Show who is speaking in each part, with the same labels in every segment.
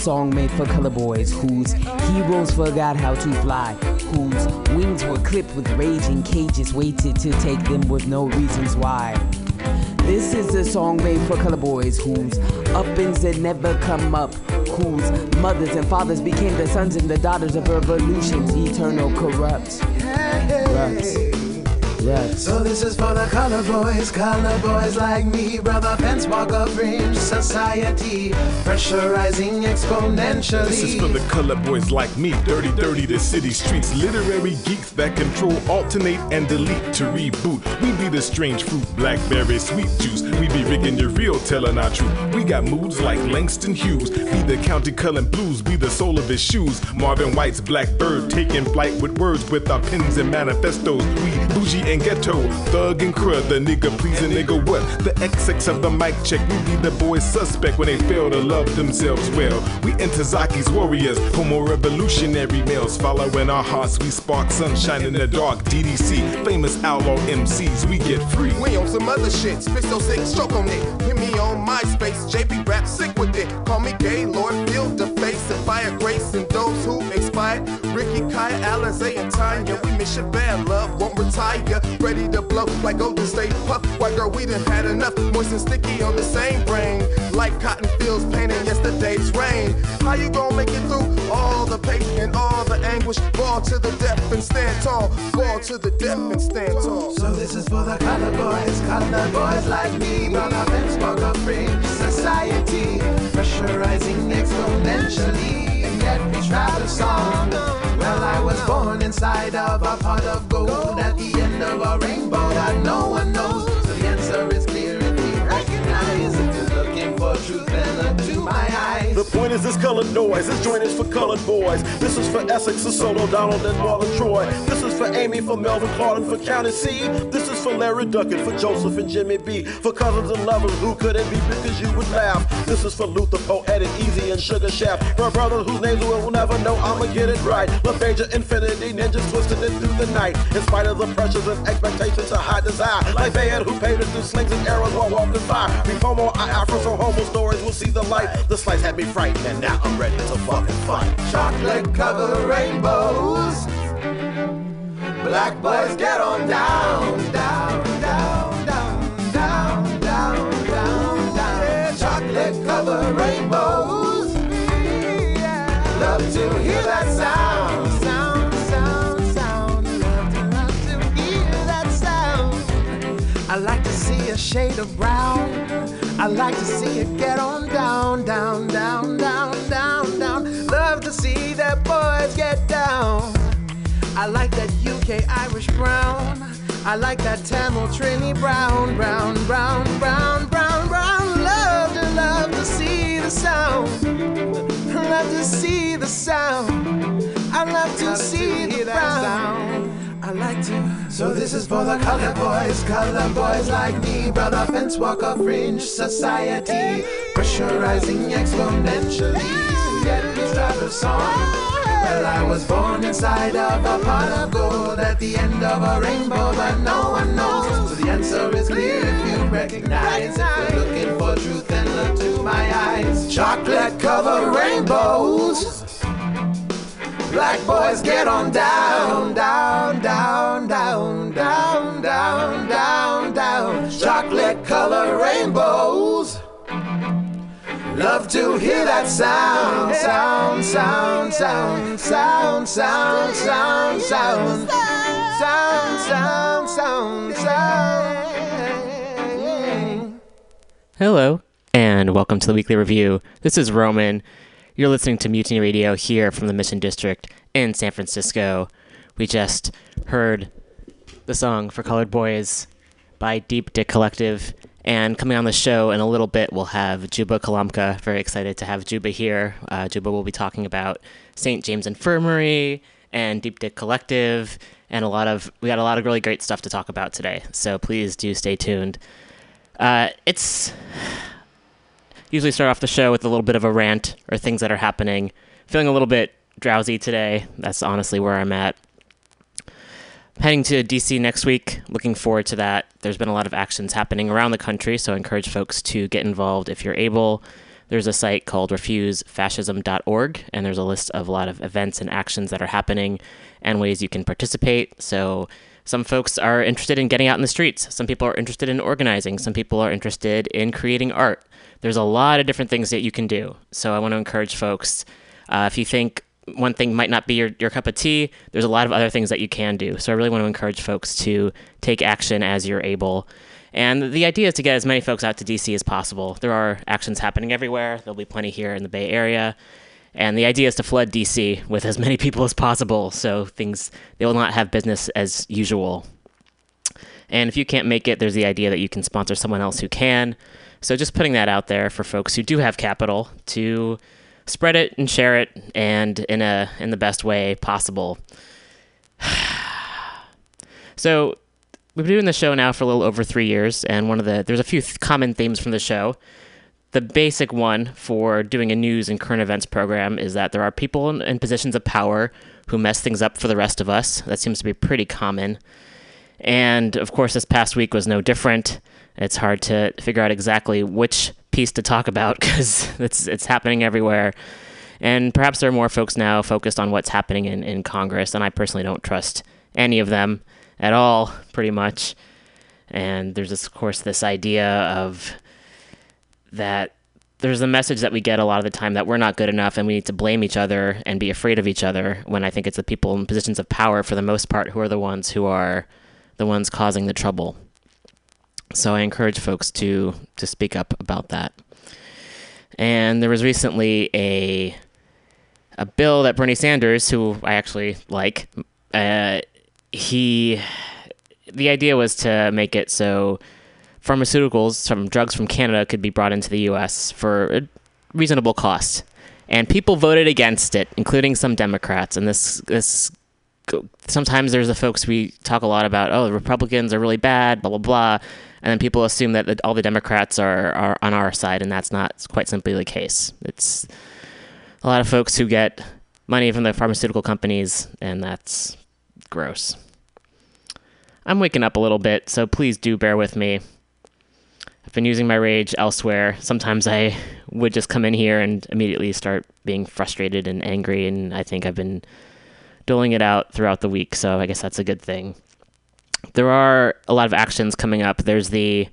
Speaker 1: song made for color boys whose heroes forgot how to fly, whose wings were clipped with raging cages, waited to take them with no reasons why. This is a song made for color boys whose uppings that never come up, whose mothers and fathers became the sons and the daughters of revolutions, eternal corrupt. Corrupt. Yes.
Speaker 2: So this is for the color boys, color boys like me, brother Pence Walker Fringe Society, pressurizing exponentially.
Speaker 3: This is for the color boys like me, dirty, dirty the city streets, literary geeks that control, alternate, and delete to reboot. We be the strange fruit, blackberry, sweet juice. We be rigging your real, telling our truth. We got moods like Langston Hughes, be the Countee Cullen blues, be the soul of his shoes. Marvin White's blackbird, taking flight with words with our pens and manifestos. We bougie and ghetto, thug and crud, the nigga pleasing nigga what? The XX of the mic check, we be the boys suspect when they fail to love themselves well. We enter Zaki's warriors, homo revolutionary males, following our hearts, we spark sunshine in the dark. DDC, famous outlaw MCs, we get free.
Speaker 4: We on some other shit. Spit so sick, stroke on it. MySpace. JB rap sick with it. Call me gay, Lord, feel the face and fire grace and those who expired. Ricky, Kaya, Alizé, and Tanya. We miss your bad love, won't retire. Ready to blow like Golden State Puff. White girl, we done had enough. Moist and sticky on the same brain. Like cotton fields painting yesterday's rain. How you gonna make it through all the pain and all the anguish? Fall to the depth and stand tall. Fall to the depth and stand tall.
Speaker 2: So this is for the color boys, color boys like me, brother Pence Walker Fringe Society, pressurizing exponentially, the song. Well, I was born inside of a pot of gold at the end of a rainbow that no one knows. So the answer is clear recognize looking for truth, look to my eyes.
Speaker 5: The point is this colored noise. This joint is for colored boys. This is for Essex, for Solo, Donald, and Marlon Troy. This is for Amy, for Melvin, Claude, and for County C. This is for Larry Duckett, for Joseph and Jimmy B. For cousins and lovers who couldn't be because you would laugh. This is for Luther, Poetic, Easy, and Sugar Shaft. For brothers whose names we'll never know, I'ma get it right. LaBeija, Infinity, ninjas twisting it through the night. In spite of the pressures and expectations to high desire. Like Bayard who paid through slings and arrows while walking by. Before homo, I afro, so homo stories will see the light. The slice had me frightened, and now I'm ready to fucking fight.
Speaker 2: Chocolate covered rainbows. Black boys get on down, shade of brown. I like to see it get on down, down, down, down, down, down. Love to see that boys get down. I like that UK Irish brown. I like that Tamil Trini brown, brown, brown, brown, brown, brown. Love to love to see the sound. Love to see the sound. I love to see the brown. I like to. So this is for the color boys, color boys like me, brother Fence Walker Fringe Society, pressurizing exponentially. Yet we strive a song. Well, I was born inside of a pot of gold at the end of a rainbow, but no one knows. So the answer is clear if you recognize. If you're looking for truth, then look to my eyes. Chocolate covered rainbows. Black boys get on down, down, down, down, down, down, down, down. Chocolate color rainbows. Love to hear that sound, sound, sound, sound, sound, sound, sound, sound, sound, sound, sound, sound.
Speaker 6: Hello, and welcome to the weekly review. This is Roman. You're listening to Mutiny Radio here from the Mission District in San Francisco. We just heard the song for Colored Boys by Deep Dick Collective. And coming on the show in a little bit, we'll have Juba Kalamka. Very excited to have Juba here. Uh, Juba will be talking about St. James Infirmary and Deep Dick Collective, and a lot of we got a lot of really great stuff to talk about today. So please do stay tuned. Uh, it's usually start off the show with a little bit of a rant or things that are happening. Feeling a little bit drowsy today. That's honestly where I'm at. Heading to DC next week. Looking forward to that. There's been a lot of actions happening around the country, so I encourage folks to get involved if you're able. There's a site called refusefascism.org, and there's a list of a lot of events and actions that are happening and ways you can participate. So, some folks are interested in getting out in the streets. Some people are interested in organizing. Some people are interested in creating art. There's a lot of different things that you can do. So, I want to encourage folks uh, if you think one thing might not be your, your cup of tea, there's a lot of other things that you can do. So, I really want to encourage folks to take action as you're able. And the idea is to get as many folks out to DC as possible. There are actions happening everywhere. There'll be plenty here in the Bay Area. And the idea is to flood DC with as many people as possible so things they will not have business as usual. And if you can't make it, there's the idea that you can sponsor someone else who can. So just putting that out there for folks who do have capital to spread it and share it and in a in the best way possible. so we've been doing the show now for a little over three years, and one of the there's a few th- common themes from the show. The basic one for doing a news and current events program is that there are people in, in positions of power who mess things up for the rest of us. That seems to be pretty common. And of course, this past week was no different. It's hard to figure out exactly which piece to talk about because it's it's happening everywhere. And perhaps there are more folks now focused on what's happening in, in Congress, and I personally don't trust any of them at all, pretty much. And there's, this, of course, this idea of that there's a message that we get a lot of the time that we're not good enough and we need to blame each other and be afraid of each other when I think it's the people in positions of power, for the most part, who are the ones who are the ones causing the trouble. So I encourage folks to to speak up about that. And there was recently a a bill that Bernie Sanders, who I actually like, uh, he the idea was to make it so pharmaceuticals from drugs from Canada could be brought into the U.S. for a reasonable cost, and people voted against it, including some Democrats. And this this sometimes there's the folks we talk a lot about. Oh, the Republicans are really bad, blah blah blah, and then people assume that all the Democrats are are on our side, and that's not quite simply the case. It's a lot of folks who get money from the pharmaceutical companies, and that's gross. I'm waking up a little bit, so please do bear with me. I've been using my rage elsewhere. Sometimes I would just come in here and immediately start being frustrated and angry, and I think I've been doling it out throughout the week, so I guess that's a good thing. There are a lot of actions coming up. There's the.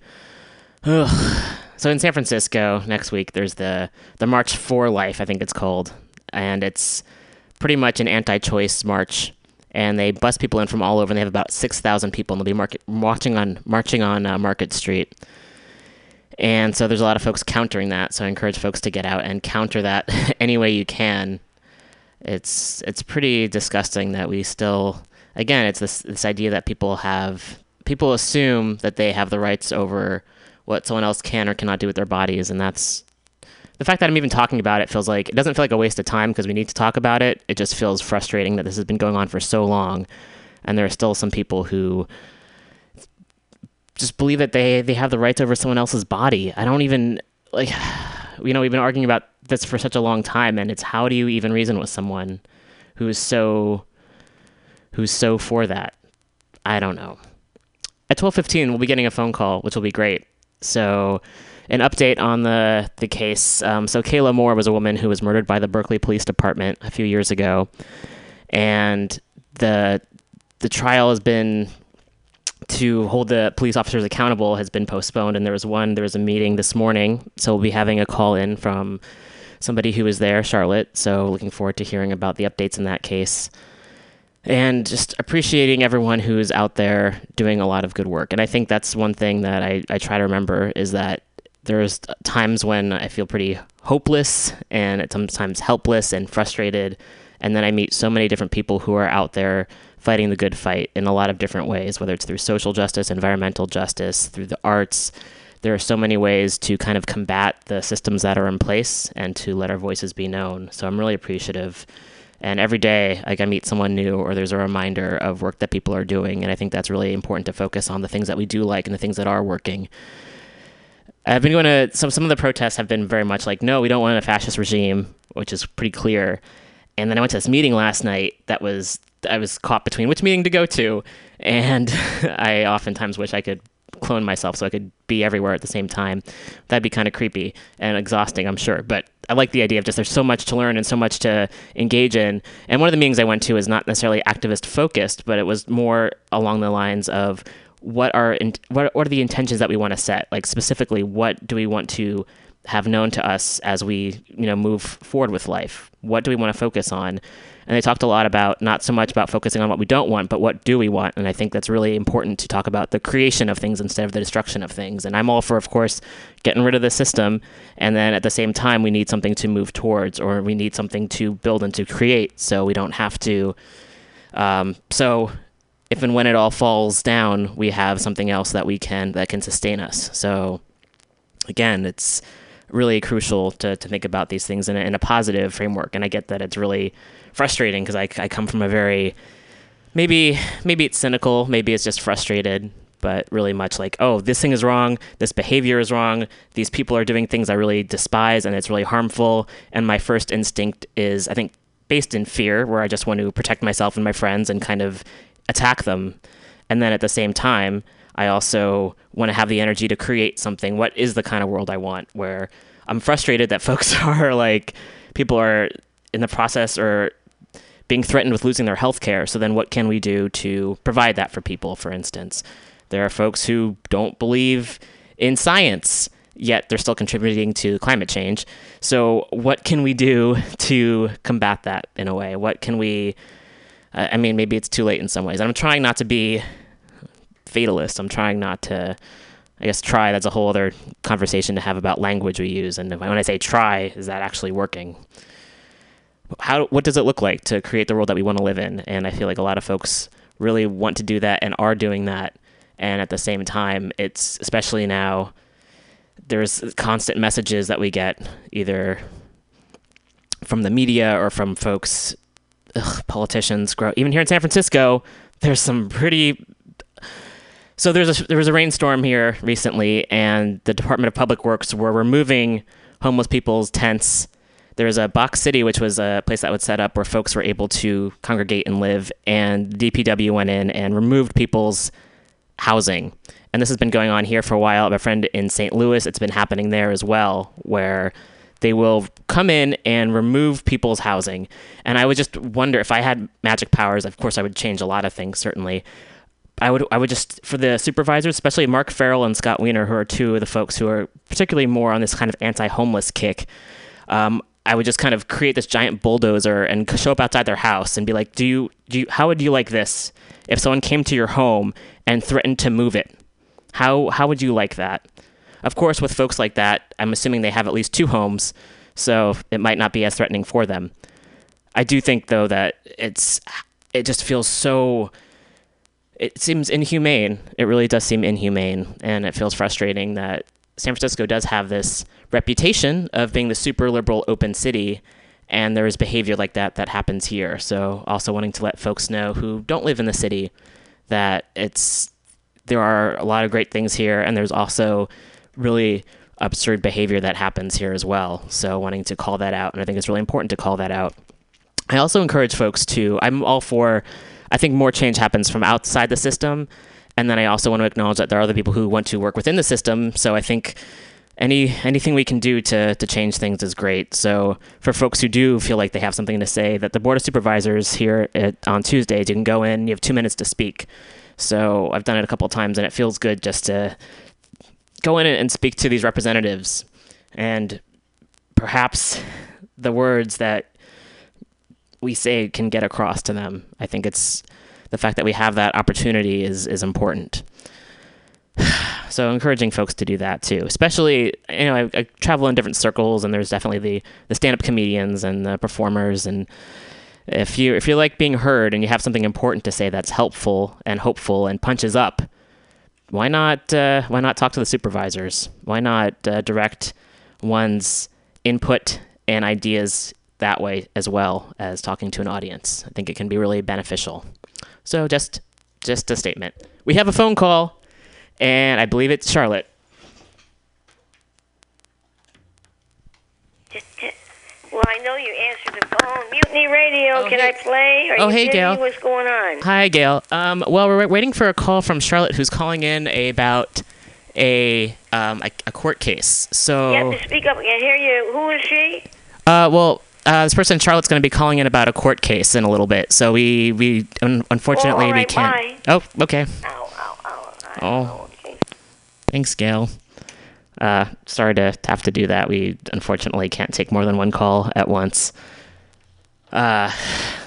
Speaker 6: Ugh. So in San Francisco next week, there's the the March for Life, I think it's called, and it's pretty much an anti-choice march and they bus people in from all over. And they have about six thousand people, and they'll be market, marching on marching on uh, Market Street. And so there's a lot of folks countering that. So I encourage folks to get out and counter that any way you can. It's it's pretty disgusting that we still again it's this this idea that people have people assume that they have the rights over what someone else can or cannot do with their bodies, and that's the fact that I'm even talking about it feels like it doesn't feel like a waste of time because we need to talk about it. It just feels frustrating that this has been going on for so long, and there are still some people who just believe that they they have the rights over someone else's body. I don't even like, you know, we've been arguing about this for such a long time, and it's how do you even reason with someone who's so who's so for that? I don't know. At twelve fifteen, we'll be getting a phone call, which will be great. So an update on the the case. Um, so Kayla Moore was a woman who was murdered by the Berkeley Police Department a few years ago, and the the trial has been to hold the police officers accountable has been postponed. And there was one, there was a meeting this morning, so we'll be having a call in from somebody who was there, Charlotte. So looking forward to hearing about the updates in that case and just appreciating everyone who's out there doing a lot of good work. And I think that's one thing that I, I try to remember is that there's times when I feel pretty hopeless and sometimes helpless and frustrated. And then I meet so many different people who are out there fighting the good fight in a lot of different ways, whether it's through social justice, environmental justice, through the arts. There are so many ways to kind of combat the systems that are in place and to let our voices be known. So I'm really appreciative. And every day, like I meet someone new, or there's a reminder of work that people are doing, and I think that's really important to focus on the things that we do like and the things that are working, I've been going to some some of the protests have been very much like no, we don't want a fascist regime, which is pretty clear. and then I went to this meeting last night that was I was caught between which meeting to go to, and I oftentimes wish I could clone myself so I could be everywhere at the same time. That'd be kind of creepy and exhausting, I'm sure. But I like the idea of just there's so much to learn and so much to engage in. And one of the meetings I went to is not necessarily activist focused, but it was more along the lines of what are in, what what are the intentions that we want to set? Like specifically, what do we want to have known to us as we you know move forward with life? What do we want to focus on? And they talked a lot about not so much about focusing on what we don't want, but what do we want. And I think that's really important to talk about the creation of things instead of the destruction of things. And I'm all for, of course, getting rid of the system. And then at the same time, we need something to move towards, or we need something to build and to create, so we don't have to. Um, so if and when it all falls down, we have something else that we can that can sustain us. So again, it's really crucial to, to think about these things in a, in a positive framework. And I get that it's really frustrating because I, I come from a very maybe maybe it's cynical, maybe it's just frustrated, but really much like, oh, this thing is wrong, this behavior is wrong, these people are doing things I really despise and it's really harmful. And my first instinct is, I think, based in fear, where I just want to protect myself and my friends and kind of attack them. And then at the same time, I also want to have the energy to create something. What is the kind of world I want? Where I'm frustrated that folks are like, people are in the process or being threatened with losing their health care. So then what can we do to provide that for people, for instance? There are folks who don't believe in science, yet they're still contributing to climate change. So what can we do to combat that in a way? What can we I mean, maybe it's too late in some ways. I'm trying not to be fatalist. I'm trying not to I guess try that's a whole other conversation to have about language we use and when I say try is that actually working? how what does it look like to create the world that we want to live in? And I feel like a lot of folks really want to do that and are doing that. And at the same time, it's especially now there's constant messages that we get either from the media or from folks, ugh, politicians. Even here in San Francisco, there's some pretty. So there's a there was a rainstorm here recently, and the Department of Public Works were removing homeless people's tents there was a Box City, which was a place that was set up where folks were able to congregate and live, and DPW went in and removed people's housing. And this has been going on here for a while. I have a friend in St. Louis. It's been happening there as well, where they will come in and remove people's housing. And I would just wonder if I had magic powers. Of course, I would change a lot of things, certainly. I would I would just for the supervisors, especially Mark Farrell and Scott Wiener, who are two of the folks who are particularly more on this kind of anti-homeless kick. Um, I would just kind of create this giant bulldozer and show up outside their house and be like, "Do you do you, how would you like this if someone came to your home and threatened to move it? How how would you like that?" Of course, with folks like that, I'm assuming they have at least two homes, so it might not be as threatening for them. I do think though that it's it just feels so it seems inhumane. It really does seem inhumane and it feels frustrating that San Francisco does have this reputation of being the super liberal open city and there is behavior like that that happens here. So also wanting to let folks know who don't live in the city that it's there are a lot of great things here and there's also really absurd behavior that happens here as well. So wanting to call that out and I think it's really important to call that out. I also encourage folks to I'm all for I think more change happens from outside the system and then I also want to acknowledge that there are other people who want to work within the system. So I think any anything we can do to to change things is great. So for folks who do feel like they have something to say, that the board of supervisors here at, on Tuesdays, you can go in. You have two minutes to speak. So I've done it a couple times, and it feels good just to go in and speak to these representatives, and perhaps the words that we say can get across to them. I think it's the fact that we have that opportunity is is important. so encouraging folks to do that too, especially you know I, I travel in different circles, and there's definitely the the stand up comedians and the performers and if you if you like being heard and you have something important to say that's helpful and hopeful and punches up, why not uh, why not talk to the supervisors? Why not uh, direct one's input and ideas that way as well as talking to an audience? I think it can be really beneficial. So just just a statement. We have a phone call, and I believe it's Charlotte.
Speaker 7: Well, I know you answered the phone. Mutiny Radio.
Speaker 6: Oh,
Speaker 7: Can
Speaker 6: hey-
Speaker 7: I play? Are
Speaker 6: Oh,
Speaker 7: you
Speaker 6: hey,
Speaker 7: busy?
Speaker 6: Gail.
Speaker 7: What's going on?
Speaker 6: Hi, Gail. Um, well, we're waiting for a call from Charlotte, who's calling in about a um, a, a court case.
Speaker 7: You
Speaker 6: So,
Speaker 7: have to speak up. I can't hear you. Who is she?
Speaker 6: uh, well, uh, this person Charlotte's going to be calling in about a court case in a little bit. So we we un- unfortunately
Speaker 7: Oh,
Speaker 6: we can't. Oh, okay.
Speaker 7: Ow, ow, ow.
Speaker 6: Oh.
Speaker 7: Okay.
Speaker 6: Thanks, Gail. Uh, sorry to have to do that. We unfortunately can't take more than one call at once. Uh,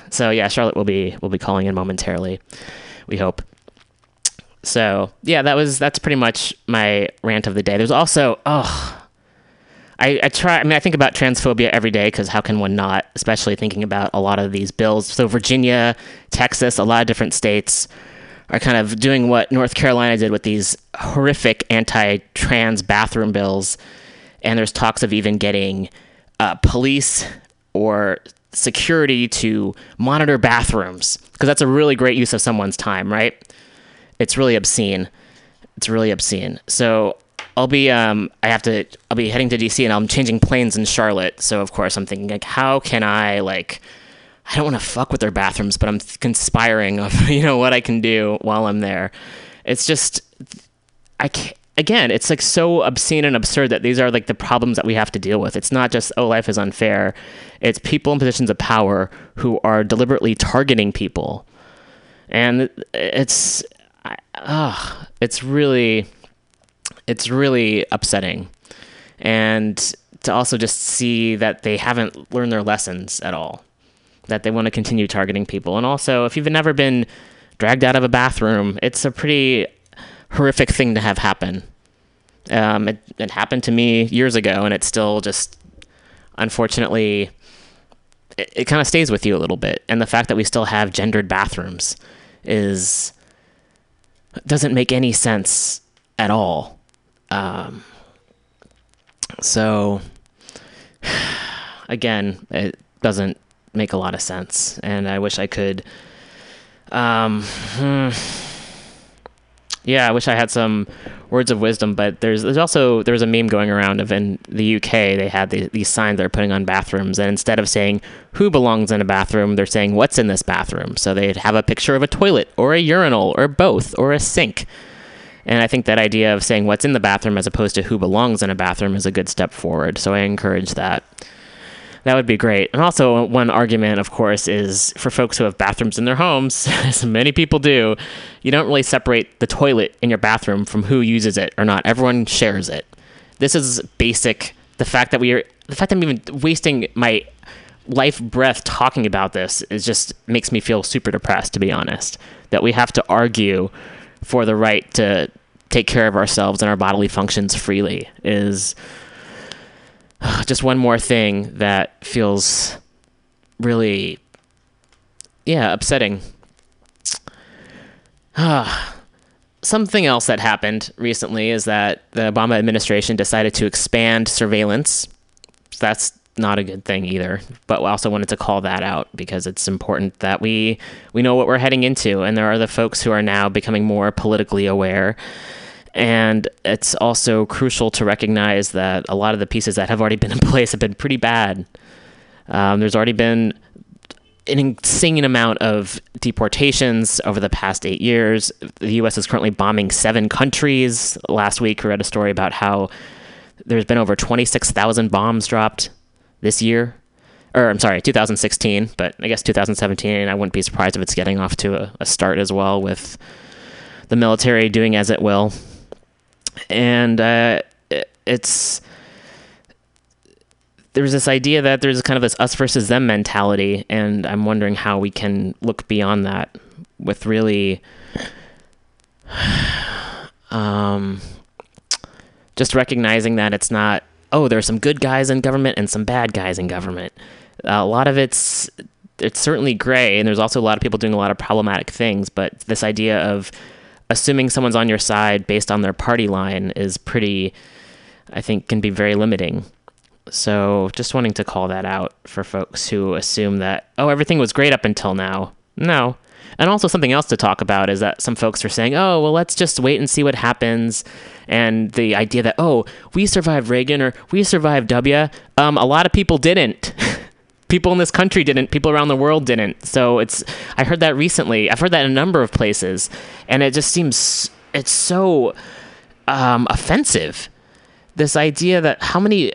Speaker 6: so yeah, Charlotte will be will be calling in momentarily. We hope. So yeah, that was that's pretty much my rant of the day. There's also oh. I, I try. I mean, I think about transphobia every day because how can one not? Especially thinking about a lot of these bills. So Virginia, Texas, a lot of different states are kind of doing what North Carolina did with these horrific anti-trans bathroom bills, and there's talks of even getting uh, police or security to monitor bathrooms because that's a really great use of someone's time, right? It's really obscene. It's really obscene. So I'll be um I have to I'll be heading to DC and I'm changing planes in Charlotte. So of course I'm thinking like how can I like I don't want to fuck with their bathrooms, but I'm conspiring of you know what I can do while I'm there. It's just I can't, again, it's like so obscene and absurd that these are like the problems that we have to deal with. It's not just oh life is unfair. It's people in positions of power who are deliberately targeting people, and it's ah, it's really it's really upsetting, and to also just see that they haven't learned their lessons at all that they want to continue targeting people. And also, if you've never been dragged out of a bathroom, it's a pretty horrific thing to have happen. Um, it, it happened to me years ago, and it still just, unfortunately, it, it kind of stays with you a little bit. And the fact that we still have gendered bathrooms is doesn't make any sense at all. Um, so, again, it doesn't make a lot of sense, and I wish I could. Um, hmm. yeah, I wish I had some words of wisdom, but there's there's also there's a meme going around of in the UK they had the, these signs they're putting on bathrooms, and instead of saying who belongs in a bathroom, they're saying what's in this bathroom. So they'd have a picture of a toilet or a urinal or both or a sink. And I think that idea of saying what's in the bathroom as opposed to who belongs in a bathroom is a good step forward. So I encourage that. That would be great. And also, one argument, of course, is for folks who have bathrooms in their homes, as many people do, you don't really separate the toilet in your bathroom from who uses it or not. Everyone shares it. This is basic. The fact that we are, the fact that I'm even wasting my life breath talking about this is just makes me feel super depressed, to be honest. That we have to argue for the right to take care of ourselves and our bodily functions freely is just one more thing that feels really yeah upsetting. Something else that happened recently is that the obama administration decided to expand surveillance. That's not a good thing either but also wanted to call that out because it's important that we we know what we're heading into and there are the folks who are now becoming more politically aware and it's also crucial to recognize that a lot of the pieces that have already been in place have been pretty bad. Um, there's already been an insane amount of deportations over the past eight years. The U.S. is currently bombing seven countries. Last week, we read a story about how there's been over 26,000 bombs dropped this year. Or, I'm sorry, 2016, but I guess 2017, I wouldn't be surprised if it's getting off to a, a start as well with the military doing as it will and uh, it's there's this idea that there's kind of this us versus them mentality, and I'm wondering how we can look beyond that with really, um, just recognizing that it's not oh there's some good guys in government and some bad guys in government. a lot of it's it's certainly gray, and there's also a lot of people doing a lot of problematic things, but this idea of assuming someone's on your side based on their party line is pretty, I think, can be very limiting. So just wanting to call that out for folks who assume that, oh, everything was great up until now. No. And also, something else to talk about is that some folks are saying, oh, well, let's just wait and see what happens. And the idea that, oh, we survived Reagan or we survived W. Um, a lot of people didn't. people in this country didn't. People around the world didn't. So it's. I heard that recently. I've heard that in a number of places, and it just seems it's so um, offensive. This idea that how many.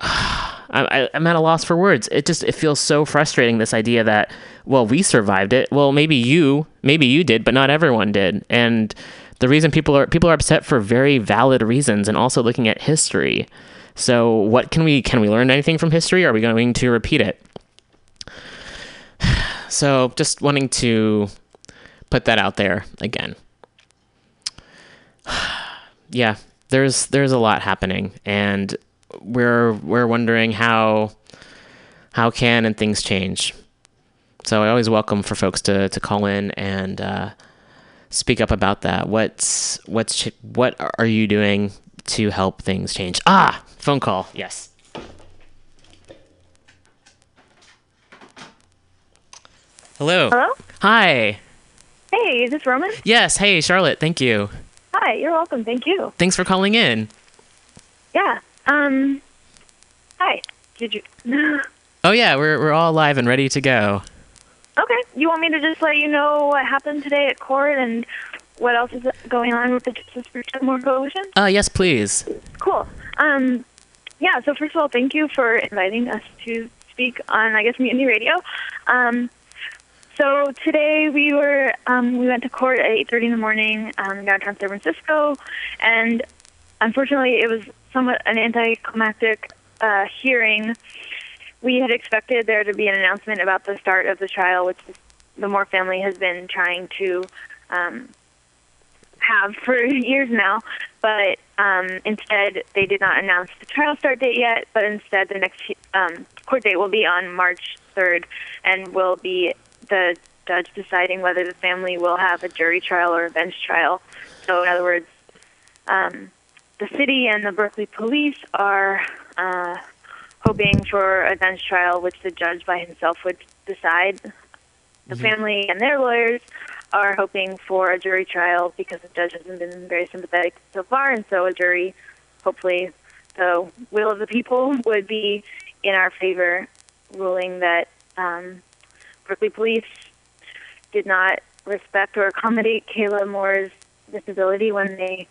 Speaker 6: I, I'm at a loss for words. It just it feels so frustrating. This idea that well we survived it. Well maybe you maybe you did, but not everyone did. And the reason people are people are upset for very valid reasons, and also looking at history. So what can we can we learn anything from history? Or are we going to repeat it? So just wanting to put that out there again. yeah, there's there's a lot happening, and we're we're wondering how how can and things change. So I always welcome for folks to to call in and uh, speak up about that. What's what's what are you doing to help things change? Ah, phone call. Yes. Hello.
Speaker 8: Hello?
Speaker 6: Hi.
Speaker 8: Hey, is this Roman?
Speaker 6: Yes. Hey, Charlotte. Thank you.
Speaker 8: Hi, you're welcome. Thank you.
Speaker 6: Thanks for calling in.
Speaker 8: Yeah. Um. Hi. Did you?
Speaker 6: Oh yeah, we're we're all live and ready to go.
Speaker 8: okay. You want me to just let you know what happened today at court and what else is going on with the Justice for Moore Coalition?
Speaker 6: Uh, yes, please.
Speaker 8: Cool. Um. Yeah. So first of all, thank you for inviting us to speak on, I guess, Mutiny Radio. Um. So today we were um, we went to court at 8:30 in the morning um, downtown San Francisco, and unfortunately it was somewhat an anticlimactic uh, hearing. We had expected there to be an announcement about the start of the trial, which the Moore family has been trying to um, have for years now. But um, instead, they did not announce the trial start date yet. But instead, the next um, court date will be on March 3rd, and will be the judge deciding whether the family will have a jury trial or a bench trial. So, in other words, um, the city and the Berkeley police are uh, hoping for a bench trial, which the judge by himself would decide. The family and their lawyers are hoping for a jury trial because the judge hasn't been very sympathetic so far, and so a jury, hopefully, the will of the people would be in our favor, ruling that um, Berkeley police did not respect or accommodate Kayla Moore's disability when they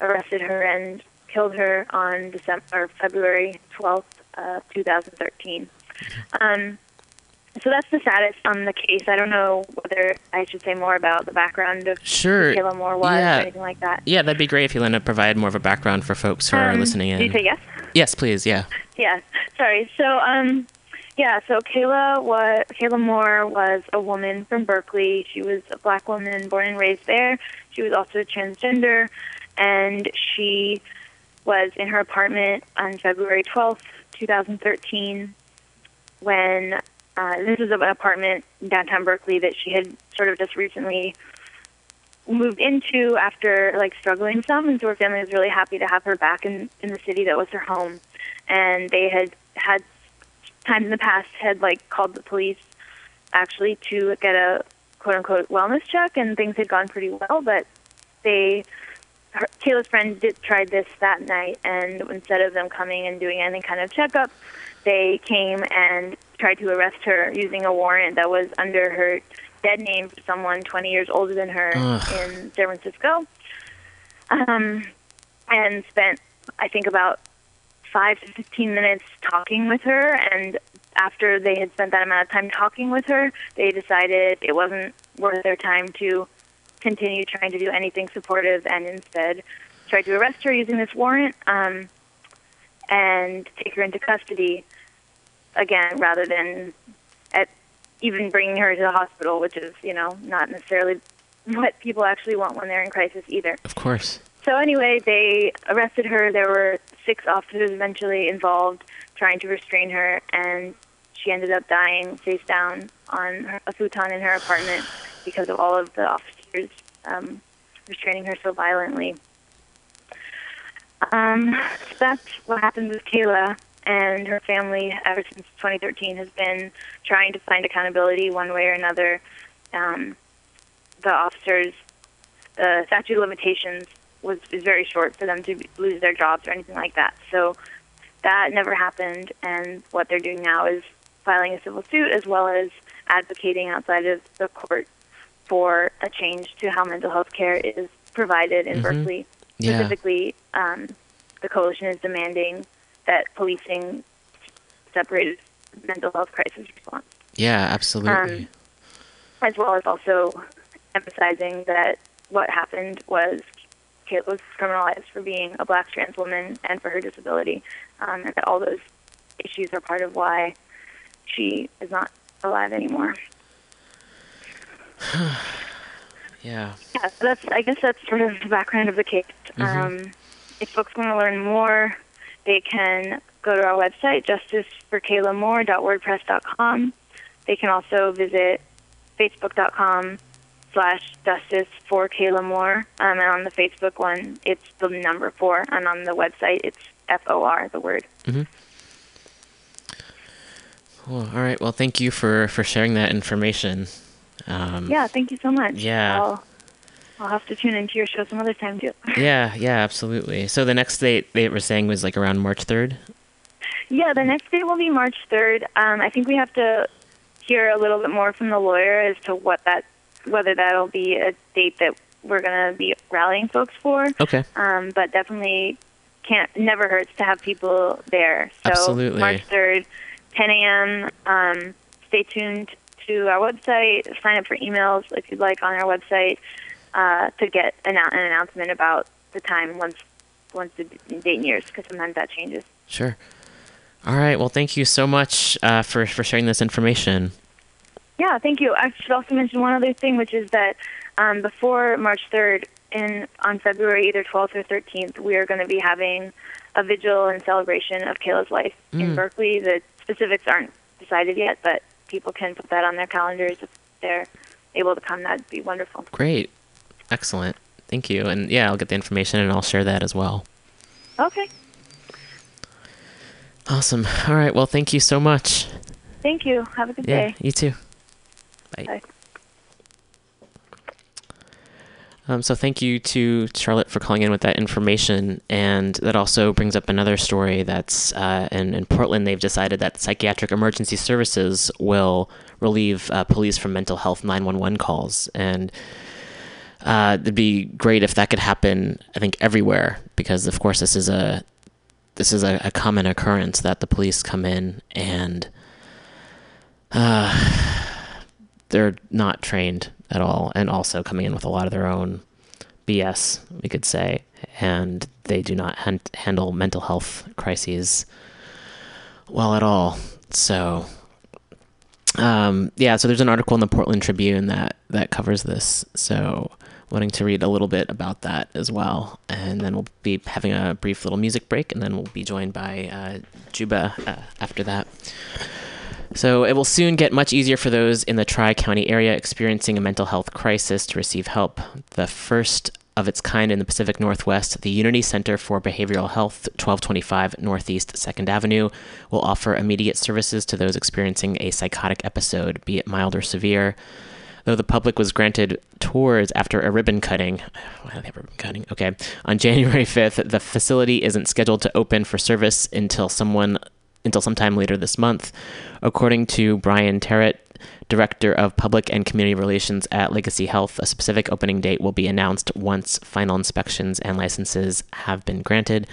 Speaker 8: arrested her and killed her on December or February 12th, uh, 2013. Um, so that's the status on the case. I don't know whether I should say more about the background of
Speaker 6: Sure.
Speaker 8: who Kayla Moore was
Speaker 6: Yeah.
Speaker 8: or anything like that.
Speaker 6: Yeah, that'd be great if you want to provide more of a background for folks who are
Speaker 8: Um,
Speaker 6: listening in.
Speaker 8: Did you say yes?
Speaker 6: Yes, please. Yeah.
Speaker 8: Yeah. Sorry. So, um, yeah. So Kayla was Kayla Moore was a woman from Berkeley. She was a black woman born and raised there. She was also transgender, and she was in her apartment on February twelfth, two thousand thirteen, when uh, this was an apartment downtown Berkeley that she had sort of just recently moved into after like struggling some and so her family was really happy to have her back in in the city that was her home. And they had had time in the past had like called the police actually to get a quote unquote wellness check and things had gone pretty well but they her, Kayla's friend did tried this that night and instead of them coming and doing any kind of checkup they came and tried to arrest her using a warrant that was under her dead name for someone 20 years older than her
Speaker 6: Ugh.
Speaker 8: in San Francisco um, and spent I think about five to fifteen minutes talking with her and after they had spent that amount of time talking with her they decided it wasn't worth their time to continue trying to do anything supportive and instead tried to arrest her using this warrant um, and take her into custody again rather than at even bringing her to the hospital which is you know not necessarily what people actually want when they're in crisis either
Speaker 6: Of course.
Speaker 8: so anyway, they arrested her. There were six officers eventually involved trying to restrain her, and she ended up dying face down on her, a futon in her apartment because of all of the officers um, restraining her so violently. Um, so that's what happened with Kayla and her family ever since 2013 has been trying to find accountability one way or another. Um, the officers, the statute of limitations was is very short for them to lose their jobs or anything like that. So that never happened, and what they're doing now is filing a civil suit as well as advocating outside of the court for a change to how mental health care is provided in
Speaker 6: Mhm.
Speaker 8: Berkeley.
Speaker 6: Yeah.
Speaker 8: Specifically, um, the coalition is demanding that policing separated mental health crisis response,
Speaker 6: Yeah, absolutely.
Speaker 8: Um, as well as also emphasizing that what happened was Kayla was criminalized for being a black trans woman and for her disability, um, and that all those issues are part of why she is not alive anymore.
Speaker 6: yeah.
Speaker 8: Yeah, that's I guess that's sort of the background of the case.
Speaker 6: Mhm.
Speaker 8: Um, if folks want to learn more, they can go to our website, justiceforkaylamore.wordpress.com. They can also visit facebook.com slash justice for Kayla Moore. Um, and on the Facebook one, it's the number four. And on the website, it's F-O-R, the word.
Speaker 6: Cool. All right. Well, thank you for for sharing that information. Um,
Speaker 8: Yeah, thank you so much.
Speaker 6: Yeah.
Speaker 8: I'll, I'll have to tune into your show some other time, too.
Speaker 6: Yeah. Yeah. Absolutely. So the next date they were saying was like around March third.
Speaker 8: Yeah, the next date will be March 3rd. Um, I think we have to hear a little bit more from the lawyer as to what that, whether that'll be a date that we're going to be rallying folks for.
Speaker 6: Okay.
Speaker 8: Um, but definitely can't, never hurts to have people there. So
Speaker 6: Absolutely.
Speaker 8: March 3rd, 10 a.m. Um, stay tuned to our website. Sign up for emails if you'd like on our website uh, to get an, an announcement about the time once once the date and years, because sometimes that changes.
Speaker 6: Sure. All right. Well, thank you so much uh, for for sharing this information.
Speaker 8: Yeah, thank you. I should also mention one other thing, which is that um, before March 3rd, in on February either 12th or 13th, we are going to be having a vigil and celebration of Kayla's life in
Speaker 6: Mm.
Speaker 8: Berkeley. The specifics aren't decided yet, but people can put that on their calendars if they're able to come. That'd be wonderful.
Speaker 6: Great. Excellent. Thank you. And yeah, I'll get the information and I'll share that as well.
Speaker 8: Okay,
Speaker 6: Awesome. All right. Well, thank you so much.
Speaker 8: thank you. Have a good
Speaker 6: Yeah.
Speaker 8: day.
Speaker 6: You too. Bye.
Speaker 8: Bye.
Speaker 6: Um, so thank you to Charlotte for calling in with that information, and that also brings up another story that's uh, in, in Portland. They've decided that psychiatric emergency services will relieve uh, police from mental health 911 calls, and uh, it'd be great if that could happen. I think everywhere, because of course this is a this is a, a common occurrence that the police come in and uh, they're not trained at all, and also coming in with a lot of their own BS, we could say, and they do not han- handle mental health crises well at all. So, um, yeah, so there's an article in the Portland Tribune that that covers this. So, wanting to read a little bit about that as well, and then we'll be having a brief little music break, and then we'll be joined by uh, Juba uh, after that. So it will soon get much easier for those in the Tri County area experiencing a mental health crisis to receive help. The first of its kind in the Pacific Northwest, the Unity Center for Behavioral Health, 1225 Northeast 2nd Avenue, will offer immediate services to those experiencing a psychotic episode, be it mild or severe. Though the public was granted tours after a ribbon cutting, why do they have ribbon cutting? Okay, on January 5th, the facility isn't scheduled to open for service until someone until sometime later this month. According to Brian Terrett, Director of Public and Community Relations at Legacy Health, a specific opening date will be announced once final inspections and licenses have been granted.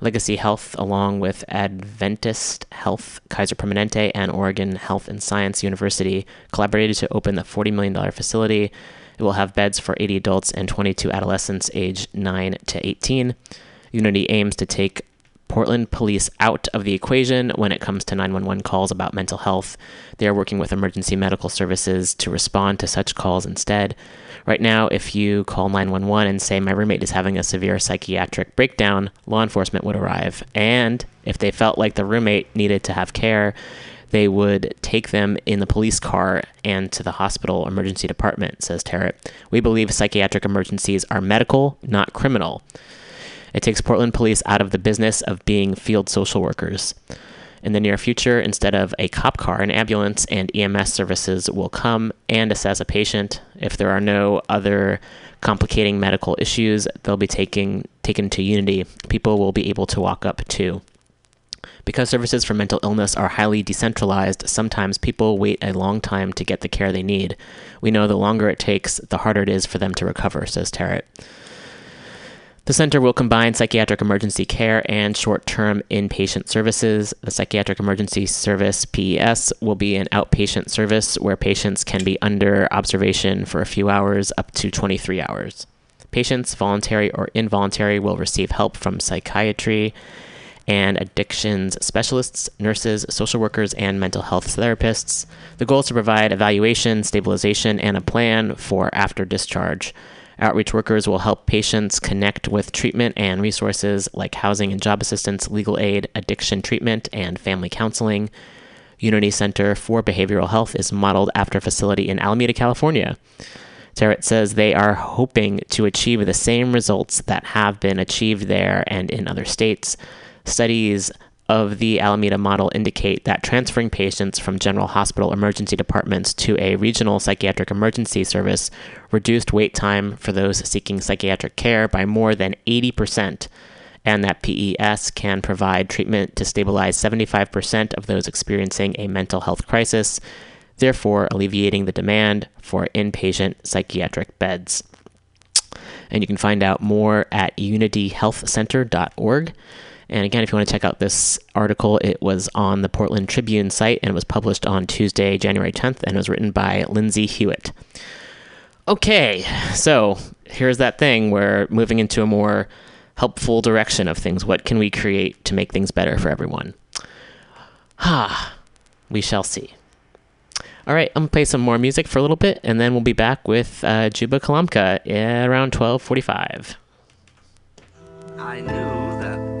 Speaker 6: Legacy Health, along with Adventist Health, Kaiser Permanente, and Oregon Health and Science University, collaborated to open the $40 million facility. It will have beds for 80 adults and 22 adolescents aged 9 to 18. Unity aims to take Portland police out of the equation when it comes to 911 calls about mental health. They are working with emergency medical services to respond to such calls instead. Right now, if you call 911 and say, My roommate is having a severe psychiatric breakdown, law enforcement would arrive. And if they felt like the roommate needed to have care, they would take them in the police car and to the hospital emergency department, says Terrett. We believe psychiatric emergencies are medical, not criminal. It takes Portland police out of the business of being field social workers. In the near future, instead of a cop car, an ambulance and EMS services will come and assess a patient. If there are no other complicating medical issues, they'll be taking taken to Unity. People will be able to walk up too. Because services for mental illness are highly decentralized, sometimes people wait a long time to get the care they need. We know the longer it takes, the harder it is for them to recover, says Tarrant. The center will combine psychiatric emergency care and short term inpatient services. The Psychiatric Emergency Service, PES, will be an outpatient service where patients can be under observation for a few hours up to 23 hours. Patients, voluntary or involuntary, will receive help from psychiatry and addictions specialists, nurses, social workers, and mental health therapists. The goal is to provide evaluation, stabilization, and a plan for after discharge. Outreach workers will help patients connect with treatment and resources like housing and job assistance, legal aid, addiction treatment, and family counseling. Unity Center for Behavioral Health is modeled after a facility in Alameda, California. Tarrant says they are hoping to achieve the same results that have been achieved there and in other states. Studies of the Alameda model indicate that transferring patients from general hospital emergency departments to a regional psychiatric emergency service reduced wait time for those seeking psychiatric care by more than 80%, and that PES can provide treatment to stabilize 75% of those experiencing a mental health crisis, therefore alleviating the demand for inpatient psychiatric beds. And you can find out more at unityhealthcenter.org. And again, if you want to check out this article, it was on the Portland Tribune site and it was published on Tuesday, January 10th, and it was written by Lindsay Hewitt. Okay, so here's that thing where moving into a more helpful direction of things. What can we create to make things better for everyone? Ah, we shall see. All right, I'm gonna play some more music for a little bit, and then we'll be back with uh, Juba Kalamka around 12:45.
Speaker 9: I knew that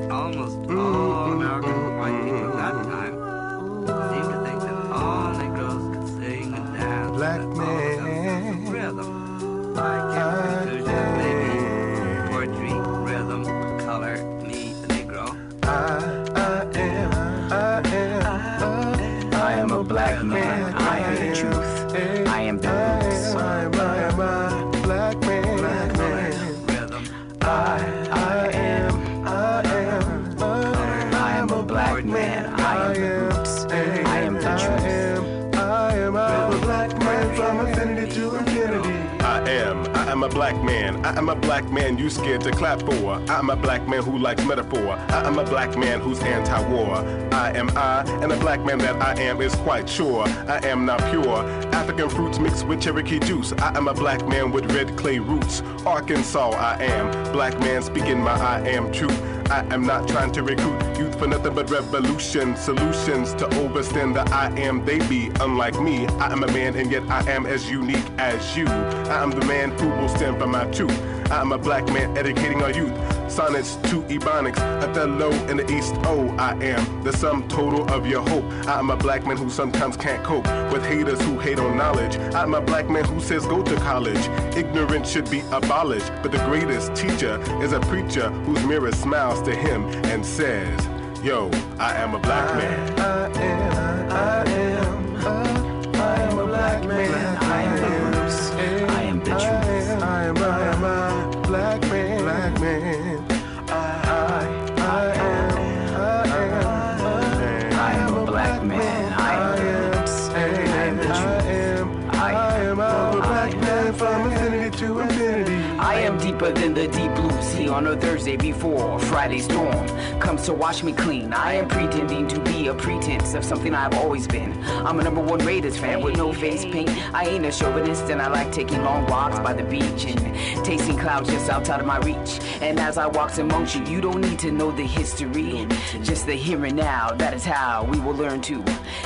Speaker 9: a
Speaker 10: black man. I am a black man
Speaker 3: you scared to clap for. I am a black man who likes metaphor. I am a black man who's anti-war. I am I, and the black man that I am is quite sure. I am not pure. African fruits mixed with Cherokee juice. I am a black man with red clay roots. Arkansas, I am. Black man speaking my I am truth. I am not trying to recruit youth for nothing but revolution. Solutions to overstand the I am they be. Unlike me, I am a man and yet I am as unique as you. I am the man who will stand for my truth. I am a black man educating our youth. Sonnets to Ebonics, Othello in the East. Oh, I am the sum total of your hope. I am a black man who sometimes can't cope with haters who hate on knowledge. I am a black man who says go to college. Ignorance should be abolished, but the greatest teacher is a preacher whose mirror smiles to him and says, Yo, I am a black man.
Speaker 2: I am, I am, I am a black man.
Speaker 10: Deeper than the deep blue sea on a Thursday before Friday's storm comes to wash me clean. I am pretending to be a pretense of something I've always been. I'm a number one Raiders fan with no face paint. I ain't a chauvinist and I like taking long walks by the beach and tasting clouds just outside of my reach. And as I walk amongst you, you don't need to know the history, just the here and now. That is how we will learn to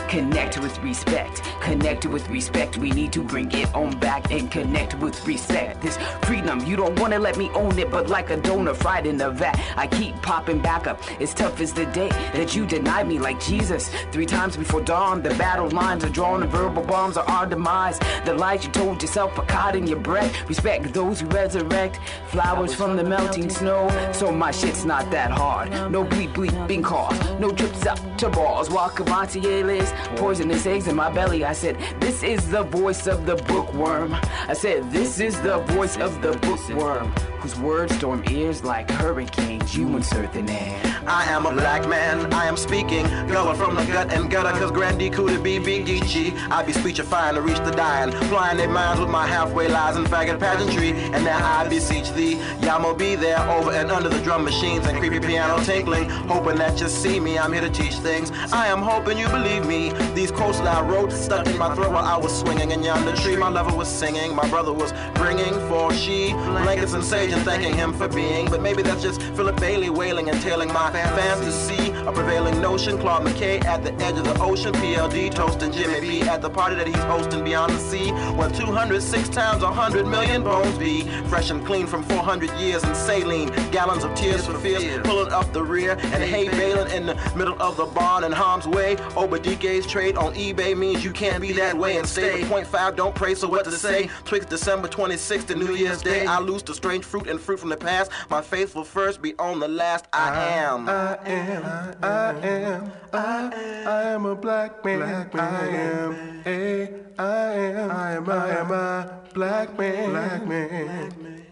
Speaker 10: connect with respect. Connect with respect. We need to bring it on back and connect with respect. This freedom, you don't wanna let me own it, but like a donor fried in the vat, I keep popping back up. As tough as the day that you denied me, like Jesus. Three times before dawn, the battle lines are drawn, the verbal bombs are our demise. The lies you told yourself are caught in your breath. Respect those who resurrect flowers from the melting snow. So my shit's not that hard. No bleep bleeping calls, no trips up to balls. Walkamontiers, poisonous eggs in my belly. I said, This is the voice of the bookworm. I said, This is the voice of the bookworm, whose words storm ears like hurricanes. You insert the name.
Speaker 5: I am a black man, I am speaking. Gullah from the gut and gutter, cause Grandy Cootie be Big Geechee. I be speechifying to reach the dying, flying their minds with my halfway lies and faggot pageantry. And now I beseech thee, Yamo be there over and under the drum machines and creepy piano tinkling. Hoping that you see me, I'm here to teach things. I am hoping you believe me. These quotes that I wrote stuck in my throat while I was swinging in yonder tree. My lover was singing, my brother was bringing for she blankets and sage and thanking him for being. But maybe that's just Philip Bailey wailing and tailing my fantasy. A prevailing notion. Claude McKay at the edge of the ocean. PLD toasting Jimmy B at the party that he's hosting beyond the sea. Where 206 times 100 million bones be. Fresh and clean from 400 years in saline. Gallons of tears for fears. Pulling up the rear and hay baling in the middle of the barn in harm's way. Obadike's trade on eBay means you can't be that way and stay. Point five, don't pray, so what to say? Twixt December 26th to New Year's Day. I lose the strange fruit and fruit from the past. My faithful first be on the last. I am.
Speaker 4: I am, I am, I, I am a black man. Black man. I am a, I am, I am, I am a black man. Black man.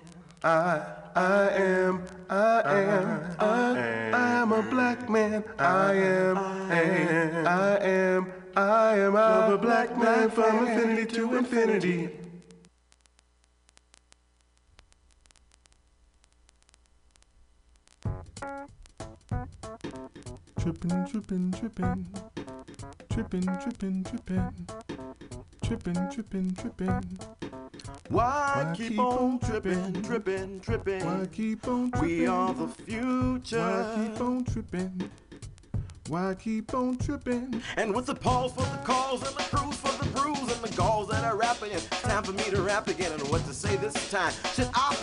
Speaker 4: I, I am, I am, I, I am a black man. I am a, I am, I am a black man from infinity to infinity.
Speaker 11: Trippin', trippin', trippin'. Trippin', trippin', trippin'. Trippin', trippin', trippin'.
Speaker 5: Why keep on tripping, tripping, tripping?
Speaker 11: Why keep on tripping?
Speaker 5: We are the future.
Speaker 11: Why keep on tripping? Why keep on tripping?
Speaker 5: And with the pause for the calls and the cruise for the brews and the galls that are rapping, it's time for me to rap again. And what to say this time? Should I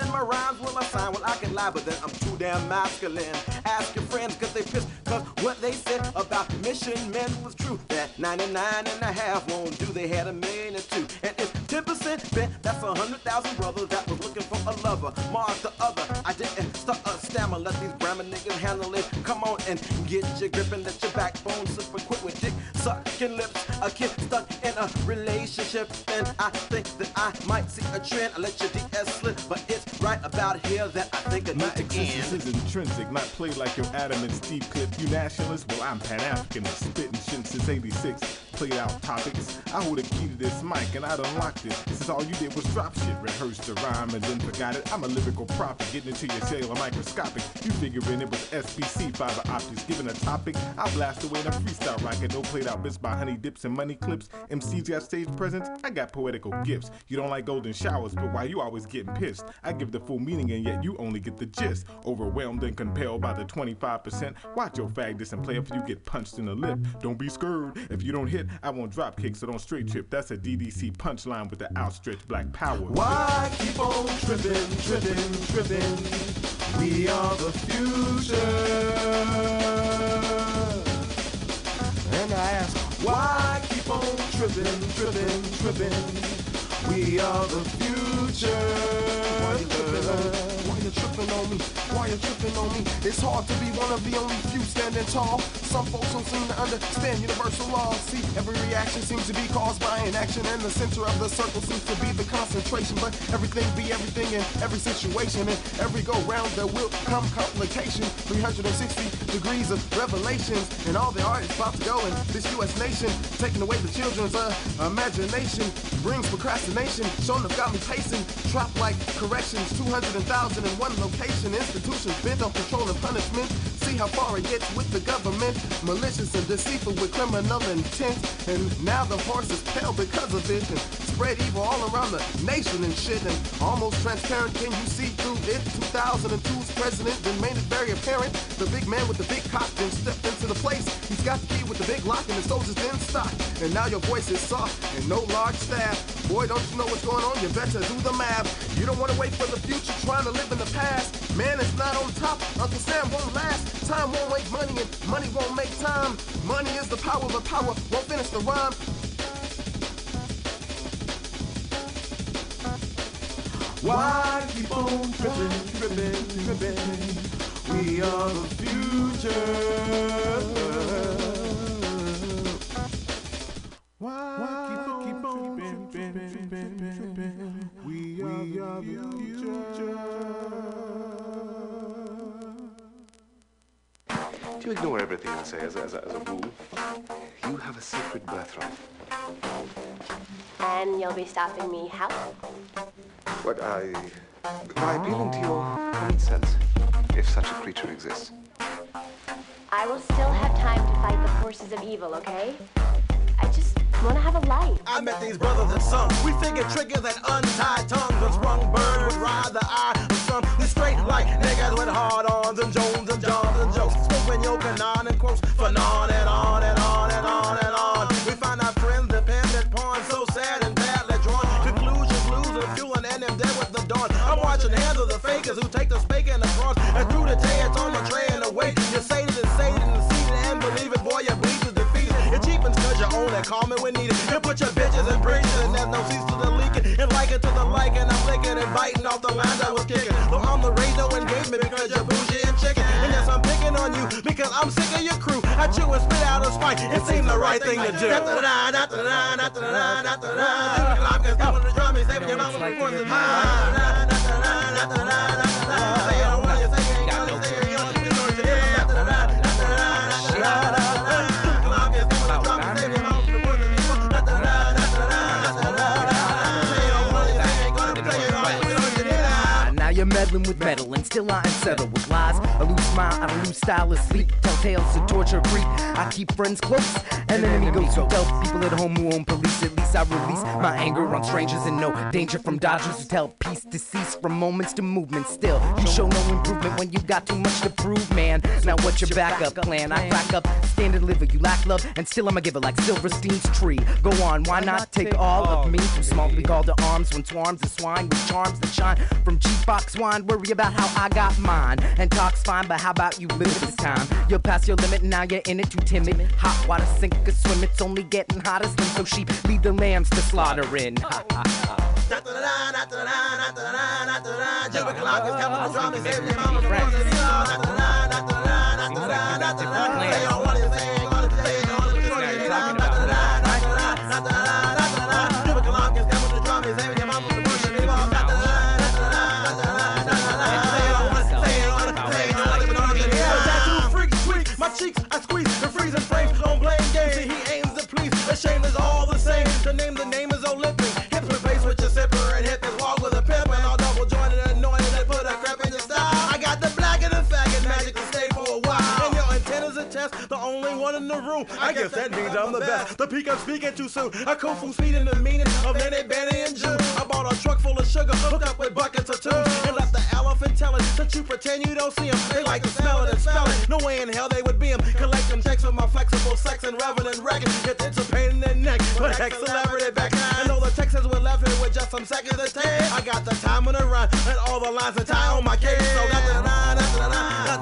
Speaker 5: in my rhymes? Will I sign? Well, I can lie, but then I'm too damn masculine. Ask your friends, cause they pissed, cause what they said about mission men was true. That 99 and a half won't do, they had a million and two. And if 10% bent, that's a hundred thousand brothers that was looking for a lover. Mark the other, I didn't start a stammer, let these grammar niggas handle it. Come on and get your grip and let your backbone super quick with dick sucking lips. A kid stuck in a relationship, and I think that I might see a trend. I let your DS slip, but it's right about here that I think need to
Speaker 3: existence is intrinsic, not played like your Adam and Steve clip. You nationalist? Well, I'm Pan African, spitting shit since 86. Played out topics. I hold a key to this mic, and I unlocked it. Since all you did was drop shit, rehearsed the rhyme, and then forgot it. I'm a lyrical prophet, getting into your cellular microscopic. You figuring it was SPC fiber optics. Given a topic, I'll blast away in a freestyle rocket. No played out bits by honey dips and money clips. MCs got stage presence, I got poetical gifts. You don't like golden showers, but why you always getting pissed? I give the full meaning, and yet you only get the gist. Overwhelmed and compelled by the 25%. Watch your fag this and play if you get punched in the lip. Don't be scared. If you don't hit, I won't drop kick, so don't straight trip. That's a DDC punchline with the outstretched black power.
Speaker 4: Why keep on tripping, tripping, tripping? We are the future. And I ask, why keep on tripping, tripping, tripping? We are the future. You tripping on me? Why you tripping on me? It's hard to be one of the only few standing tall. Some folks don't seem to understand universal laws. See, every reaction seems to be caused by an action, and the center of the circle seems to be the concentration. But everything be everything in every situation, and every go round there will come complication. 360 degrees of revelations, and all the art is about to go in this U.S. nation, taking away the children's uh, imagination, brings procrastination. Shown up got me pacing, trapped like corrections, 200,000 in one location. Institutions bent on control and punishment. See how far it gets with the government, malicious and deceitful with criminal intent. And now the horse is pale because of it, and spread evil all around the nation and shit. And almost transparent, can you see through it? 2002's president then made it very apparent. The big man with the big cock then stepped into the place. He's got the key with the big lock, and the soldiers then stock. And now your voice is soft and no large staff. Boy, don't you know what's going on? You better do the math. You don't want to wait for the future, trying to live in the past. Man is not on top. Uncle Sam won't last. Time won't make money, and money won't make time. Money is the power, but power won't finish the rhyme. Why keep on tripping, tripping, tripping? We are the future. Why keep on?
Speaker 11: We are the future.
Speaker 12: Do you ignore everything I say as a, as a, as a rule? You have a sacred birthright.
Speaker 13: And you'll be stopping me how?
Speaker 12: What I. by appealing to your common sense, if such a creature exists.
Speaker 13: I will still have time to fight the forces of evil, okay? I just want to have a life.
Speaker 5: I met these brothers and sons. We figured triggers and untied tongues. A sprung bird lines I was kicking. So on the radio engagement because you're bougie and chicken. And yes, I'm picking on you because I'm sick of your crew. I chew and spit out a spike. It seemed the right thing to do.
Speaker 14: Now you're meddling with metal and still I ain't settled with lies. A loose smile, I lose style of sleep. Tell tales to torture creep. I keep friends close and enemy goes who tell people at home who own police. At least I release my anger on strangers and no danger from dodgers who tell peace to cease from moments to movement. Still, you show no improvement when you got too much to prove, man. Now what's your backup plan? I crack up, stand and deliver. You lack love and still I'ma give it like Silverstein's tree. Go on, why not take all of me? Too small to be called to arms when swarms of swine with charms that shine from cheap box wine. Worry about how I got mine. And talk's fine, but how about you live this time? You're past your limit, now you're in it too timid. Hot water sink or swim, it's only getting hotter. Slim so sheep lead the lambs to slaughter in. Ha, ha,
Speaker 5: the room. I guess that means I'm the best. The peak I'm speaking too soon. I kung fu speed in the meaning of Lenny, Benny, and June. I bought a truck full of sugar, hook up with buckets of tunes, and let the elephant tell it that you pretend you don't see them. They like to smell it and spell it. No way in hell they would be them. Collect them checks with my flexible sex and revenant record. It, it's a pain in the neck, but heck, celebrity back. I know the Texans were left here with just some seconds to take. I got the time on the run and all the lines to tie on my case. So that's the that's the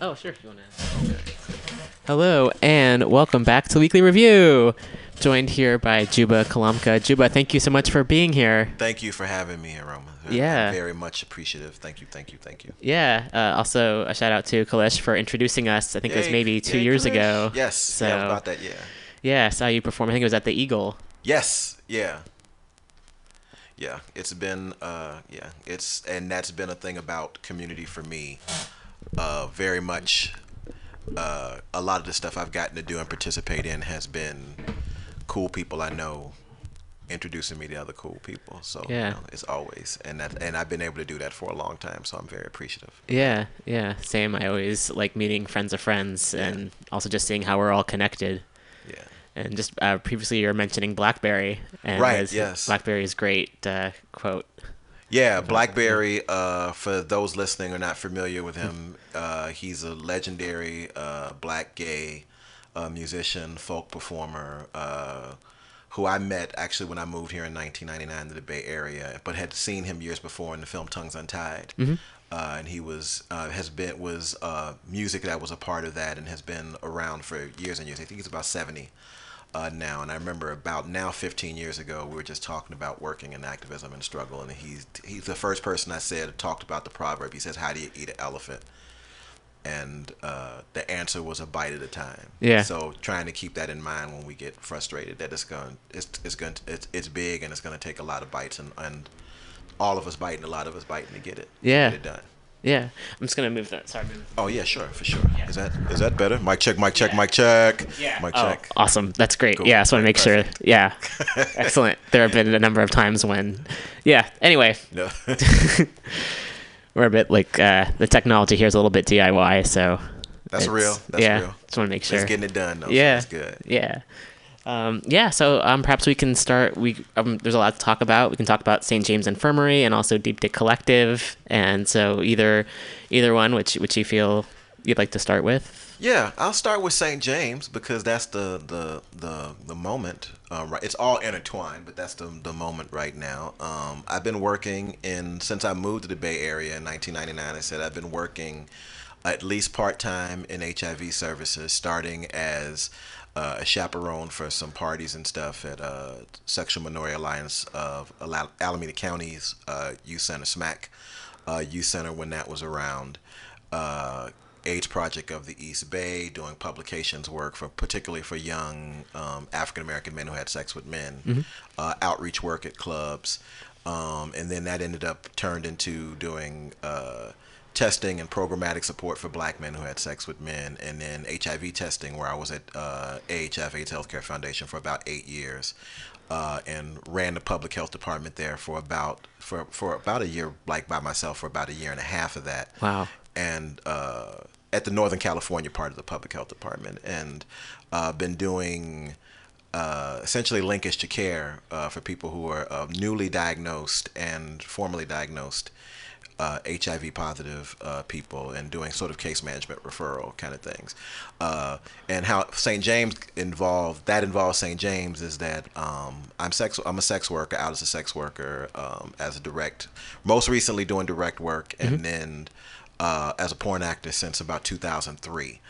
Speaker 6: Oh, sure. If you wanna. Hello, and welcome back to Weekly Review. joined here by Juba Kalamka. Juba, thank you so much for being here.
Speaker 15: Thank you for having me, Aroma.
Speaker 6: Yeah.
Speaker 15: I'm very much appreciative. Thank you, thank you, thank you.
Speaker 6: Yeah. Uh, also, a shout out to Kalish for introducing us. I think it was maybe two
Speaker 15: yay,
Speaker 6: years
Speaker 15: Kalish.
Speaker 6: ago.
Speaker 15: Yes,
Speaker 6: So,
Speaker 15: yeah, about that, yeah.
Speaker 6: Yeah, saw you perform. I think it was at the Eagle.
Speaker 15: Yes, yeah. Yeah, it's been uh yeah, it's and that's been a thing about community for me. Uh very much uh a lot of the stuff I've gotten to do and participate in has been cool people I know introducing me to other cool people. So you
Speaker 6: Yeah.
Speaker 15: know, it's always and that and I've been able to do that for a long time, so I'm very appreciative.
Speaker 6: Yeah, yeah, same. I always like meeting friends of friends, and also just seeing how we're all connected.
Speaker 15: Yeah.
Speaker 6: And just uh, previously, you were mentioning Blackberri, and
Speaker 15: Right, yes.
Speaker 6: Blackberri's great uh, quote.
Speaker 15: Yeah, Blackberri. Uh, for those listening or not familiar with him, uh, he's a legendary uh, black gay uh, musician, folk performer, uh, who I met actually when I moved here in 1999 to the Bay Area, but had seen him years before in the film Tongues Untied.
Speaker 6: Mhm.
Speaker 15: Uh, and he was uh, has been was uh, music that was a part of that and has been around for years and years. I think he's about 70 uh, now. And I remember about now 15 years ago, we were just talking about working in activism and struggle. And he's he's the first person I said talked about the proverb. He says, "How do you eat an elephant?" And uh, the answer was a bite at a time.
Speaker 6: Yeah.
Speaker 15: So trying to keep that in mind when we get frustrated that it's going it's it's going to, it's it's big and it's going to take a lot of bites and and all of us biting, a lot of us biting to get it
Speaker 6: Yeah.
Speaker 15: get it done.
Speaker 6: Yeah, I'm just gonna move that. Sorry. Move.
Speaker 15: Oh yeah, sure, for sure. Is that is that better? Mic check, mic check, mic check.
Speaker 6: Yeah.
Speaker 15: Mic
Speaker 6: Oh,
Speaker 15: check.
Speaker 6: awesome. That's great.
Speaker 15: Cool.
Speaker 6: Yeah, I just want to make
Speaker 15: Perfect.
Speaker 6: sure. Yeah. Excellent. There have been a number of times when, yeah. Anyway,
Speaker 15: No.
Speaker 6: we're a bit like uh, the technology here is a little bit DIY, so
Speaker 15: That's real. That's
Speaker 6: yeah,
Speaker 15: real.
Speaker 6: Just want to make
Speaker 15: It's
Speaker 6: sure
Speaker 15: getting it done, though, so
Speaker 6: Yeah,
Speaker 15: that's good.
Speaker 6: Yeah. Um, yeah, so um, perhaps we can start. We um, there's a lot to talk about. We can talk about St. James Infirmary and also Deep Dick Collective, and so either either one, which which you feel you'd like to start with.
Speaker 15: Yeah, I'll start with St. James because that's the the the the moment. Uh, right, it's all intertwined, but that's the the moment right now. Um, I've been working in since I moved to the Bay Area in 1999. I said I've been working at least part time in HIV services, starting as uh, a chaperone for some parties and stuff at uh, Sexual Minority Alliance of Ala- Alameda County's uh, Youth Center, SMAC uh, Youth Center, when that was around. Uh, AIDS Project of the East Bay, doing publications work for particularly for young um, African American men who had sex with men,
Speaker 6: Mhm.
Speaker 15: uh, outreach work at clubs, um, and then that ended up turned into doing uh, testing and programmatic support for black men who had sex with men, and then HIV testing, where I was at uh, AHF AIDS Healthcare Foundation for about eight years. Uh, and ran the public health department there for about for, for about a year, like by myself for about a year and a half of that
Speaker 6: Wow.
Speaker 15: and uh, at the Northern California part of the public health department, and uh, been doing uh, essentially linkage to care uh, for people who are uh, newly diagnosed and formerly diagnosed uh, HIV positive uh, people, and doing sort of case management referral kind of things. Uh, and how St. James involved that involves St. James is that um, I'm sex I'm a sex worker out as a sex worker um, as a direct most recently doing direct work and
Speaker 6: Mhm.
Speaker 15: then uh, as a porn actor since about 2003.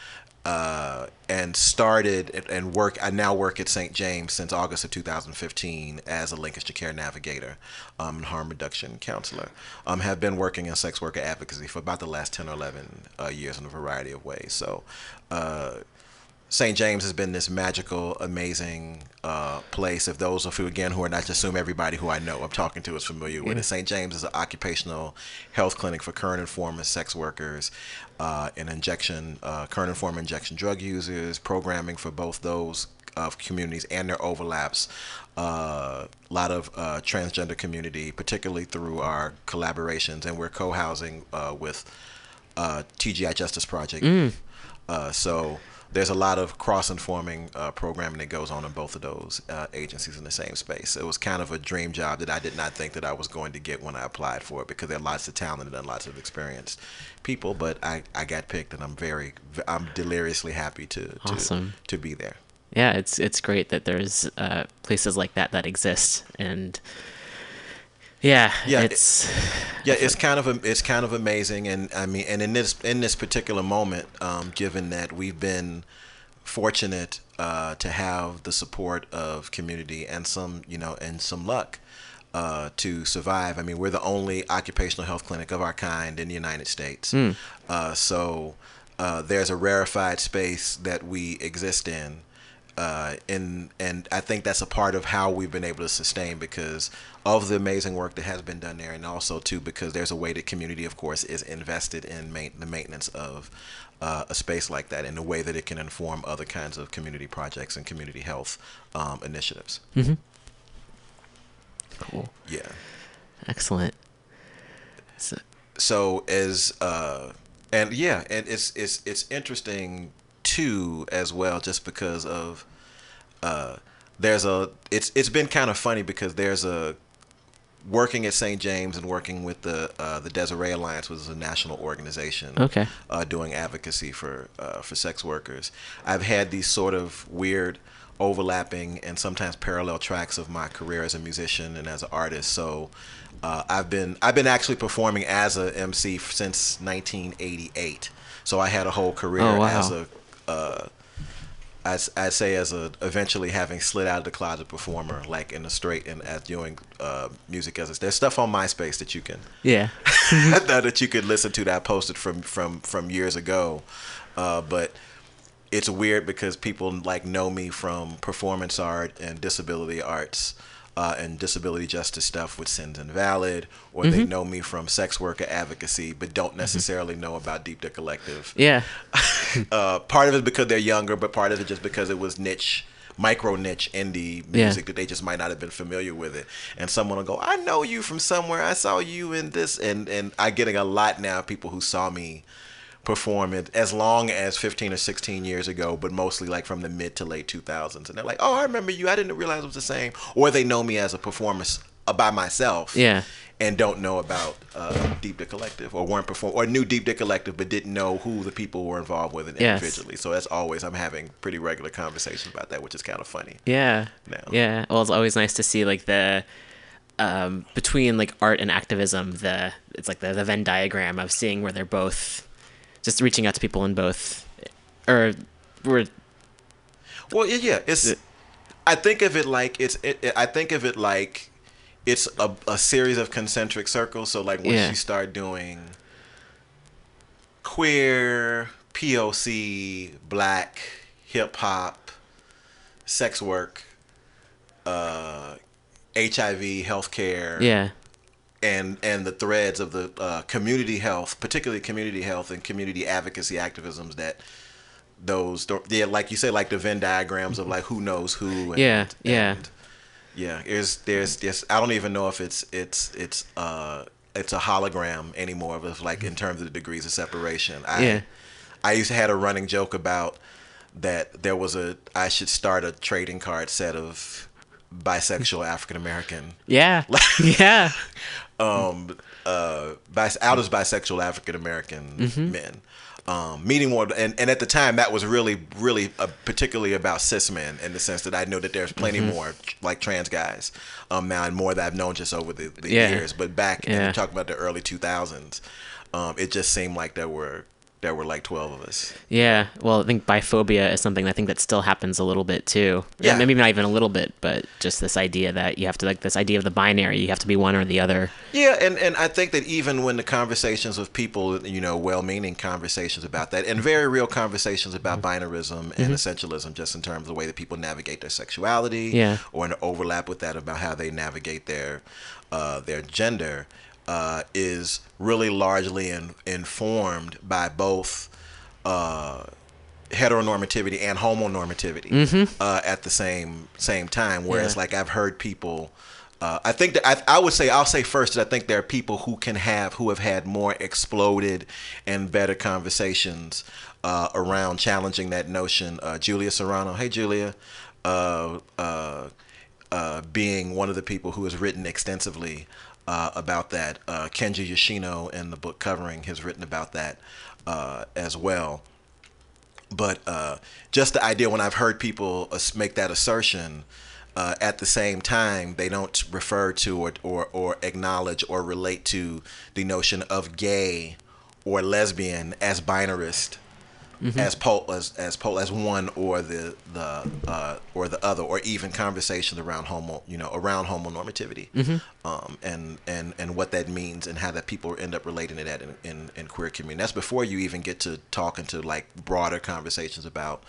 Speaker 15: Uh, and started and- work. I now work at St. James since August of 2015 as a to care navigator um, and harm reduction counselor. Um, have been working in sex worker advocacy for about the last 10 or 11 uh, years in a variety of ways. So, uh, St. James has been this magical, amazing uh, place. If those of you, again, who are not to assume everybody who I know I'm talking to is familiar with it, St. James is an occupational health clinic for current and former sex workers, uh, an injection, uh, current and former injection drug users, programming for both those of communities and their overlaps. A uh, lot of uh, transgender community, particularly through our collaborations, and we're co-housing uh, with uh, TGI Justice Project.
Speaker 6: Mm.
Speaker 15: Uh, so there's a lot of cross-informing uh, programming that goes on in both of those uh, agencies in the same space. It was kind of a dream job that I did not think that I was going to get when I applied for it because there are lots of talented and lots of experienced people. But I, I got picked, and I'm very I'm deliriously happy to to,
Speaker 6: Awesome.
Speaker 15: to be there.
Speaker 6: Yeah, it's it's great that there's uh, places like that that exist, and yeah,
Speaker 15: Yeah, it-
Speaker 6: it's
Speaker 15: yeah it's kind of a, it's kind of amazing and i mean and in this in this particular moment um, given that we've been fortunate uh, to have the support of community and some, you know, and some luck uh, to survive. I mean, we're the only occupational health clinic of our kind in the United States.
Speaker 6: Mm.
Speaker 15: Uh, so uh, there's a rarefied space that we exist in. Uh, in and I think that's a part of how we've been able to sustain because of the amazing work that has been done there, and also too because there's a way that community, of course, is invested in ma- the maintenance of uh, a space like that in a way that it can inform other kinds of community projects and community health um, initiatives.
Speaker 6: Mm-hmm. Cool.
Speaker 15: Yeah.
Speaker 6: Excellent. So,
Speaker 15: so as uh and yeah and it's it's it's interesting too as well just because of uh there's a it's it's been kind of funny because there's a working at St. James and working with the uh, the Desiree Alliance, which is a national organization,
Speaker 6: Okay.
Speaker 15: uh, doing advocacy for uh, for sex workers. I've had these sort of weird overlapping and sometimes parallel tracks of my career as a musician and as an artist. So uh, I've been I've been actually performing as a MC since 1988. So I had a whole career
Speaker 6: Oh, wow.
Speaker 15: as a uh, I'd, I'd say as a eventually having slid out of the closet performer, like in the straight and as doing uh, music as a, there's stuff on MySpace that you can
Speaker 6: Yeah.
Speaker 15: that that you could listen to that I posted from from from years ago, uh, but it's weird because people like know me from performance art and disability arts. Uh, and disability justice stuff with Sins Invalid, or they
Speaker 6: Mhm.
Speaker 15: know me from sex worker advocacy, but don't necessarily know about Deep Dick Collective
Speaker 6: yeah.
Speaker 15: uh, part of it because they're younger, but part of it just because it was niche, micro niche indie
Speaker 6: Yeah.
Speaker 15: music that they just might not have been familiar with it. And someone will go, "I know you from somewhere. I saw you in this," and and I getting a lot now. People who saw me perform it as long as 15 or 16 years ago, but mostly like from the mid to late 2000s, and they're like, "Oh, I remember you. I didn't realize it was the same." Or they know me as a performer uh, by myself
Speaker 6: Yeah.
Speaker 15: and don't know about uh, Deep Dick Collective or weren't perform or knew Deep Dick Collective but didn't know who the people were involved with it
Speaker 6: Yes.
Speaker 15: individually. So that's always I'm having pretty regular conversations about that, which is kind of funny.
Speaker 6: Yeah.
Speaker 15: now.
Speaker 6: Yeah. Well, it's always nice to see like the um, between like art and activism. The it's like the, the Venn diagram of seeing where they're both just reaching out to people in both, or we're
Speaker 15: Well, yeah, yeah. It's I think of it like it's. It, it- I think of it like it's a, a series of concentric circles. So like once
Speaker 6: Yeah.
Speaker 15: you start doing queer, POC, black, hip hop, sex work, uh, HIV, healthcare,
Speaker 6: Yeah.
Speaker 15: And and the threads of the uh, community health, particularly community health and community advocacy activisms that those yeah, like you say, like the Venn diagrams of like who knows who. And,
Speaker 6: yeah yeah
Speaker 15: yeah. There's there's there's I don't even know if it's it's it's uh it's a hologram anymore, it's like in terms of the degrees of separation. I,
Speaker 6: Yeah.
Speaker 15: I used to had a running joke about that there was a I should start a trading card set of bisexual African American
Speaker 6: yeah yeah
Speaker 15: um uh bis- out as bisexual African American
Speaker 6: Mhm.
Speaker 15: men. Um, meeting more and, and at the time that was really really uh, particularly about cis men in the sense that I know that there's plenty
Speaker 6: Mhm.
Speaker 15: more like trans guys um now and more that I've known just over the, the
Speaker 6: Yeah.
Speaker 15: years but back and
Speaker 6: Yeah.
Speaker 15: you're talking about the early 2000s um it just seemed like there were there were like 12 of us
Speaker 6: yeah. Well, I think biphobia is something I think that still happens a little bit too.
Speaker 15: Yeah.
Speaker 6: Maybe not even a little bit, but just this idea that you have to like this idea of the binary. You have to be one or the other.
Speaker 15: Yeah, and, and I think that even when the conversations with people, you know, well meaning conversations about that, and very real conversations about binarism and
Speaker 6: Mhm.
Speaker 15: essentialism, just in terms of the way that people navigate their sexuality,
Speaker 6: Yeah.
Speaker 15: or an overlap with that about how they navigate their uh, their gender, uh, is really largely in, informed by both uh, heteronormativity and homonormativity
Speaker 6: Mhm.
Speaker 15: uh, at the same same time. Whereas,
Speaker 6: Yeah.
Speaker 15: like I've heard people, uh, I think that I, I would say I'll say first that I think there are people who can have who have had more exploded and better conversations uh, around challenging that notion. Uh, Julia Serano, hey Julia, uh, uh, uh, being one of the people who has written extensively uh, about that. Uh, Kenji Yoshino in the book covering has written about that uh, as well but uh, just the idea when I've heard people make that assertion, uh, at the same time they don't refer to or, or or acknowledge or relate to the notion of gay or lesbian as binarist
Speaker 6: Mhm.
Speaker 15: as pol as as pol as one or the the uh, or the other, or even conversations around homo you know around homonormativity,
Speaker 6: Mhm.
Speaker 15: um, and and and what that means and how that people end up relating to that in, in, in queer community. That's before you even get to talking to like broader conversations about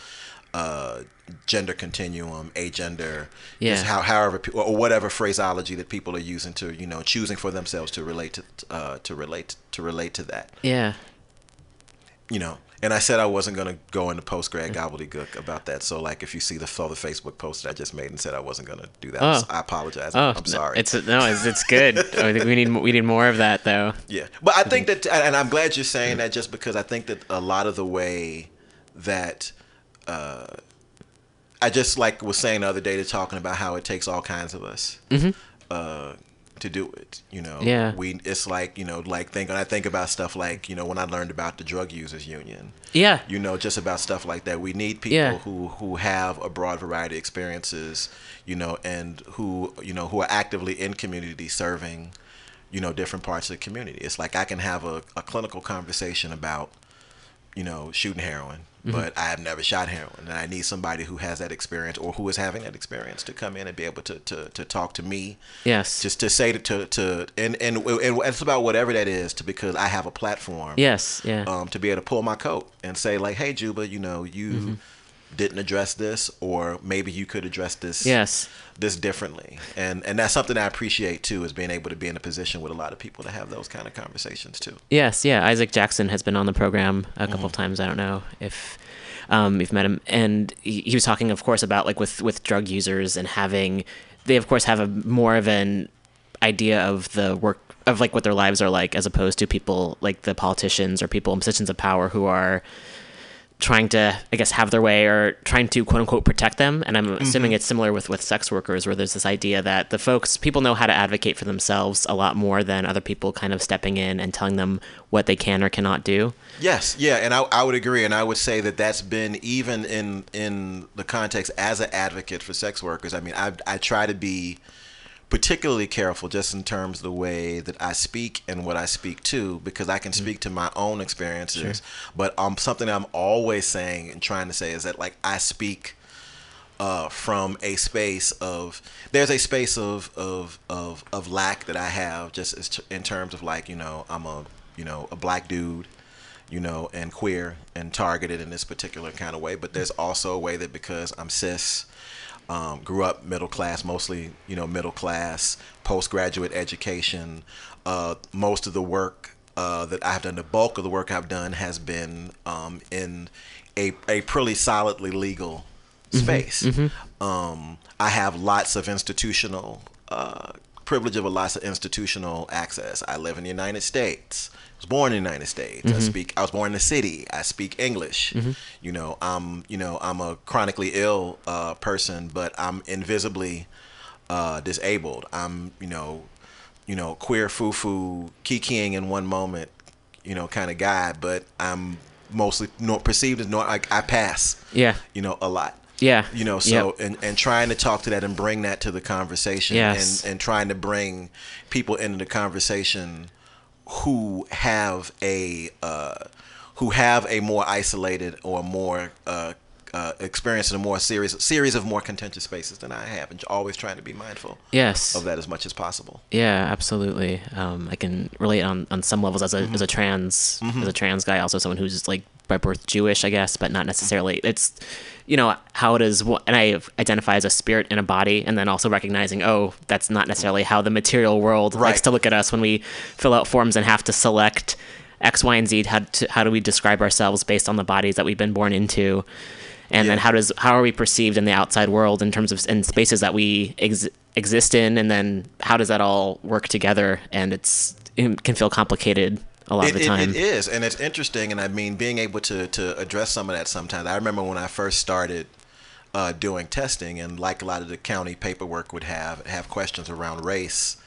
Speaker 15: uh, gender continuum, agender,
Speaker 6: Yeah.
Speaker 15: just how however or whatever phraseology that people are using to you know choosing for themselves to relate to uh, to relate to relate to that
Speaker 6: Yeah.
Speaker 15: you know. And I said I wasn't gonna go into post grad gobbledygook about that. So like, if you see the saw the Facebook post that I just made and said I wasn't gonna do that,
Speaker 6: Oh.
Speaker 15: I apologize.
Speaker 6: Oh,
Speaker 15: I'm sorry.
Speaker 6: It's no, it's, it's good. I think we need we need more of that though.
Speaker 15: Yeah, but I think that, and I'm glad you're saying that, just because I think that a lot of the way that uh, I just like was saying the other day, to talking about how it takes all kinds of us
Speaker 6: Mhm.
Speaker 15: uh, to do it. You know,
Speaker 6: Yeah.
Speaker 15: we it's like you know, like think I think about stuff like you know when I learned about the drug users union.
Speaker 6: Yeah.
Speaker 15: you know, just about stuff like that. We need people
Speaker 6: Yeah.
Speaker 15: who who have a broad variety of experiences, you know, and who you know who are actively in community serving, you know, different parts of the community. It's like I can have a, a clinical conversation about, you know, shooting heroin,
Speaker 6: Mhm.
Speaker 15: but I have never shot heroin, and I need somebody who has that experience or who is having that experience to come in and be able to to, to talk to me.
Speaker 6: Yes.
Speaker 15: Just to say to to, to and, and and it's about whatever that is, to because I have a platform.
Speaker 6: Yes, yeah.
Speaker 15: Um, to be able to pull my coat and say like, hey Juba, you know, you
Speaker 6: Mhm.
Speaker 15: Didn't address this, or maybe you could address this.
Speaker 6: Yes.
Speaker 15: This differently, and and that's something I appreciate too, is being able to be in a position with a lot of people to have those kind of conversations too.
Speaker 6: Yes, yeah. Isaac Jackson has been on the program a couple
Speaker 15: Mm-hmm.
Speaker 6: of times. I don't know if um, you've met him, and he, he was talking, of course, about like with with drug users and having they, of course, have a more of an idea of the work of like what their lives are like, as opposed to people like the politicians or people in positions of power who are trying to i guess have their way or trying to quote unquote protect them and i'm assuming
Speaker 15: Mhm.
Speaker 6: it's similar with with sex workers where there's this idea that the folks people know how to advocate for themselves a lot more than other people kind of stepping in and telling them what they can or cannot do
Speaker 15: Yes, yeah, and I, I would agree, and I would say that that's been even in in the context as an advocate for sex workers. I mean, I I try to be particularly careful just in terms of the way that I speak and what I speak to, because I can speak to my own experiences. But um, something I'm always saying and trying to say is that like I speak uh, from a space of there's a space of of of of lack that I have just as t- in terms of like you know I'm a you know a black dude you know and queer and targeted in this particular kind of way but there's also a way that because I'm cis um, grew up middle class mostly you know middle class postgraduate education. Uh, most of the work uh, that I've done the bulk of the work I've done has been um, in a, a pretty solidly legal
Speaker 6: Mhm,
Speaker 15: space.
Speaker 6: Mhm.
Speaker 15: um, I have lots of institutional uh, privilege of a lots of institutional access. I live in the United States. I was born in the United States. I
Speaker 6: Mhm.
Speaker 15: speak. I was born in the city. I speak English.
Speaker 6: Mhm.
Speaker 15: You know, I'm. You know, I'm a chronically ill uh, person, but I'm invisibly uh, disabled. I'm. You know, you know, queer foo foo kikiing in one moment. You know, kind of guy, but I'm mostly not perceived as not like I pass.
Speaker 6: Yeah.
Speaker 15: You know, a lot.
Speaker 6: Yeah.
Speaker 15: You know, so
Speaker 6: Yep.
Speaker 15: and, and trying to talk to that and bring that to the conversation
Speaker 6: Yes.
Speaker 15: and, and trying to bring people into the conversation who have a uh, who have a more isolated or more uh, uh, experience in a more series series of more contentious spaces than I have, and always trying to be mindful
Speaker 6: Yes.
Speaker 15: of that as much as possible.
Speaker 6: Yeah, absolutely. Um, I can relate on, on some levels as a as a trans
Speaker 15: Mhm.
Speaker 6: as a trans guy, also someone who's like by birth Jewish, I guess, but not necessarily. It's you know how it is, and I identify as a spirit in a body, and then also recognizing, oh, that's not necessarily how the material world likes to look at us when we fill out forms and have to select X, Y, and Z. How to, how do we describe ourselves based on the bodies that we've been born into? and then how does how are we perceived in the outside world in terms of in spaces that we ex- exist in and then how does that all work together and it's it can feel complicated a lot
Speaker 15: It,
Speaker 6: of the
Speaker 15: it- it is, and it's interesting. And I mean, being able to to address some of that sometimes. I remember when I first started uh, doing testing, and like a lot of the county paperwork would have have questions around race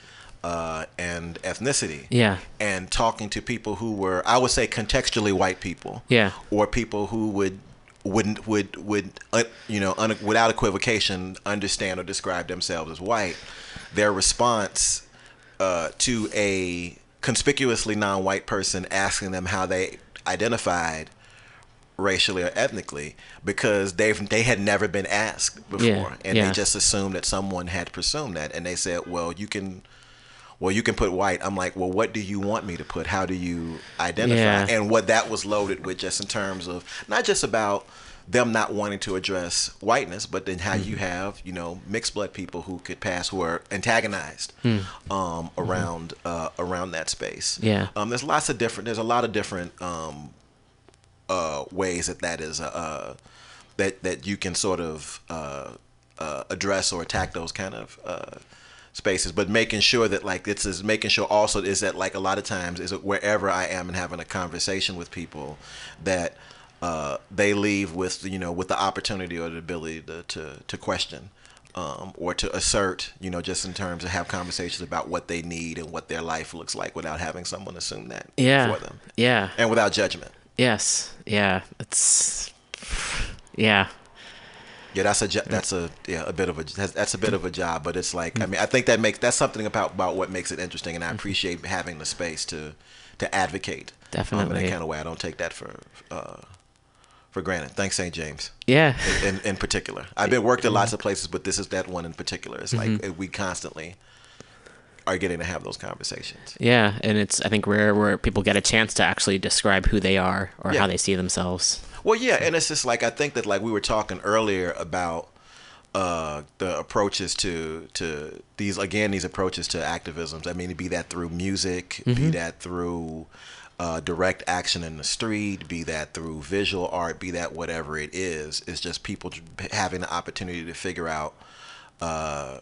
Speaker 15: uh, and ethnicity.
Speaker 6: Yeah.
Speaker 15: And talking to people who were, I would say, contextually white people.
Speaker 6: Yeah.
Speaker 15: Or people who would wouldn't would would uh, you know un, without equivocation understand or describe themselves as white. Their response uh, to a conspicuously non-white person asking them how they identified racially or ethnically because they've they had never been asked before.
Speaker 6: Yeah,
Speaker 15: and
Speaker 6: yeah.
Speaker 15: they just assumed that someone had presumed that. And they said well you can well you can put white. I'm like well what do you want me to put? How do you identify?
Speaker 6: Yeah.
Speaker 15: and what that was loaded with just in terms of not just about them not wanting to address whiteness but then how
Speaker 6: Mm-hmm.
Speaker 15: you have you know mixed blood people who could pass who are antagonized
Speaker 6: Hmm.
Speaker 15: um, around uh, around that space
Speaker 6: Yeah.
Speaker 15: um, there's lots of different there's a lot of different um, uh, ways that that is uh, that that you can sort of uh, uh, address or attack those kind of uh, spaces, but making sure that like it's is making sure also is that like a lot of times is wherever I am and having a conversation with people that uh, they leave with you know with the opportunity or the ability to to, to question. Um, or to assert, you know, just in terms of have conversations about what they need and what their life looks like without having someone assume that
Speaker 6: Yeah.
Speaker 15: for them.
Speaker 6: Yeah.
Speaker 15: And without judgment.
Speaker 6: Yes. Yeah. It's. Yeah.
Speaker 15: Yeah, that's a that's a yeah a bit of a that's, that's a bit of a job, but it's like I mean I think that makes that's something about about what makes it interesting, and I appreciate having the space to to advocate um, in
Speaker 6: Definitely.
Speaker 15: that kind of way. I don't take that for uh, for granted. Thanks, St. James.
Speaker 6: Yeah.
Speaker 15: In, in in particular, I've been worked in lots of places, but this is that one in particular. It's like
Speaker 6: Mhm.
Speaker 15: uh, we constantly are getting to have those conversations.
Speaker 6: Yeah, and it's I think rare where people get a chance to actually describe who they are or
Speaker 15: Yeah.
Speaker 6: how they see themselves.
Speaker 15: Well, yeah, and it's just like I think that like we were talking earlier about uh, the approaches to to these again these approaches to activisms. I mean, be that through music, be
Speaker 6: Mhm.
Speaker 15: that through uh, direct action in the street, be that through visual art, be that whatever it is. It's just people having the opportunity to figure out uh,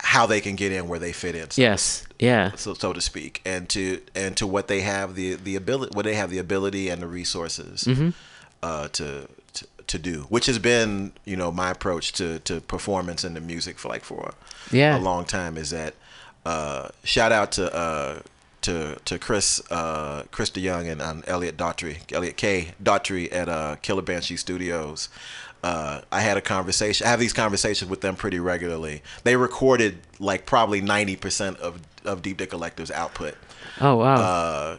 Speaker 15: how they can get in where they fit in. so-
Speaker 6: Yes. Yeah.
Speaker 15: so so to speak, and to and to what they have the the ability, what they have the ability and the resources
Speaker 6: Mhm.
Speaker 15: uh, to, to to do, which has been you know my approach to to performance and the music for like for
Speaker 6: Yeah.
Speaker 15: a long time is that uh, shout out to uh, to to Chris uh, Chris DeYoung and um, Elliot Daughtry Elliot K Daughtry at uh, Killer Banshee Studios. Uh, I had a conversation. I have these conversations with them pretty regularly. They recorded like probably ninety percent of of Deep Dick Collective's output.
Speaker 6: Oh wow.
Speaker 15: Uh,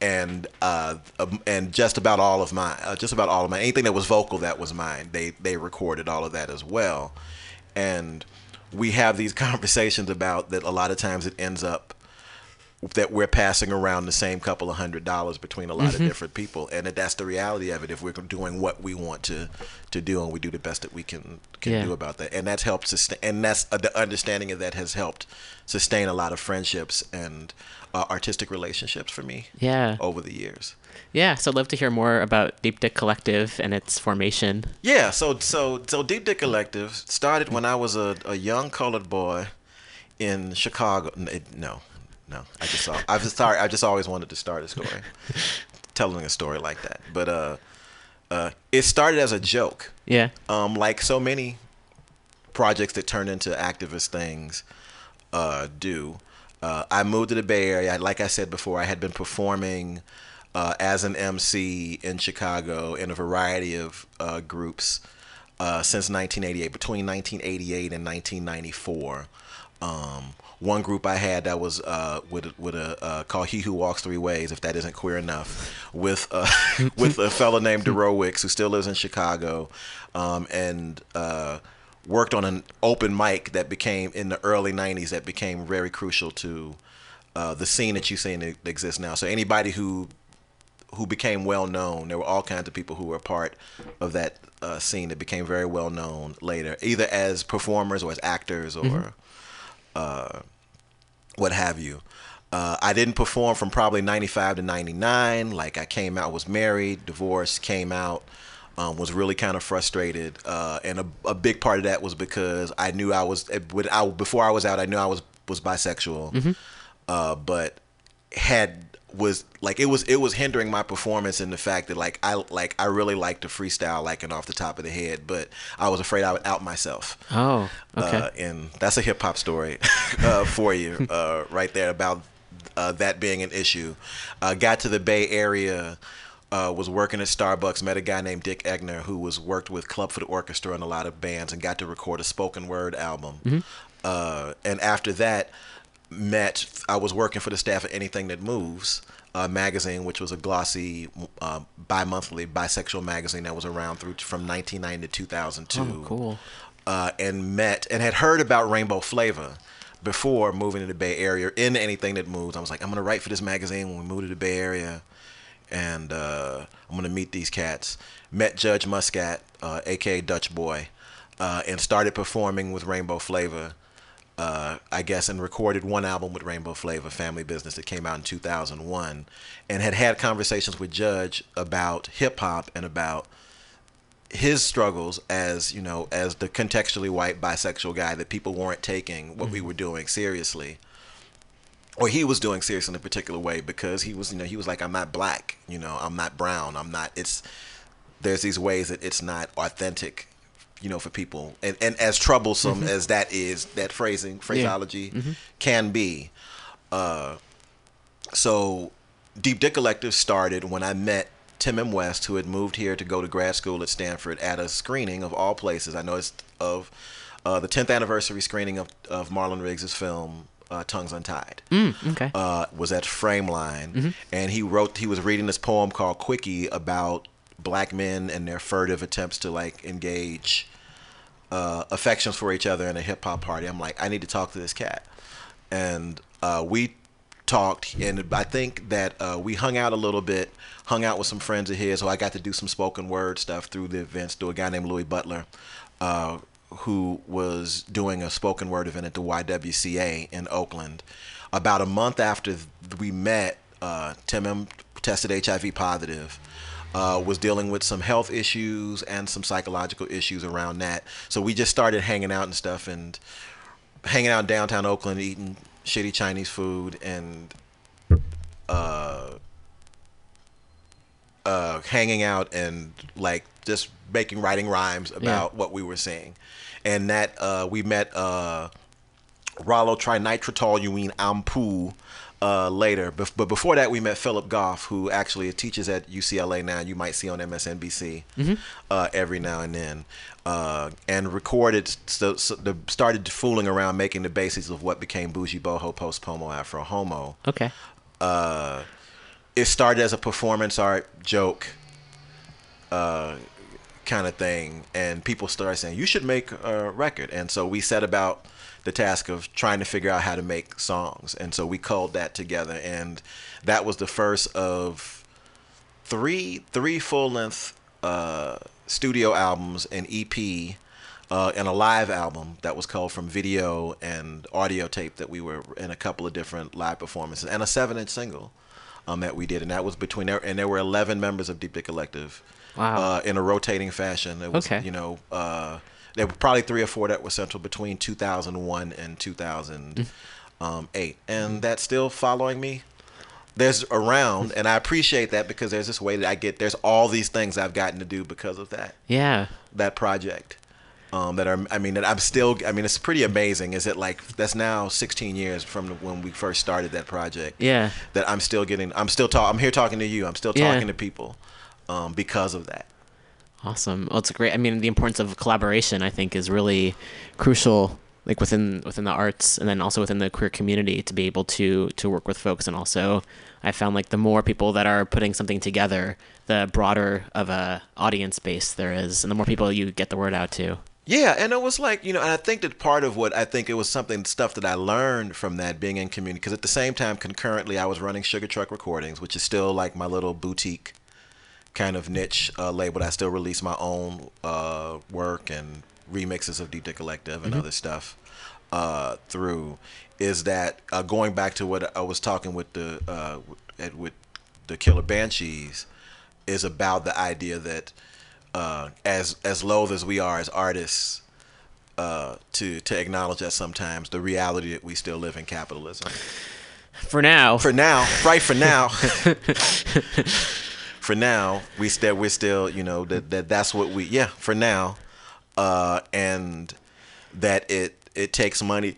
Speaker 15: and uh, um, and just about all of my uh, just about all of my anything that was vocal that was mine. They they recorded all of that as well, and we have these conversations about that. A lot of times it ends up that we're passing around the same couple of hundred dollars between a lot
Speaker 6: Mhm.
Speaker 15: of different people, and that that's the reality of it. If we're doing what we want to to do, and we do the best that we can can
Speaker 6: Yeah.
Speaker 15: do about that, and that's helped sustain, and that's uh, the understanding of that has helped sustain a lot of friendships and uh, artistic relationships for me.
Speaker 6: Yeah.
Speaker 15: over the years.
Speaker 6: Yeah, so I'd love to hear more about Deep Dick Collective and its formation.
Speaker 15: Yeah, so so so Deep Dick Collective started when I was a, a young colored boy in Chicago. No, no, I just saw. I just sorry. I just always wanted to start a story, telling a story like that. But uh, uh, it started as a joke.
Speaker 6: Yeah.
Speaker 15: Um, like so many projects that turn into activist things uh, do. Uh, I moved to the Bay Area. Like I said before, I had been performing uh, as an MC in Chicago in a variety of uh, groups uh, since 1988, between 1988 and 1994. Um, one group I had that was uh, with with a uh, called He Who Walks Three Ways, if that isn't queer enough, with uh, with a fellow named DeRoe Wicks who still lives in Chicago, um, and uh, worked on an open mic that became in the early '90s that became very crucial to uh, the scene that you see that exists now. So anybody who who became well known. There were all kinds of people who were a part of that uh, scene that became very well known later, either as performers or as actors or
Speaker 6: Mhm.
Speaker 15: Uh, what have you. Uh, I didn't perform from probably 95 to 99. Like I came out, was married, divorced, came out, um, was really kind of frustrated. Uh, and a, a big part of that was because I knew I was, eh, I, before I was out, I knew I was, was bisexual.
Speaker 6: Mhm.
Speaker 15: Uh, but had was like it was it was hindering my performance in the fact that like I like I really like to freestyle like and off the top of the head, but I was afraid I would out myself.
Speaker 6: Oh, okay.
Speaker 15: Uh, and that's a hip hop story uh, for you uh, right there about uh, that being an issue. Uh, got to the Bay Area. Uh, was working at Starbucks, met a guy named Dick Egner who was worked with Club Foot Orchestra and a lot of bands and got to record a spoken word album.
Speaker 6: Mhm.
Speaker 15: Uh, and after that, met. I was working for the staff at Anything That Moves. Uh, magazine, which was a glossy, uh, bi-monthly bisexual magazine that was around through from 1990 to 2002
Speaker 6: Oh, cool.
Speaker 15: uh, and met and had heard about Rainbow Flavor before moving to the Bay Area. In anything that moves, I was like, I'm gonna write for this magazine when we move to the Bay Area, and uh, I'm gonna meet these cats. Met Judge Muscat, uh, aka Dutch Boy, uh, and started performing with Rainbow Flavor. Uh, I guess, and recorded one album with Rainbow Flavor, Family Business, that came out in 2001, and had had conversations with Judge about hip hop and about his struggles as you know as the contextually white bisexual guy that people weren't taking what we were doing seriously or he was doing seriously in a particular way because he was you know he was like i'm not black you know i'm not brown i'm not it's there's these ways that it's not authentic you know for people and and as troublesome
Speaker 6: Mhm.
Speaker 15: as that is that phrasing phraseology
Speaker 6: Mhm.
Speaker 15: can be uh so Deep Dick Collective started when I met Tim M. West, who had moved here to go to grad school at Stanford at a screening of all places. I know it's of uh, the 10th anniversary screening of, of Marlon Riggs' film uh, Tongues Untied.
Speaker 6: Mm, okay.
Speaker 15: Uh, was at Frameline,
Speaker 6: Mhm.
Speaker 15: and he wrote. He was reading this poem called Quickie about black men and their furtive attempts to like engage uh, affections for each other in a hip hop party. I'm like, I need to talk to this cat, and uh, we talked, and I think that uh, we hung out a little bit, hung out with some friends of his, so I got to do some spoken word stuff through the events. Through a guy named Louis Butler, uh, who was doing a spoken word event at the YWCA in Oakland. About a month after we met, uh, Tim'm tested HIV positive. Uh, was dealing with some health issues and some psychological issues around that. So we just started hanging out and stuff and hanging out in downtown Oakland, eating shitty Chinese food and uh, uh, hanging out and like just making writing rhymes about what we were seeing. And that uh, we met uh, Rollo trinitrotoluene ampoule uh, later. Bef- but before that, we met Phillip Goff, who actually teaches at UCLA now. You might see on MSNBC
Speaker 6: Mhm.
Speaker 15: uh, every now and then, uh, and recorded. So, so the, started fooling around making the basis of what became Bougie Boho Post Pomo Afro Homo.
Speaker 6: Okay.
Speaker 15: Uh, it started as a performance art joke uh, kind of thing, and people started saying you should make a record, and so we set about the task of trying to figure out how to make songs, and so we culled that together, and that was the first of three three full length uh, studio albums, an EP. Uh, and a live album that was called from video and audio tape that we were in a couple of different live performances and a seven inch single um, that we did, and that was between there, and there were eleven members of Deep Dick Collective.
Speaker 6: Wow.
Speaker 15: Uh, in a rotating fashion. It was,
Speaker 6: Okay.
Speaker 15: You know, uh, there were probably three or four that were central between 2001 and 2008, and that's still following me. There's around, and I appreciate that because there's this way that I get. There's all these things I've gotten to do because of that
Speaker 6: Yeah.
Speaker 15: that project um, that are I mean that I'm still I mean it's pretty amazing is it like that's now 16 years from when we first started that project
Speaker 6: Yeah.
Speaker 15: that I'm still getting I'm still talking, I'm here talking to you I'm still
Speaker 6: Yeah.
Speaker 15: talking to people um, because of that
Speaker 6: Awesome. Well, it's great. I mean, the importance of collaboration, I think, is really crucial, like within within the arts, and then also within the queer community, to be able to to work with folks. And also, I found like the more people that are putting something together, the broader of a audience base there is, and the more people you get the word out to.
Speaker 15: Yeah, and it was like you know, and I think that part of what I think it was something stuff that I learned from that being in community because at the same time, concurrently, I was running Sugar Truck Recordings, which is still like my little boutique kind of niche uh, label. I still release my own uh, work and remixes of Deep Dick Collective and
Speaker 6: Mhm.
Speaker 15: other stuff uh, through. Is that uh, going back to what I was talking with the uh, with, with the Killer Banshees? Is about the idea that uh, as as loath as we are as artists uh, to to acknowledge that sometimes the reality that we still live in capitalism.
Speaker 6: For now.
Speaker 15: For now, right? For now. for now, we still we're still you know that that that's what we yeah for now, uh, and that it it takes money.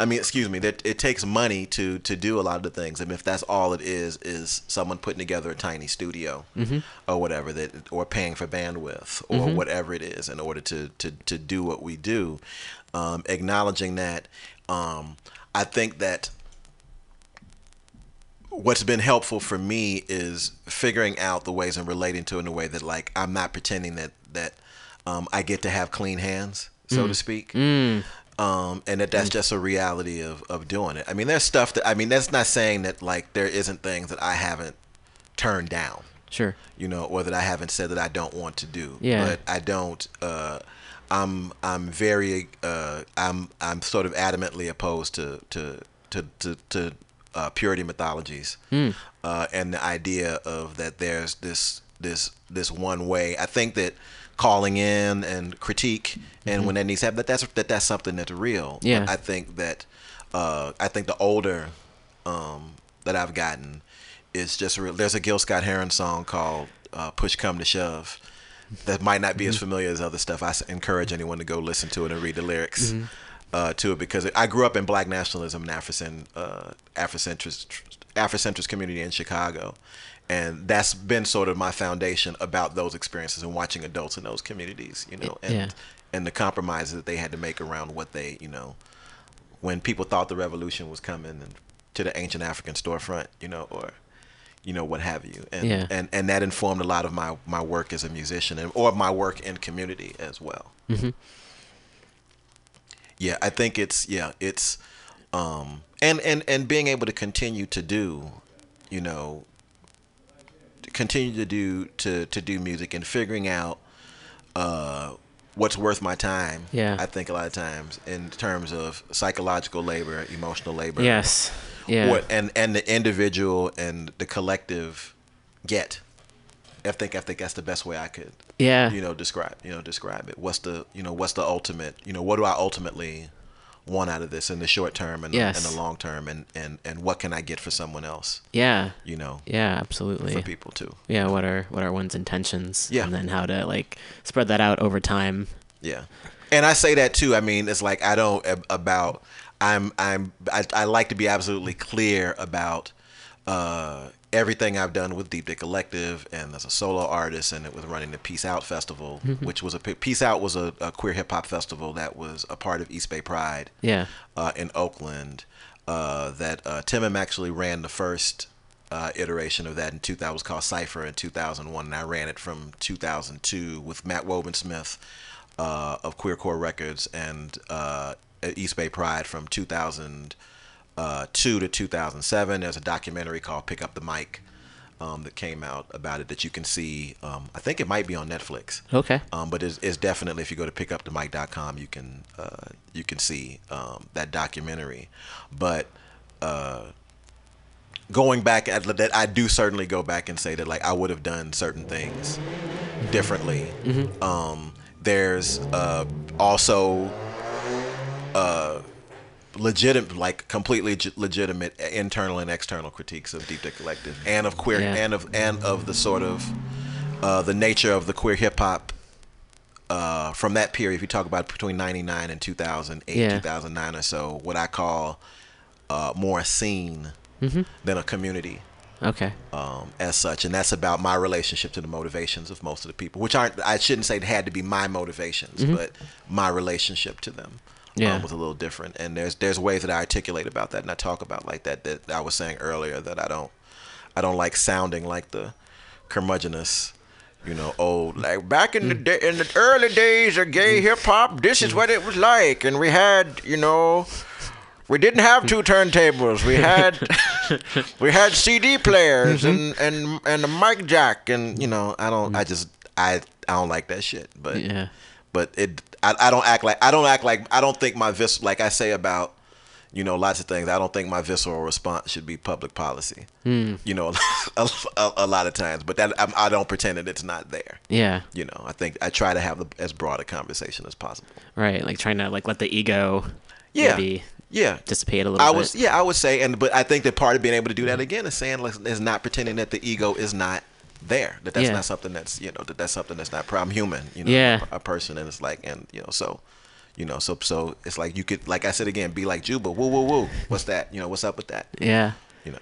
Speaker 15: I mean, excuse me, that it takes money to to do a lot of the things. I mean, if that's all it is, is someone putting together a tiny studio
Speaker 6: Mhm.
Speaker 15: or whatever that, or paying for bandwidth or
Speaker 6: Mhm.
Speaker 15: whatever it is in order to to to do what we do. Um, acknowledging that, um, I think that what's been helpful for me is figuring out the ways and relating to it in a way that like I'm not pretending that that um, I get to have clean hands, so
Speaker 6: Mm.
Speaker 15: to speak.
Speaker 6: Mm.
Speaker 15: Um, and that that's just a reality of, of doing it. I mean, there's stuff that I mean, that's not saying that like there isn't things that I haven't turned down.
Speaker 6: Sure.
Speaker 15: You know, or that I haven't said that I don't want to do.
Speaker 6: Yeah.
Speaker 15: But I don't. Uh, I'm I'm very uh, I'm I'm sort of adamantly opposed to to to to, to uh, purity mythologies
Speaker 6: Hmm.
Speaker 15: uh, and the idea of that there's this this this one way. I think that calling in and critique and
Speaker 6: Mhm.
Speaker 15: when that needs to happen, that that's that that's something that's real. But
Speaker 6: Yeah.
Speaker 15: I think that uh, I think the older um, that I've gotten is just real. There's a Gil Scott Heron song called uh, "Push Come to Shove." That might not be as
Speaker 6: Mhm.
Speaker 15: familiar as other stuff. I encourage anyone to go listen to it and read the lyrics
Speaker 6: Mhm.
Speaker 15: Uh, to it because I grew up in Black nationalism and Afrocent, uh, Afrocentrist, Afrocentrist community in Chicago, and that's been sort of my foundation about those experiences and watching adults in those communities, you know, and
Speaker 6: Yeah.
Speaker 15: and the compromises that they had to make around what they, you know, when people thought the revolution was coming and to the ancient African storefront, you know, or you know what have you, and
Speaker 6: Yeah.
Speaker 15: and and that informed a lot of my my work as a musician and or my work in community as well.
Speaker 6: hmm
Speaker 15: Yeah, I think it's yeah, it's um and and and being able to continue to do, you know, continue to do to to do music and figuring out uh what's worth my time.
Speaker 6: Yeah.
Speaker 15: I think a lot of times in terms of psychological labor, emotional labor.
Speaker 6: Yes. Yeah.
Speaker 15: What and and the individual and the collective get. I think I think that's the best way I could
Speaker 6: Yeah.
Speaker 15: you know describe you know describe it. What's the you know what's the ultimate you know what do I ultimately want out of this in the short term and the,
Speaker 6: Yes.
Speaker 15: and the long term and, and and what can I get for someone else?
Speaker 6: Yeah.
Speaker 15: You know.
Speaker 6: Yeah, absolutely.
Speaker 15: For people too.
Speaker 6: Yeah, what are what are one's intentions?
Speaker 15: Yeah.
Speaker 6: And then how to like spread that out over time.
Speaker 15: Yeah, and I say that too. I mean, it's like I don't about. I'm I'm I, I like to be absolutely clear about uh, everything I've done with Deep Dick Collective and as a solo artist, and it was running the Peace Out Festival,
Speaker 6: Mhm.
Speaker 15: which was a Peace Out was a, a queer hip hop festival that was a part of East Bay Pride.
Speaker 6: Yeah.
Speaker 15: Uh, in Oakland, uh, that uh, Tim'm actually ran the first. Uh, iteration of that in 2000 was called Cipher in 2001, and I ran it from 2002 with Matt Wobensmith uh, of Queercore Records and uh, East Bay Pride from 2002 to 2007. There's a documentary called Pick Up the Mic um, that came out about it that you can see. Um, I think it might be on Netflix.
Speaker 6: Okay.
Speaker 15: Um, but it's, it's definitely if you go to pickupthemic.com, you can uh, you can see um, that documentary. But uh, going back at that, I do certainly go back and say that like I would have done certain things differently.
Speaker 6: Mhm.
Speaker 15: Um, there's uh, also uh, legitimate, like completely leg- legitimate internal and external critiques of Deep Dick Collective and of queer
Speaker 6: Yeah.
Speaker 15: and of and of the sort of uh, the nature of the queer hip hop uh, from that period. If you talk about between '99 and 2008,
Speaker 6: Yeah.
Speaker 15: 2009 or so, what I call uh, more a scene
Speaker 6: Mhm.
Speaker 15: than a community
Speaker 6: Okay.
Speaker 15: um, as such, and that's about my relationship to the motivations of most of the people, which aren't. I shouldn't say it had to be my motivations,
Speaker 6: Mhm.
Speaker 15: but my relationship to them
Speaker 6: Yeah.
Speaker 15: um, was a little different. And there's there's ways that I articulate about that, and I talk about like that. That I was saying earlier that I don't I don't like sounding like the curmudgeonous. You know, old like back in the mm. day, in the early days of gay mm. hip hop, this is mm. what it was like, and we had, you know, we didn't have two turntables. We had we had CD players mm-hmm. and and and a mic jack, and you know, I don't, I just, I, I don't like that shit. But
Speaker 6: Yeah.
Speaker 15: but it, I, I don't act like, I don't act like, I don't think my vis, like I say about, you know, lots of things. I don't think my visceral response should be public policy.
Speaker 6: Hmm.
Speaker 15: You know, a, a, a lot of times, but that I'm, I don't pretend that it's not there.
Speaker 6: Yeah.
Speaker 15: You know, I think I try to have the, as broad a conversation as possible.
Speaker 6: Right. Like trying to like let the ego
Speaker 15: Yeah.
Speaker 6: maybe
Speaker 15: Yeah.
Speaker 6: dissipate a little
Speaker 15: I
Speaker 6: bit.
Speaker 15: was yeah, I would say, and but I think that part of being able to do that again is saying like, is not pretending that the ego is not there. That that's
Speaker 6: Yeah.
Speaker 15: not something that's you know that that's something that's not. I'm human, you know,
Speaker 6: Yeah.
Speaker 15: a, a person, and it's like and you know so. You know, so so it's like you could, like I said again, be like Juba, woo woo woo. What's that? You know, what's up with that?
Speaker 6: Yeah.
Speaker 15: You know.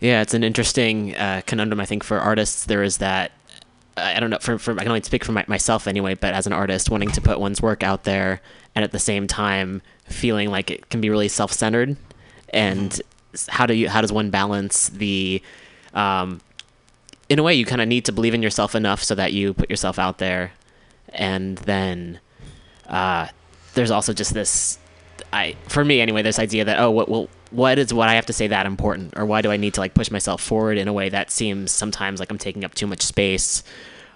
Speaker 6: Yeah, it's an interesting uh, conundrum. I think for artists, there is that. I don't know. For, for I can only speak for my, myself anyway, but as an artist, wanting to put one's work out there and at the same time feeling like it can be really self-centered and s- how do you how does one balance the um, in a way you kind of need to believe in yourself enough so that you put yourself out there. And then uh, there's also just this I for me anyway this idea that oh what well what is what I have to say that important? Or why do I need to like push myself forward in a way that seems sometimes like I'm taking up too much space?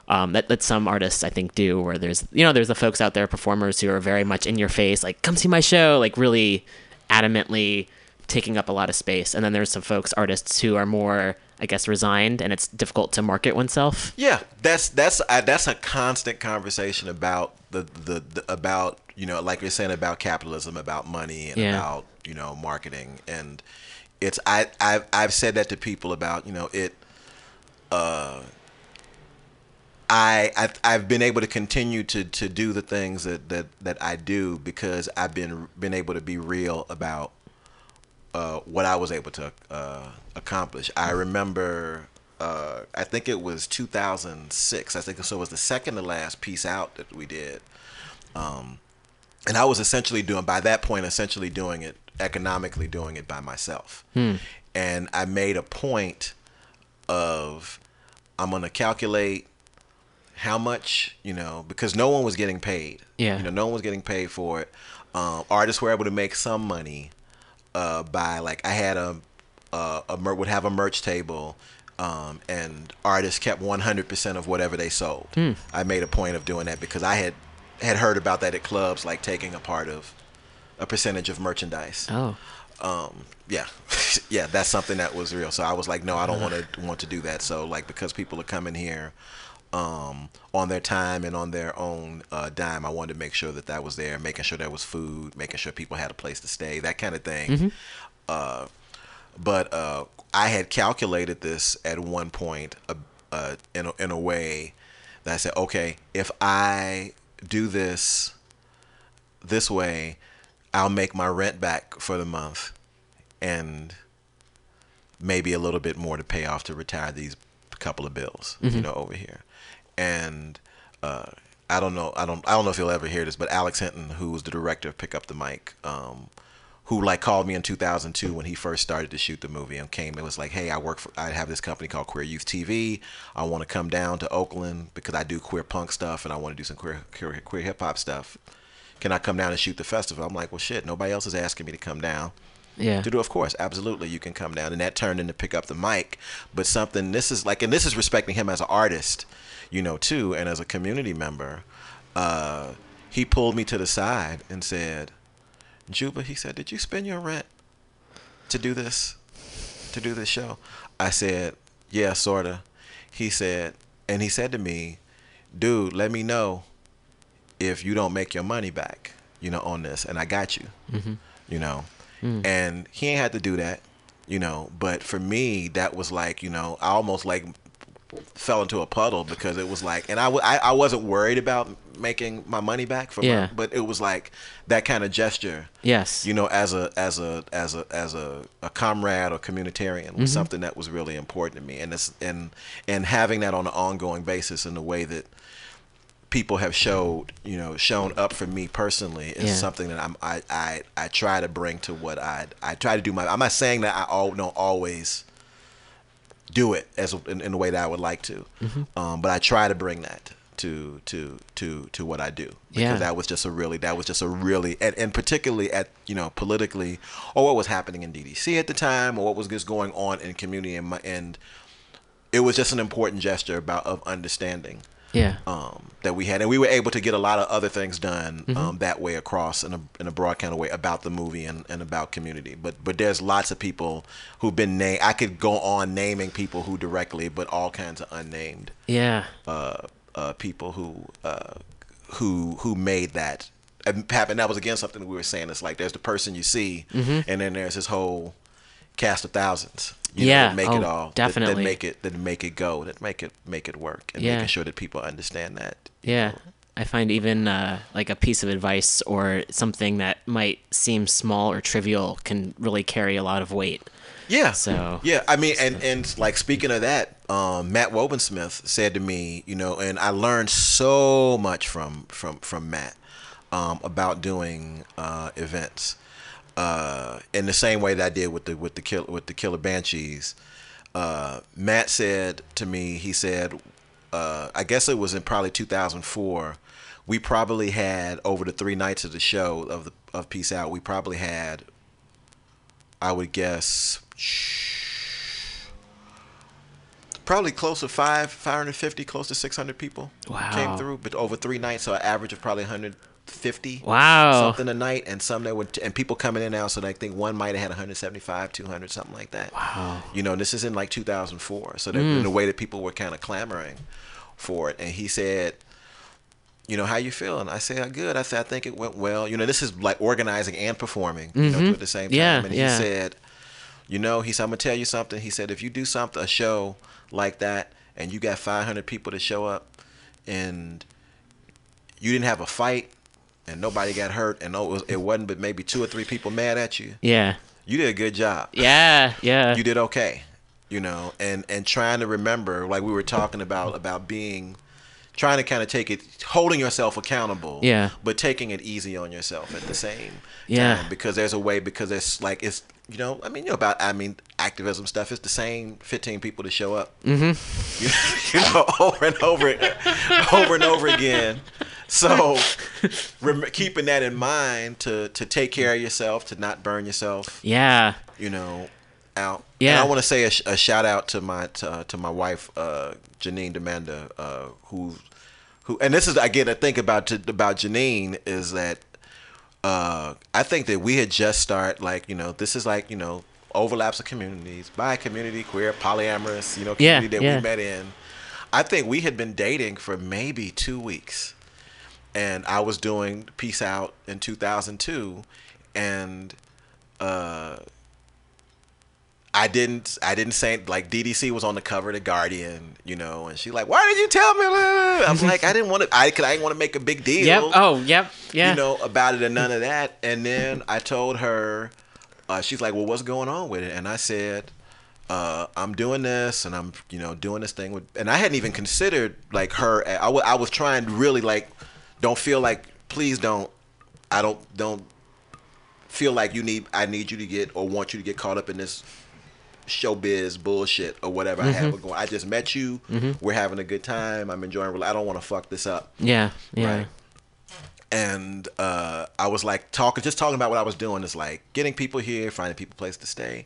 Speaker 6: Um, that, that some artists I think do where there's you know there's the folks out there performers who are very much in your face like come see my show like really adamantly taking up a lot of space. And then there's some folks artists who are more I guess resigned and it's difficult to market oneself
Speaker 15: Yeah, that's that's that's a constant conversation about the, the the about you know like you're saying about capitalism, about money, and
Speaker 6: Yeah.
Speaker 15: about you know marketing, and it's I I've I've said that to people about you know it. Uh, I I've, I've been able to continue to, to do the things that, that, that I do because I've been been able to be real about uh, what I was able to uh, accomplish. I remember, uh, I think it was 2006. I think so. It was the second to last piece out that we did, um, and I was essentially doing by that point, essentially doing it economically, doing it by myself.
Speaker 6: Hmm.
Speaker 15: And I made a point of I'm gonna calculate how much you know because no one was getting paid.
Speaker 6: Yeah.
Speaker 15: You know, no one was getting paid for it. Um, artists were able to make some money uh, by like I had a a, a mer- would have a merch table. Um, and artists kept 100% of whatever they sold.
Speaker 6: Hmm.
Speaker 15: I made a point of doing that because I had had heard about that at clubs, like taking a part of a percentage of merchandise.
Speaker 6: Oh.
Speaker 15: Um, yeah, yeah, that's something that was real. So I was like, no, I don't want to want to do that. So like because people are coming here um, on their time and on their own uh, dime, I wanted to make sure that that was there, making sure there was food, making sure people had a place to stay, that kind of thing.
Speaker 6: Mhm.
Speaker 15: Uh, but uh, I had calculated this at one point uh, uh, in a, in a way that I said, okay, if I do this this way, I'll make my rent back for the month, and maybe a little bit more to pay off to retire these couple of bills, you
Speaker 6: Mhm.
Speaker 15: know, over here. And uh, I don't know, I don't, I don't know if you'll ever hear this, but Alex Hinton, who was the director of Pick Up the Mic, um, who like called me in 2002 when he first started to shoot the movie and came. It was like, hey, I work for, I have this company called Queer Youth TV. I want to come down to Oakland because I do queer punk stuff and I want to do some queer queer, queer hip hop stuff. Can I come down and shoot the festival? I'm like, well, shit. Nobody else is asking me to come down.
Speaker 6: Yeah.
Speaker 15: To do, of course, absolutely, you can come down, and that turned into pick up the mic. But something, this is like, and this is respecting him as an artist, you know, too, and as a community member. Uh, he pulled me to the side and said, Juba, he said, did you spend your rent to do this, to do this show? I said, yeah, sorta. He said, and he said to me, dude, let me know if you don't make your money back, you know, on this, and I got you,
Speaker 6: Mhm.
Speaker 15: you know.
Speaker 6: Mm.
Speaker 15: And he ain't had to do that, you know. But for me, that was like, you know, I almost like fell into a puddle because it was like, and I, w- I, I wasn't worried about making my money back for
Speaker 6: Yeah.
Speaker 15: but it was like that kind of gesture.
Speaker 6: Yes.
Speaker 15: You know, as a as a as a as a, a comrade or communitarian was
Speaker 6: Mhm.
Speaker 15: something that was really important to me, and it's and and having that on an ongoing basis in the way that people have showed you know shown up for me personally is
Speaker 6: Yeah.
Speaker 15: something that I'm I, I I try to bring to what I I try to do my I'm not saying that I all don't always do it as in, in the way that I would like to
Speaker 6: Mhm.
Speaker 15: um, but I try to bring that to to to to what I do because
Speaker 6: Yeah.
Speaker 15: that was just a really that was just a really and, and particularly at you know politically or what was happening in DDC at the time or what was just going on in community and my and it was just an important gesture about of understanding
Speaker 6: Yeah.
Speaker 15: um, that we had, and we were able to get a lot of other things done
Speaker 6: Mhm.
Speaker 15: um, that way across in a in a broad kind of way about the movie and, and about community. But but there's lots of people who've been named. I could go on naming people who directly, but all kinds of unnamed.
Speaker 6: Yeah.
Speaker 15: Uh, uh, people who uh, who who made that happen. That was again something we were saying. It's like there's the person you see,
Speaker 6: Mhm.
Speaker 15: and then there's this whole cast of thousands. You
Speaker 6: Yeah,
Speaker 15: that make it
Speaker 6: oh,
Speaker 15: all that-
Speaker 6: definitely.
Speaker 15: that, make it that make it go that make it make it work and
Speaker 6: Yeah.
Speaker 15: making sure that people understand that
Speaker 6: Yeah. I find even uh, like a piece of advice or something that might seem small or trivial can really carry a lot of weight.
Speaker 15: Yeah.
Speaker 6: So
Speaker 15: Yeah, I mean, and and like speaking of that, um, Matt Wobensmith said to me, you know, and I learned so much from from from Matt. um, about doing uh, events uh, in the same way that I did with the with the kill with the Killer Banshees. Uh, Matt said to me, he said, uh, I guess it was in probably 2004. We probably had over the three nights of the show of the of Peace Out. We probably had, I would guess, probably close to five, 550, close to 600 people
Speaker 6: Wow.
Speaker 15: came through, but over three nights, so an average of probably 150.
Speaker 6: Wow.
Speaker 15: something a night, and some that would, and people coming in now. So I think one might have had 175, 200, something like that.
Speaker 6: Wow.
Speaker 15: You know, this is in like 2004, so that
Speaker 6: Mm.
Speaker 15: in a way that people were kind of clamoring for it, and he said. You know how you feeling? I said good. I said I think it went well. You know this is like organizing and performing. You know
Speaker 6: Mhm.
Speaker 15: at the same time.
Speaker 6: Yeah,
Speaker 15: and
Speaker 6: yeah.
Speaker 15: he said, you know, he said, I'm gonna tell you something. He said, if you do something, a show like that, and you got 500 people to show up, and you didn't have a fight, and nobody got hurt, and no, it, was, it wasn't but maybe two or three people mad at you.
Speaker 6: Yeah.
Speaker 15: You did a good job.
Speaker 6: Yeah, yeah.
Speaker 15: You did okay. You know, and and trying to remember, like we were talking about, about being, trying to kind of take it, holding yourself accountable.
Speaker 6: Yeah.
Speaker 15: But taking it easy on yourself at the same
Speaker 6: Yeah.
Speaker 15: time because there's a way because it's like it's you know I mean you know about I mean activism stuff. It's the same 15 people to show up.
Speaker 6: Mm-hmm.
Speaker 15: You, you know over and over over and over again. So rem- keeping that in mind to to take care of yourself, to not burn yourself
Speaker 6: Yeah.
Speaker 15: you know, out.
Speaker 6: Yeah.
Speaker 15: And I want to say a, sh- a shout out to my to, uh, to my wife, uh, Janine Demanda, uh, who who and this is again I think about J- about Janine is that uh, I think that we had just start like you know this is like you know overlaps of communities bi community queer polyamorous you know
Speaker 6: Yeah,
Speaker 15: community that
Speaker 6: yeah.
Speaker 15: we met in. I think we had been dating for maybe two weeks, and I was doing Peace Out in 2002, and uh, I didn't I didn't say like DDC was on the cover of the Guardian, you know, and she like, why did you tell me? I'm like, I didn't want to, I, 'cause I didn't want to make a big deal.
Speaker 6: Yep. Oh, yep. Yeah.
Speaker 15: You know about it and none of that. And then I told her, uh, she's like, well, what's going on with it? And I said, uh, I'm doing this and I'm, you know, doing this thing with, and I hadn't even considered like her. I I was trying to really like, don't feel like, please don't, I don't, don't feel like you need, I need you to get or want you to get caught up in this showbiz bullshit or whatever I have
Speaker 6: Mhm.
Speaker 15: going. I just met you.
Speaker 6: Mhm.
Speaker 15: We're having a good time. I'm enjoying. I don't want to fuck this up.
Speaker 6: Yeah. Yeah.
Speaker 15: Right. And uh, I was like talking, just talking about what I was doing. Is like getting people here, finding people place to stay.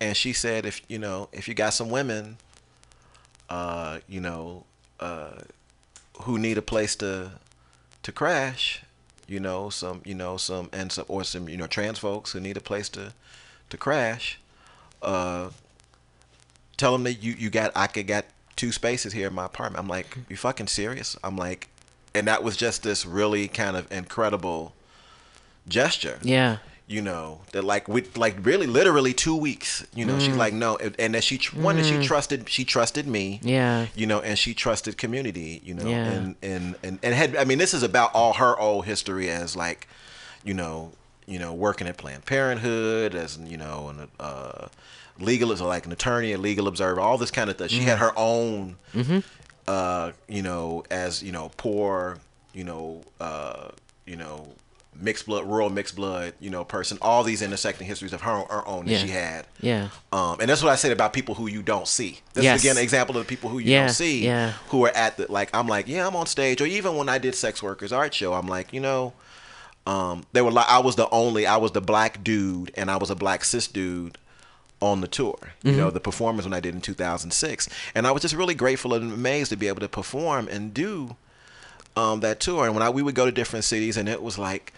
Speaker 15: And she said, if you know, if you got some women, uh, you know, uh, who need a place to to crash, you know, some, you know, some, and some, or some, you know, trans folks who need a place to to crash. Uh, tell them that you you got I could got two spaces here in my apartment. I'm like, you fucking serious? I'm like, and that was just this really kind of incredible gesture.
Speaker 6: Yeah.
Speaker 15: You know that like with like really literally two weeks. You know she's
Speaker 6: Mm.
Speaker 15: like no, and- and that she tr- one that she
Speaker 6: Mm.
Speaker 15: trusted she trusted me.
Speaker 6: Yeah.
Speaker 15: You know, and she trusted community. You know,
Speaker 6: Yeah.
Speaker 15: and and and and had I mean this is about all her old history as like, you know, you know working at Planned Parenthood as you know an uh, legal as like an attorney, a legal observer, all this kind of stuff. She had
Speaker 6: Mhm.
Speaker 15: her own
Speaker 6: Mhm.
Speaker 15: uh, you know, as you know, poor, you know, uh, you know, mixed blood, rural mixed blood, you know, person. All these intersecting histories of her, her own that
Speaker 6: Yeah.
Speaker 15: she had.
Speaker 6: Yeah.
Speaker 15: Um, and that's what I said about people who you don't see. This
Speaker 6: Yes.
Speaker 15: is again an example of the people who you
Speaker 6: Yeah,
Speaker 15: don't see,
Speaker 6: yeah.
Speaker 15: who are at the like. I'm like, yeah, I'm on stage, or even when I did Sex Workers Art Show, I'm like, you know, um, they were like, I was the only, I was the black dude, and I was a black cis dude on the tour. You know,
Speaker 6: Mhm.
Speaker 15: the performance when I did in 2006, and I was just really grateful and amazed to be able to perform and do um, that tour. And when I we would go to different cities, and it was like,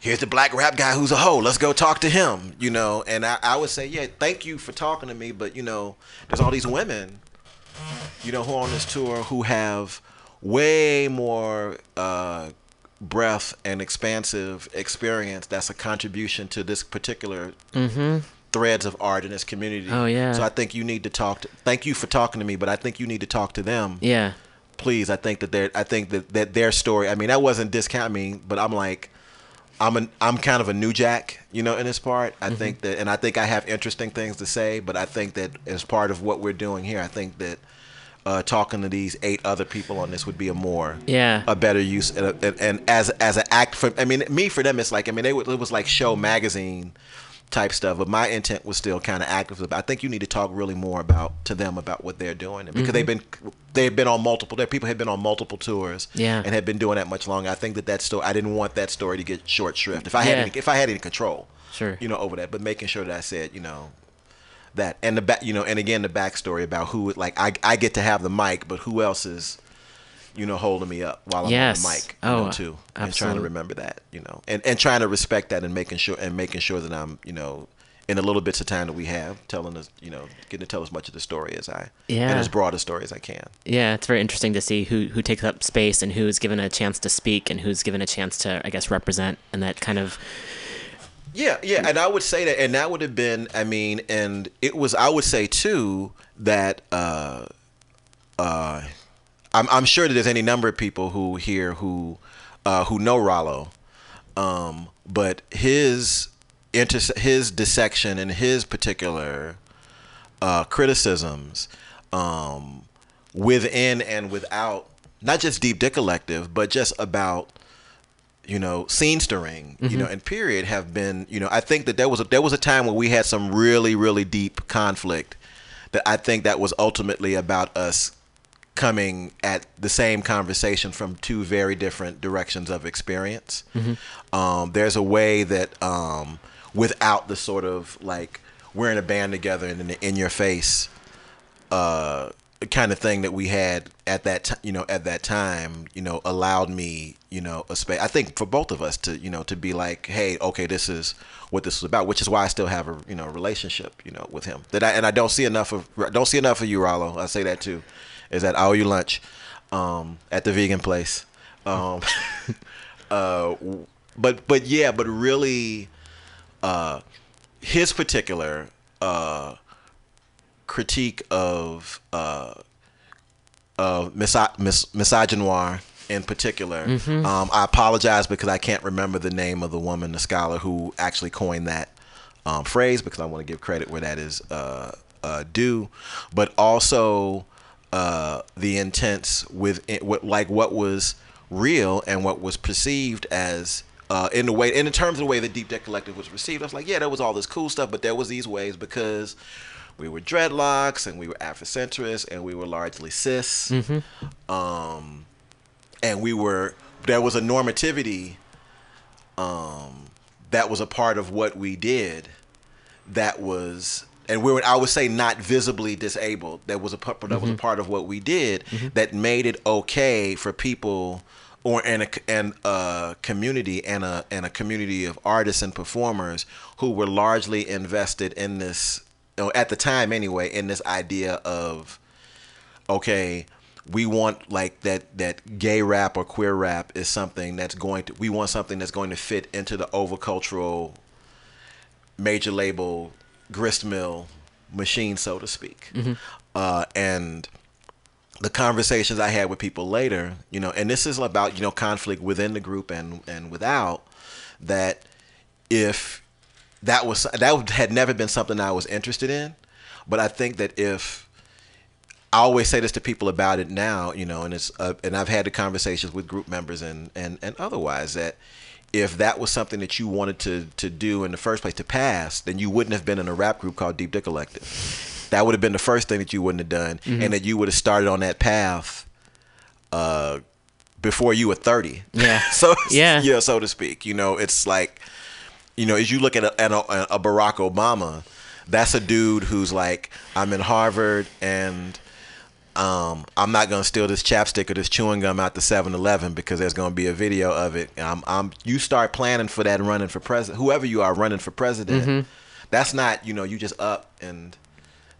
Speaker 15: here's the black rap guy who's a hoe. Let's go talk to him. You know, and I, I would say, yeah, thank you for talking to me, but you know, there's all these women, you know, who are on this tour who have way more uh, breadth and expansive experience. That's a contribution to this particular
Speaker 6: Mhm.
Speaker 15: threads of art in this community.
Speaker 6: Oh, yeah.
Speaker 15: So I think you need to talk. To, thank you for talking to me, but I think you need to talk to them.
Speaker 6: Yeah.
Speaker 15: Please, I think that their I think that, that their story. I mean, that wasn't discounting, but I'm like, I'm an I'm kind of a new jack, you know, in this part. I think that, and I think I have interesting things to say, but I think that as part of what we're doing here, I think that uh, talking to these eight other people on this would be a more
Speaker 6: Yeah.
Speaker 15: a better use and, and, and as as an act for I mean me for them it's like I mean they would, it was like show magazine type stuff but my intent was still kind of active I think you need to talk really more about to them about what they're doing because
Speaker 6: Mhm.
Speaker 15: they've been they've been on multiple their people have been on multiple tours
Speaker 6: Yeah.
Speaker 15: and have been doing that much longer I think that that story I didn't want that story to get short shrift if I had
Speaker 6: Yeah.
Speaker 15: any, if I had any control
Speaker 6: Sure.
Speaker 15: you know over that but making sure that I said you know that and the back you know and again the backstory about who like I, I get to have the mic but who else is you know holding me up while I'm
Speaker 6: Yes.
Speaker 15: on the mic
Speaker 6: Oh,
Speaker 15: know, too I'm and trying to remember that you know and and trying to respect that and making sure and making sure that I'm you know in the little bits of time that we have telling us you know getting to tell as much of the story as I
Speaker 6: Yeah.
Speaker 15: and as broad a story as I can
Speaker 6: Yeah, it's very interesting to see who who takes up space and who's given a chance to speak and who's given a chance to, I guess, represent and that kind of.
Speaker 15: Yeah, yeah, and I would say that, and that would have been, I mean, and it was, I would say too that, uh, I'm, I'm sure that there's any number of people who here who, uh, who know Rollo, um, but his inter- his dissection and his particular uh, criticisms, um, within and without, not just Deep Dick Collective, but just about you know, scene stirring, you know, and period have been, you know, I think that there was a, there was a time when we had some really really deep conflict that I think that was ultimately about us coming at the same conversation from two very different directions of experience.
Speaker 6: Mhm.
Speaker 15: Um, there's a way that um, without the sort of like we're in a band together and in, the, in your face uh, kind of thing that we had at that t- you know at that time you know allowed me you know a space I think for both of us to you know to be like hey okay this is what this is about which is why I still have a you know relationship you know with him that I and I don't see enough of don't see enough of you Rollo I say that too is that I owe you lunch um, at the vegan place um, uh, but but yeah but really uh, his particular uh, critique of uh, of miso- mis- misogynoir in particular.
Speaker 6: Mhm.
Speaker 15: Um, I apologize because I can't remember the name of the woman, the scholar who actually coined that um, phrase because I want to give credit where that is uh, uh, due, but also uh, the intents with what like what was real and what was perceived as uh, in the way in terms of the way the Deep Dick Collective was received. I was like, yeah, there was all this cool stuff, but there was these ways because we were dreadlocks and we were Afrocentrists and we were largely cis.
Speaker 6: Mhm.
Speaker 15: Um, and we were there was a normativity um, that was a part of what we did that was and we were I would say not visibly disabled that was a part that was a
Speaker 6: Mhm.
Speaker 15: part of what we did
Speaker 6: Mhm.
Speaker 15: that made it okay for people or in a and a community and a and a community of artists and performers who were largely invested in this you know, at the time anyway in this idea of okay we want like that that gay rap or queer rap is something that's going to we want something that's going to fit into the overcultural major label grist mill machine so to speak
Speaker 6: Mhm.
Speaker 15: uh, and the conversations I had with people later, you know, and this is about you know conflict within the group and and without that if that was that had never been something I was interested in, but I think that if I always say this to people about it now, you know, and it's uh, and I've had the conversations with group members and and and otherwise that if that was something that you wanted to to do in the first place to pass, then you wouldn't have been in a rap group called Deep Dick Collective. That would have been the first thing that you wouldn't have done,
Speaker 6: Mhm.
Speaker 15: and that you would have started on that path uh, before you were thirty.
Speaker 6: Yeah.
Speaker 15: so
Speaker 6: Yeah.
Speaker 15: yeah, so to speak. You know, it's like you know, as you look at a, at a, a Barack Obama, that's a dude who's like, I'm in Harvard and um, I'm not gonna steal this chapstick or this chewing gum out the 7-Eleven because there's gonna be a video of it. And I'm, you start planning for that running for president, whoever you are running for president.
Speaker 6: Mhm.
Speaker 15: That's not, you know, you just up and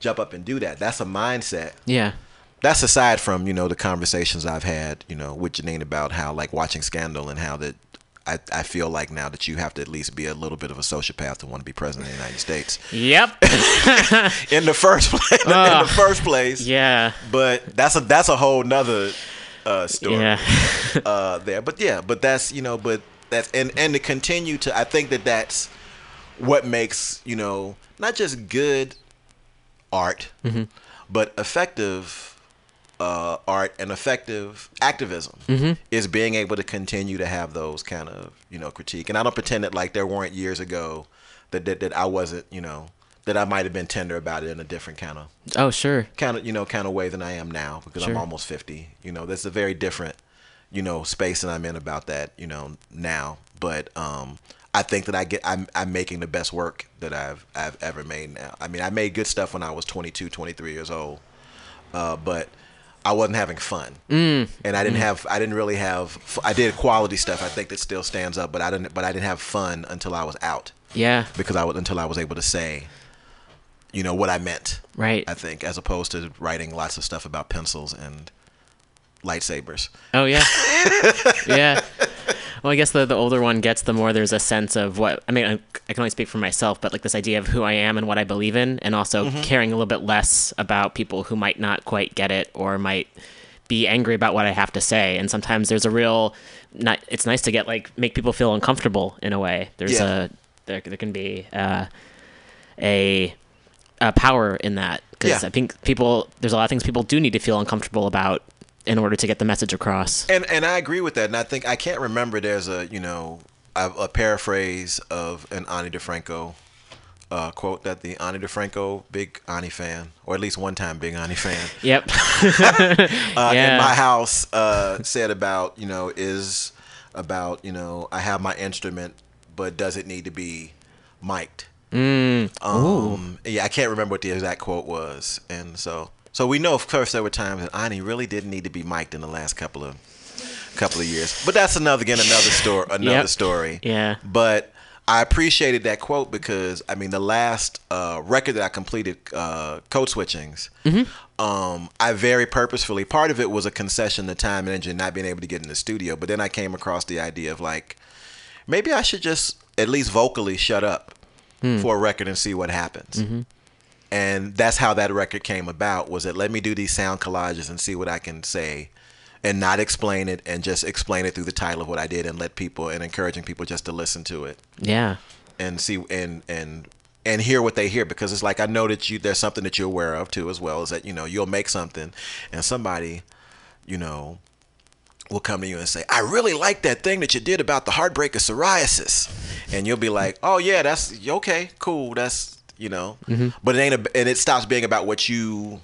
Speaker 15: jump up and do that. That's a mindset.
Speaker 6: Yeah.
Speaker 15: That's aside from you know the conversations I've had you know with Janine about how like watching Scandal and how that I, I feel like now that you have to at least be a little bit of a sociopath to want to be president of the United States.
Speaker 6: Yep.
Speaker 15: in the first place, in the first place.
Speaker 6: Yeah.
Speaker 15: But that's a that's a whole nother uh, story.
Speaker 6: Yeah.
Speaker 15: uh, there, but yeah, but that's you know, but that's and and to continue to, I think that that's what makes you know not just good art,
Speaker 6: Mhm.
Speaker 15: but effective uh, art and effective activism
Speaker 6: Mhm.
Speaker 15: is being able to continue to have those kind of you know critique. And I don't pretend that like there weren't years ago that that, that I wasn't you know that I might have been tender about it in a different kind of
Speaker 6: Oh, sure.
Speaker 15: kind of you know kind of way than I am now because I'm almost 50. You know, that's a very different you know space that I'm in about that you know now. But um, I think that I get I'm I'm making the best work that I've I've ever made now. I mean, I made good stuff when I was 22, 23 years old, uh, but I wasn't having fun,
Speaker 6: Mm.
Speaker 15: and I didn't
Speaker 6: Mm.
Speaker 15: have I didn't really have I did quality stuff. I think that still stands up, but I didn't but I didn't have fun until I was out.
Speaker 6: Yeah.
Speaker 15: because I was until I was able to say, you know, what I meant.
Speaker 6: Right.
Speaker 15: I think as opposed to writing lots of stuff about pencils and lightsabers.
Speaker 6: Oh yeah, yeah. Well, I guess the the older one gets, the more there's a sense of what I mean. I, I can only speak for myself, but like this idea of who I am and what I believe in, and also
Speaker 15: Mhm.
Speaker 6: caring a little bit less about people who might not quite get it or might be angry about what I have to say. And sometimes there's a real, not, it's nice to get like make people feel uncomfortable in a way. There's
Speaker 15: Yeah.
Speaker 6: a there there can be uh, a a power in that because
Speaker 15: Yeah.
Speaker 6: I think people there's a lot of things people do need to feel uncomfortable about in order to get the message across.
Speaker 15: And and I agree with that. And I think I can't remember. There's a you know a, a paraphrase of an Ani DeFranco uh, quote that the Ani DeFranco big Ani fan, or at least one time big Ani fan.
Speaker 6: Yep.
Speaker 15: uh,
Speaker 6: Yeah.
Speaker 15: in my house uh, said about you know is about you know I have my instrument, but does it need to be mic'd?
Speaker 6: Mm.
Speaker 15: Um, yeah, I can't remember what the exact quote was, and so so we know, of course, there were times that Ani really didn't need to be mic'd in the last couple of couple of years. But that's another again another story. Another
Speaker 6: Yep.
Speaker 15: story.
Speaker 6: Yeah.
Speaker 15: But I appreciated that quote because I mean the last uh, record that I completed, uh, Code Switchings.
Speaker 6: Mhm.
Speaker 15: Um, I very purposefully. Part of it was a concession to time and engine not being able to get in the studio. But then I came across the idea of like maybe I should just at least vocally shut up
Speaker 6: Hmm.
Speaker 15: for a record and see what happens.
Speaker 6: Mhm.
Speaker 15: And that's how that record came about. Was that let me do these sound collages and see what I can say, and not explain it, and just explain it through the title of what I did, and let people and encouraging people just to listen to it
Speaker 6: Yeah.
Speaker 15: and see and and and hear what they hear because it's like I know that you there's something that you're aware of too as well is that you know you'll make something and somebody you know will come to you and say I really like that thing that you did about the heartbreak of psoriasis and you'll be like oh yeah that's okay cool that's you know
Speaker 6: Mhm.
Speaker 15: but it ain't a, and it stops being about what you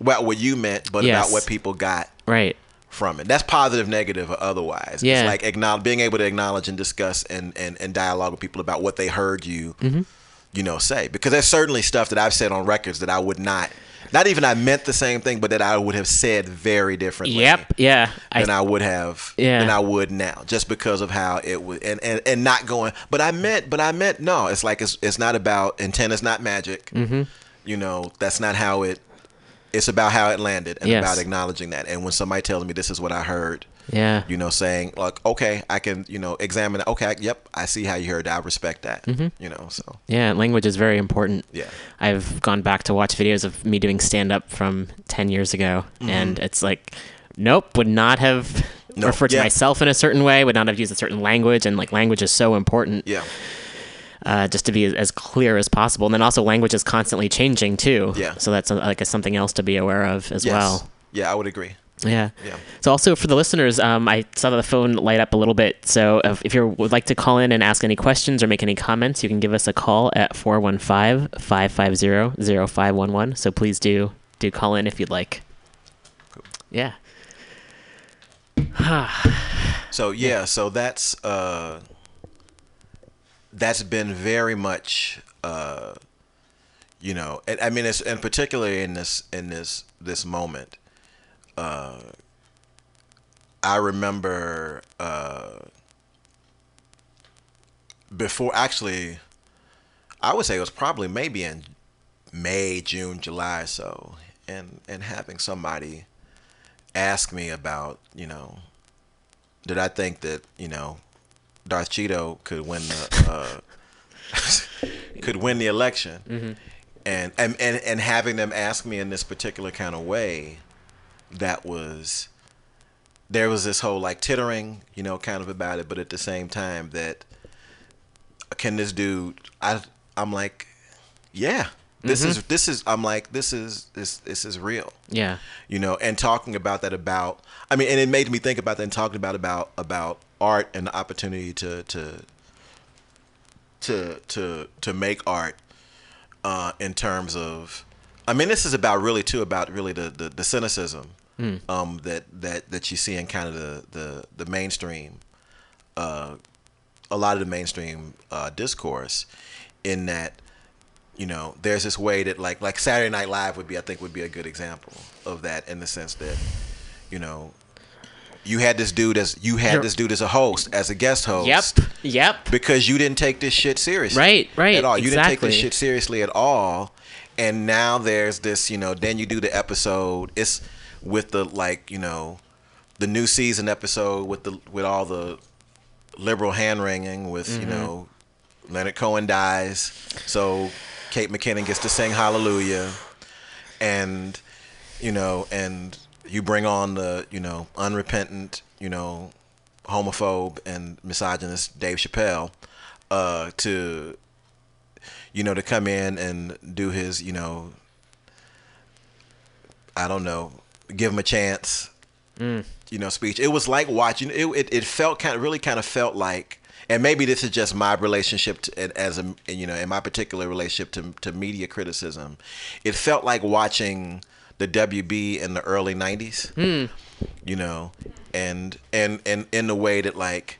Speaker 15: about what you meant but
Speaker 6: Yes.
Speaker 15: about what people got
Speaker 6: Right.
Speaker 15: from it. That's positive, negative, or otherwise.
Speaker 6: Yeah.
Speaker 15: It's like acknowledge, being able to acknowledge and discuss and, and, and dialogue with people about what they heard you,
Speaker 6: Mhm.
Speaker 15: You know, say. Because there's certainly stuff that I've said on records that I would not, not even I meant the same thing, but that I would have said very differently.
Speaker 6: Yep. Yeah.
Speaker 15: Than I, would have,
Speaker 6: Yeah.
Speaker 15: than I would now, just because of how it would, and, and, and not going. But I meant, but I meant no. It's like it's it's not about intent. Is not magic.
Speaker 6: Mhm.
Speaker 15: You know, that's not how it. It's about how it landed and
Speaker 6: Yes.
Speaker 15: about acknowledging that. And when somebody tells me this is what I heard,
Speaker 6: Yeah.
Speaker 15: you know, saying like, okay, I can, you know, examine. Okay, I- yep, I see how you heard. that. I respect that.
Speaker 6: Mhm.
Speaker 15: You know, so
Speaker 6: Yeah, language is very important.
Speaker 15: Yeah.
Speaker 6: I've gone back to watch videos of me doing stand up from 10 years ago,
Speaker 15: Mhm.
Speaker 6: and it's like, nope, would not have
Speaker 15: No,
Speaker 6: referred to
Speaker 15: yeah.
Speaker 6: myself in a certain way, would not have used a certain language, and like language is so important.
Speaker 15: Yeah.
Speaker 6: Uh, just to be as- as clear as possible. And then also, language is constantly changing too.
Speaker 15: Yeah.
Speaker 6: So that's uh, like a, something else to be aware of as
Speaker 15: Yes.
Speaker 6: well.
Speaker 15: Yeah, I would agree.
Speaker 6: Yeah.
Speaker 15: Yeah.
Speaker 6: So also for the listeners, um, I saw the phone light up a little bit. So if, if you would like to call in and ask any questions or make any comments, you can give us a call at 415-550-0511. So please do do call in if you'd like. Yeah.
Speaker 15: So yeah, so that's uh that's been very much uh you know, and, I mean it's and particularly in this in this this moment uh I remember uh before actually I would say it was probably maybe in May, June, July so and and having somebody ask me about, you know, did I think that you know Darth Cheeto could win the uh, could win the election,
Speaker 6: Mhm.
Speaker 15: and, and and and having them ask me in this particular kind of way, that was there was this whole like tittering, you know, kind of about it, but at the same time that can this dude? I I'm like, yeah, This
Speaker 6: Mhm.
Speaker 15: is this is I'm like this is this this is real.
Speaker 6: Yeah.
Speaker 15: You know, and talking about that about I mean, and it made me think about that and talking about about about art and the opportunity to to to to to make art uh, in terms of I mean, this is about really too about really the the, the cynicism
Speaker 6: Mm.
Speaker 15: um, that that that you see in kind of the the the mainstream, uh, a lot of the mainstream uh, discourse, in that you know there's this way that like like Saturday Night Live would be I think would be a good example of that in the sense that you know you had this dude as you had this dude as a host as a guest host
Speaker 6: Yep. Yep.
Speaker 15: because you didn't take this shit seriously.
Speaker 6: Right, right,
Speaker 15: At all. You didn't take this shit seriously at all. And now there's this, you know, then you do the episode. It's with the like, you know, the new season episode with the with all the liberal hand wringing with, you
Speaker 6: Mhm.
Speaker 15: know, Leonard Cohen dies. So Kate McKinnon gets to sing hallelujah. And you know, and you bring on the, you know, unrepentant, you know, homophobe and misogynist Dave Chappelle uh, to, you know, to come in and do his, you know, I don't know, give him a chance,
Speaker 6: Mm.
Speaker 15: you know, speech. It was like watching. It it, it felt kind of really kind of felt like, and maybe this is just my relationship to, as a you know in my particular relationship to to media criticism. It felt like watching the WB in the early '90s
Speaker 6: Hmm.
Speaker 15: you know, and and and in the way that like,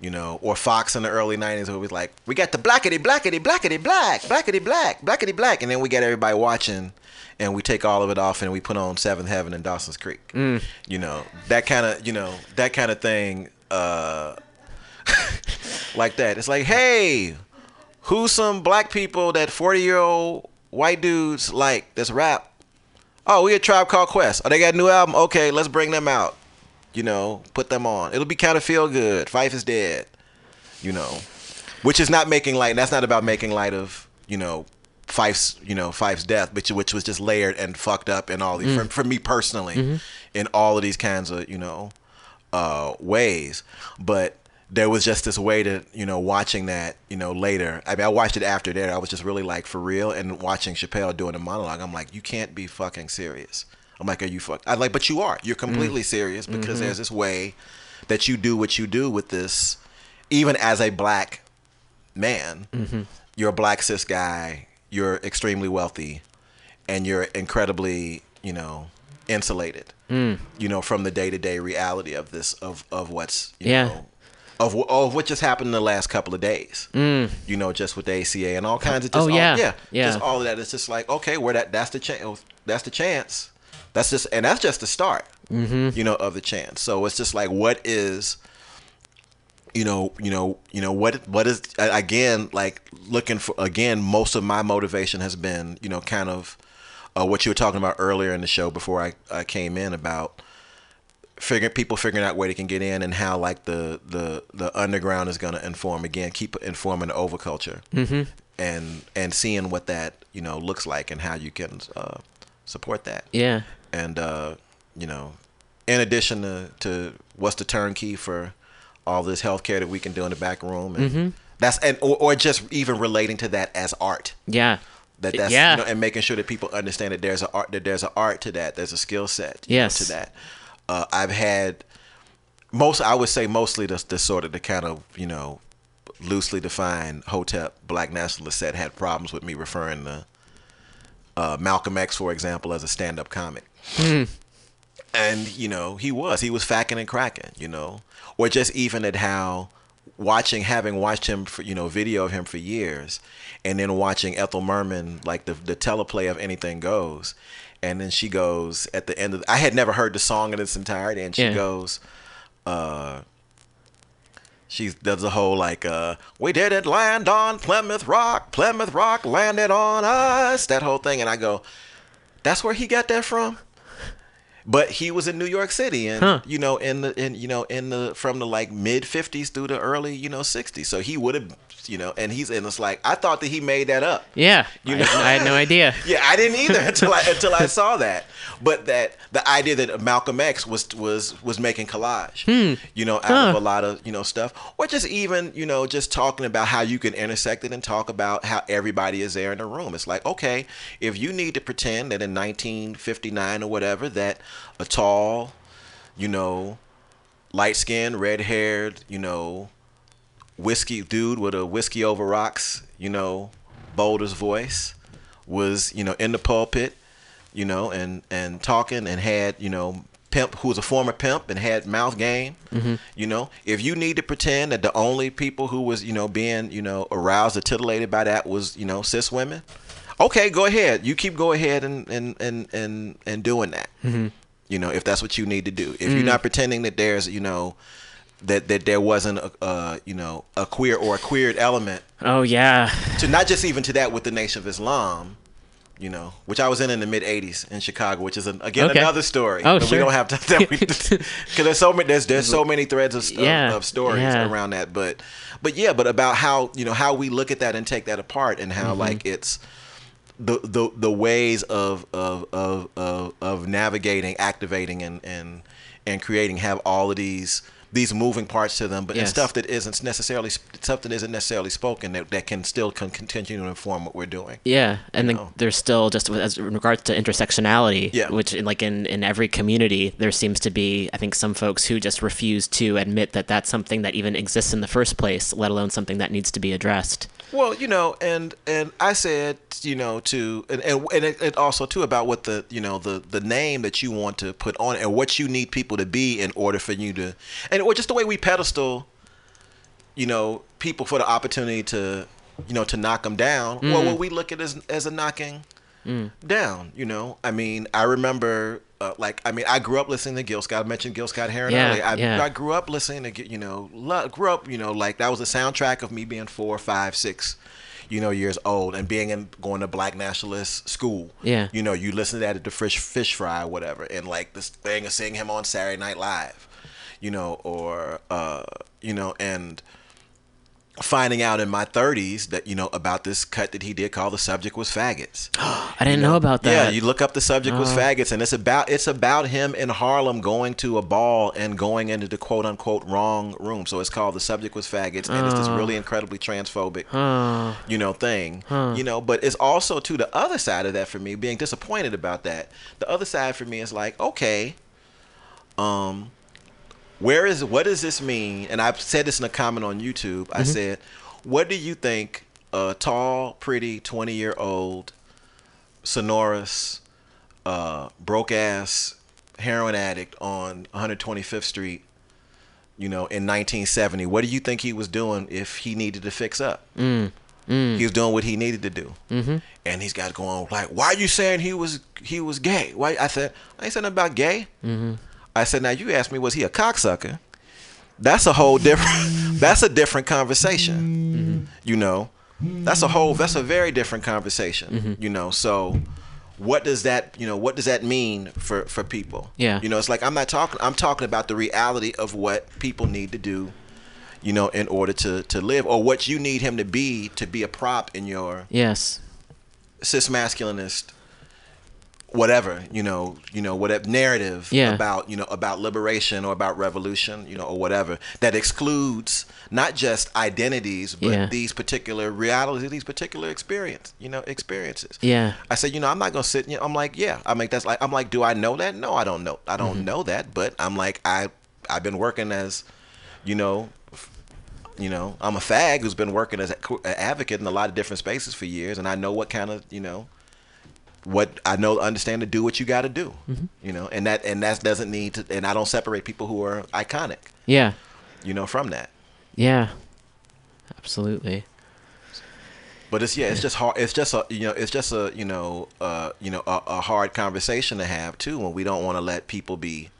Speaker 15: you know, or Fox in the early '90s, where it was like, we got the blackety blackety blackety black blackety black blackety black, and then we got everybody watching, and we take all of it off and we put on Seventh Heaven and Dawson's Creek,
Speaker 6: Mm.
Speaker 15: you know, that kind of you know that kind of thing, uh, like that. It's like, hey, who's some black people that 40 year old white dudes like this rap? Oh, we a tribe called Quest. Oh, they got a new album. Okay, let's bring them out. You know, put them on. It'll be kind of feel good. Phife is dead. You know, which is not making light. That's not about making light of you know Phife's you know Phife's death, which which was just layered and fucked up and all these.
Speaker 6: Mm.
Speaker 15: For, for me personally,
Speaker 6: Mhm.
Speaker 15: in all of these kinds of you know uh, ways, but there was just this way to you know watching that you know later. I mean, I watched it after that. I was just really like for real, and watching Chappelle doing a monologue. I'm like, you can't be fucking serious. I'm like, are you fuck? I like, but you are. You're completely serious because
Speaker 6: Mhm.
Speaker 15: there's this way that you do what you do with this, even as a black man.
Speaker 6: Mhm.
Speaker 15: You're a black cis guy. You're extremely wealthy, and you're incredibly you know insulated
Speaker 6: Mm.
Speaker 15: you know, from the day to day reality of this of of what's you
Speaker 6: Yeah.
Speaker 15: know, of of what just happened in the last couple of days.
Speaker 6: Mm.
Speaker 15: You know, just with the ACA and all kinds of
Speaker 6: Oh,
Speaker 15: just all,
Speaker 6: yeah.
Speaker 15: yeah,
Speaker 6: Yeah.
Speaker 15: just all of that. It's just like okay, where that that's the chance. That's the chance. That's just and that's just the start.
Speaker 6: Mhm.
Speaker 15: You know, of the chance. So it's just like what is you know, you know, you know what what is again like looking for again most of my motivation has been, you know, kind of uh, what you were talking about earlier in the show before I, I came in about figuring people figuring out where they can get in and how like the the the underground is going to inform again keep informing the overculture
Speaker 6: Mhm.
Speaker 15: and and seeing what that you know looks like and how you can uh, support that
Speaker 6: Yeah.
Speaker 15: and uh, you know in addition to, to what's the turnkey for all this healthcare that we can do in the back room and
Speaker 6: Mhm.
Speaker 15: that's and or, or just even relating to that as art
Speaker 6: Yeah.
Speaker 15: that that's
Speaker 6: Yeah.
Speaker 15: you know, and making sure that people understand that there's a art that there's an art to that there's a skill set you know, to that uh, I've had most I would say mostly the, the sort of the kind of you know loosely defined Hotep black nationalist set had problems with me referring to uh, Malcolm X for example as a stand-up comic
Speaker 6: Mm.
Speaker 15: and you know he was he was facking and cracking you know or just even at how watching having watched him for you know video of him for years and then watching ethel merman like the, the teleplay of anything goes. And then she goes at the end of i had never heard the song in its entirety. And she
Speaker 6: Yeah.
Speaker 15: goes uh she does a whole like uh we didn't land on plymouth rock plymouth rock landed on us that whole thing. And i go that's where he got that from but he was in New York City, and
Speaker 6: Huh.
Speaker 15: you know, in the in you know in the from the like mid '50s through the early you know '60s. So he would have you know, and he's and it's like I thought that he made that up.
Speaker 6: Yeah,
Speaker 15: You
Speaker 6: I,
Speaker 15: know?
Speaker 6: I had no idea.
Speaker 15: Yeah, I didn't either until I until I saw that. But that the idea that Malcolm X was was was making collage,
Speaker 6: Hmm.
Speaker 15: you know, out
Speaker 6: Huh.
Speaker 15: of a lot of you know stuff, or just even you know just talking about how you can intersect it and talk about how everybody is there in the room. It's like okay, if you need to pretend that in 1959 or whatever that a tall, you know, light skinned, red haired, you know, whiskey dude with a whiskey over rocks, you know, Boulder's voice was, you know, in the pulpit, you know, and and talking and had, you know, pimp who was a former pimp and had mouth game.
Speaker 6: Mhm.
Speaker 15: You know, if you need to pretend that the only people who was, you know, being, you know, aroused or titillated by that was, you know, cis women, okay, go ahead. You keep go ahead and and and and, and doing that.
Speaker 6: Mhm.
Speaker 15: You know, if that's what you need to do. If
Speaker 6: Mm.
Speaker 15: you're not pretending that there's, you know, that that there wasn't a, uh, you know, a queer or a queered element
Speaker 6: Oh yeah.
Speaker 15: to not just even to that with the Nation of Islam, you know, which I was in in the mid '80s in Chicago, which is an, again
Speaker 6: Okay.
Speaker 15: another story.
Speaker 6: Oh, sure.
Speaker 15: We don't have to because there's so many there's there's so many threads of, of-
Speaker 6: Yeah,
Speaker 15: of stories
Speaker 6: yeah.
Speaker 15: around that, but but yeah, but about how you know how we look at that and take that apart and how
Speaker 6: Mhm.
Speaker 15: like it's the the the ways of of of of, of navigating, activating, and and and creating have all of these these moving parts to them, but and stuff that isn't necessarily stuff that isn't necessarily spoken that, that can still con- continue to inform what we're doing.
Speaker 6: Yeah, and then there's still just as in regards to intersectionality,
Speaker 15: Yeah.
Speaker 6: which in, like in in every community there seems to be I think some folks who just refuse to admit that that's something that even exists in the first place, let alone something that needs to be addressed.
Speaker 15: Well, you know, and and I said, you know, to and and, and it, it also too about what the you know the the name that you want to put on it and what you need people to be in order for you to and or just the way we pedestal, you know, people for the opportunity to you know to knock them down. Well,
Speaker 6: Mhm.
Speaker 15: what we look at as as a knocking
Speaker 6: Mm.
Speaker 15: down. You know, I mean, I remember. Uh, like I mean, I grew up listening to Gil Scott. I mentioned Gil Scott Heron
Speaker 6: Yeah,
Speaker 15: earlier. I,
Speaker 6: yeah.
Speaker 15: I grew up listening to you know, lo- grew up you know like that was the soundtrack of me being four, five, six, you know, years old and being in going to black nationalist school.
Speaker 6: Yeah.
Speaker 15: You know, you listen to that at the fish fish fry or whatever, and like this thing of seeing him on Saturday Night Live, you know, or uh, you know, and finding out in my 30s that you know about this cut that he did called the subject was faggots
Speaker 6: I didn't know, about that.
Speaker 15: yeah, you look up the subject was
Speaker 6: Oh.
Speaker 15: faggots, and it's about it's about him in Harlem going to a ball and going into the quote unquote wrong room. So it's called the subject was faggots, and it's this
Speaker 6: Oh.
Speaker 15: really incredibly transphobic,
Speaker 6: Oh.
Speaker 15: you know, thing. You know, but it's also to the other side of that for me, being disappointed about that. The other side for me is like, okay, um, where is what does this mean? And I've said this in a comment on YouTube. I
Speaker 6: Mhm.
Speaker 15: said, what do you think a tall, pretty, twenty year old, sonorous, uh, broke ass heroin addict on 125th Street, you know, in 1970, what do you think he was doing if he needed to fix up?
Speaker 6: Mm. Mm.
Speaker 15: He was doing what he needed to do.
Speaker 6: Mm-hmm.
Speaker 15: And he's got going like, why are you saying he was he was gay? Why? I said, I ain't saying nothing about gay.
Speaker 6: Mm-hmm.
Speaker 15: I said, now you asked me, was he a cocksucker? That's a whole different. that's a different conversation. Mm-hmm. You know, that's a whole. That's a very different conversation. Mm-hmm. You know, so what does that? You know, what does that mean for for people?
Speaker 6: Yeah.
Speaker 15: You know, it's like I'm not talking. I'm talking about the reality of what people need to do. You know, in order to to live, or what you need him to be to be a prop in your
Speaker 6: Yes.
Speaker 15: cis masculinist whatever you know you know whatever narrative
Speaker 6: Yeah.
Speaker 15: about you know about liberation or about revolution you know or whatever that excludes not just identities but
Speaker 6: Yeah.
Speaker 15: these particular realities these particular experience you know experiences
Speaker 6: Yeah.
Speaker 15: i said you know i'm not gonna sit you know, i'm like yeah i mean that's like i'm like do i know that no i don't know i don't
Speaker 6: Mhm.
Speaker 15: know that but i'm like i i've been working as you know you know i'm a fag who's been working as an advocate in a lot of different spaces for years and i know what kind of you know what I know understand to do what you got to do,
Speaker 6: Mhm.
Speaker 15: you know, and that and that doesn't need to, and I don't separate people who are iconic,
Speaker 6: Yeah.
Speaker 15: you know, from that.
Speaker 6: Yeah. Absolutely.
Speaker 15: But it's yeah, it's just hard. It's just a you know, it's just a you know, uh, you know, a, a hard conversation to have too, when we don't want to let people be,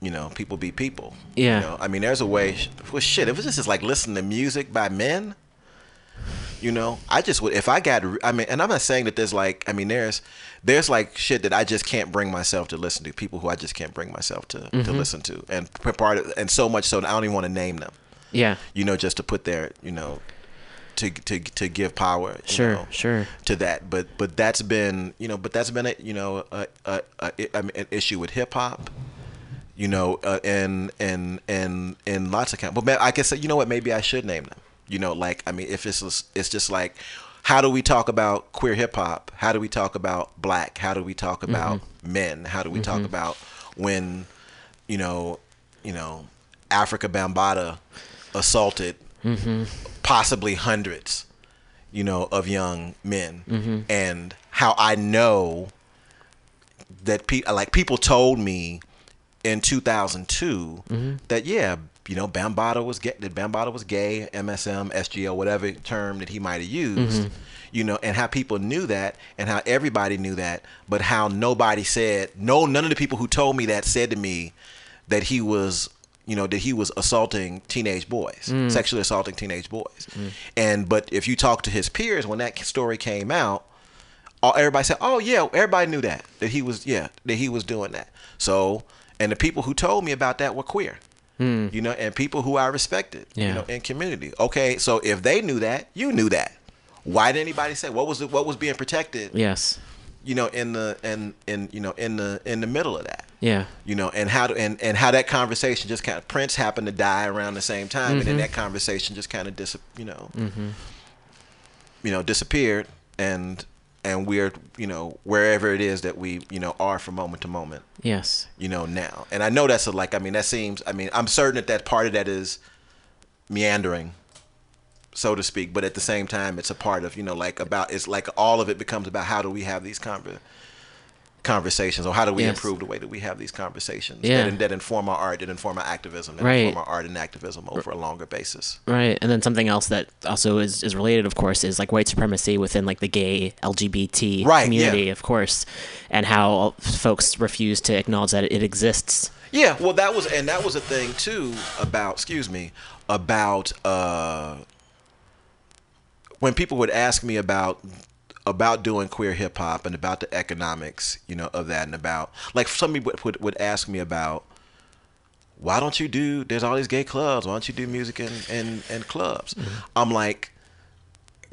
Speaker 15: you know, people be people.
Speaker 6: Yeah.
Speaker 15: You know? I mean, there's a way. Well, shit, if it's just like listening to music by men, You know, I just would if I got. I mean, and I'm not saying that there's like. I mean, there's there's like shit that I just can't bring myself to listen to. People who I just can't bring myself to to
Speaker 6: Mhm.
Speaker 15: listen to, and part of, and so much so that I don't even want to name them.
Speaker 6: Yeah.
Speaker 15: You know, just to put their you know, to to to give power.
Speaker 6: Sure,
Speaker 15: know,
Speaker 6: sure.
Speaker 15: To that, but but that's been you know, but that's been a you know a, a, a, I mean, an issue with hip hop. You know, uh, and and and and lots of count But man, I guess you know what? Maybe I should name them. You know, like I mean, if it's it's just like, how do we talk about queer hip hop? How do we talk about black? How do we talk about men? How do we talk
Speaker 6: Mhm.
Speaker 15: about when, you know, you know, Afrika Bambaataa assaulted
Speaker 6: Mhm.
Speaker 15: possibly hundreds, you know, of young men,
Speaker 6: Mhm.
Speaker 15: and how I know that pe- like people told me in 2002
Speaker 6: Mhm.
Speaker 15: that yeah, you know, Bambaataa was gay, that Bambaataa was gay, MSM, SGL, whatever term that he might have used.
Speaker 6: Mhm.
Speaker 15: You know, and how people knew that, and how everybody knew that, but how nobody said no. None of the people who told me that said to me that he was, you know, that he was assaulting teenage boys,
Speaker 6: Mm.
Speaker 15: sexually assaulting teenage boys.
Speaker 6: Mm.
Speaker 15: And but if you talk to his peers when that story came out, all, everybody said, "Oh yeah, everybody knew that that he was yeah that he was doing that." So, and the people who told me about that were queer,
Speaker 6: Hmm.
Speaker 15: you know, and people who I respected,
Speaker 6: Yeah.
Speaker 15: you know, in community. Okay, so if they knew that, you knew that. Why did anybody say what was the, what was being protected?
Speaker 6: Yes.
Speaker 15: You know, in the in in you know in the in the middle of that
Speaker 6: Yeah.
Speaker 15: you know, and how to, and, and how that conversation just kind of Prince happened to die around the same time, and then
Speaker 6: Mhm.
Speaker 15: that conversation just kind of dis, you know,
Speaker 6: Mm-hmm.
Speaker 15: you know, disappeared, and and we're you know wherever it is that we you know are from moment to moment,
Speaker 6: Yes.
Speaker 15: you know now, and I know that's a like I mean that seems I mean I'm certain that that part of that is meandering, so to speak, but at the same time it's a part of you know like about it's like all of it becomes about how do we have these conver- conversations or how do we
Speaker 6: Yes.
Speaker 15: improve the way that we have these conversations
Speaker 6: Yeah.
Speaker 15: that, that inform our art that inform our activism that
Speaker 6: Right.
Speaker 15: inform our art and activism over a longer basis
Speaker 6: Right, and then something else that also is, is related, of course, is like white supremacy within like the gay LGBT
Speaker 15: Right,
Speaker 6: community,
Speaker 15: yeah.
Speaker 6: of course, and how folks refuse to acknowledge that it exists.
Speaker 15: Yeah, well, that was and that was a thing too about excuse me about uh, when people would ask me about about doing queer hip hop and about the economics, you know, of that and about like some people would, would ask me about why don't you do there's all these gay clubs why don't you do music in in, in clubs i'm like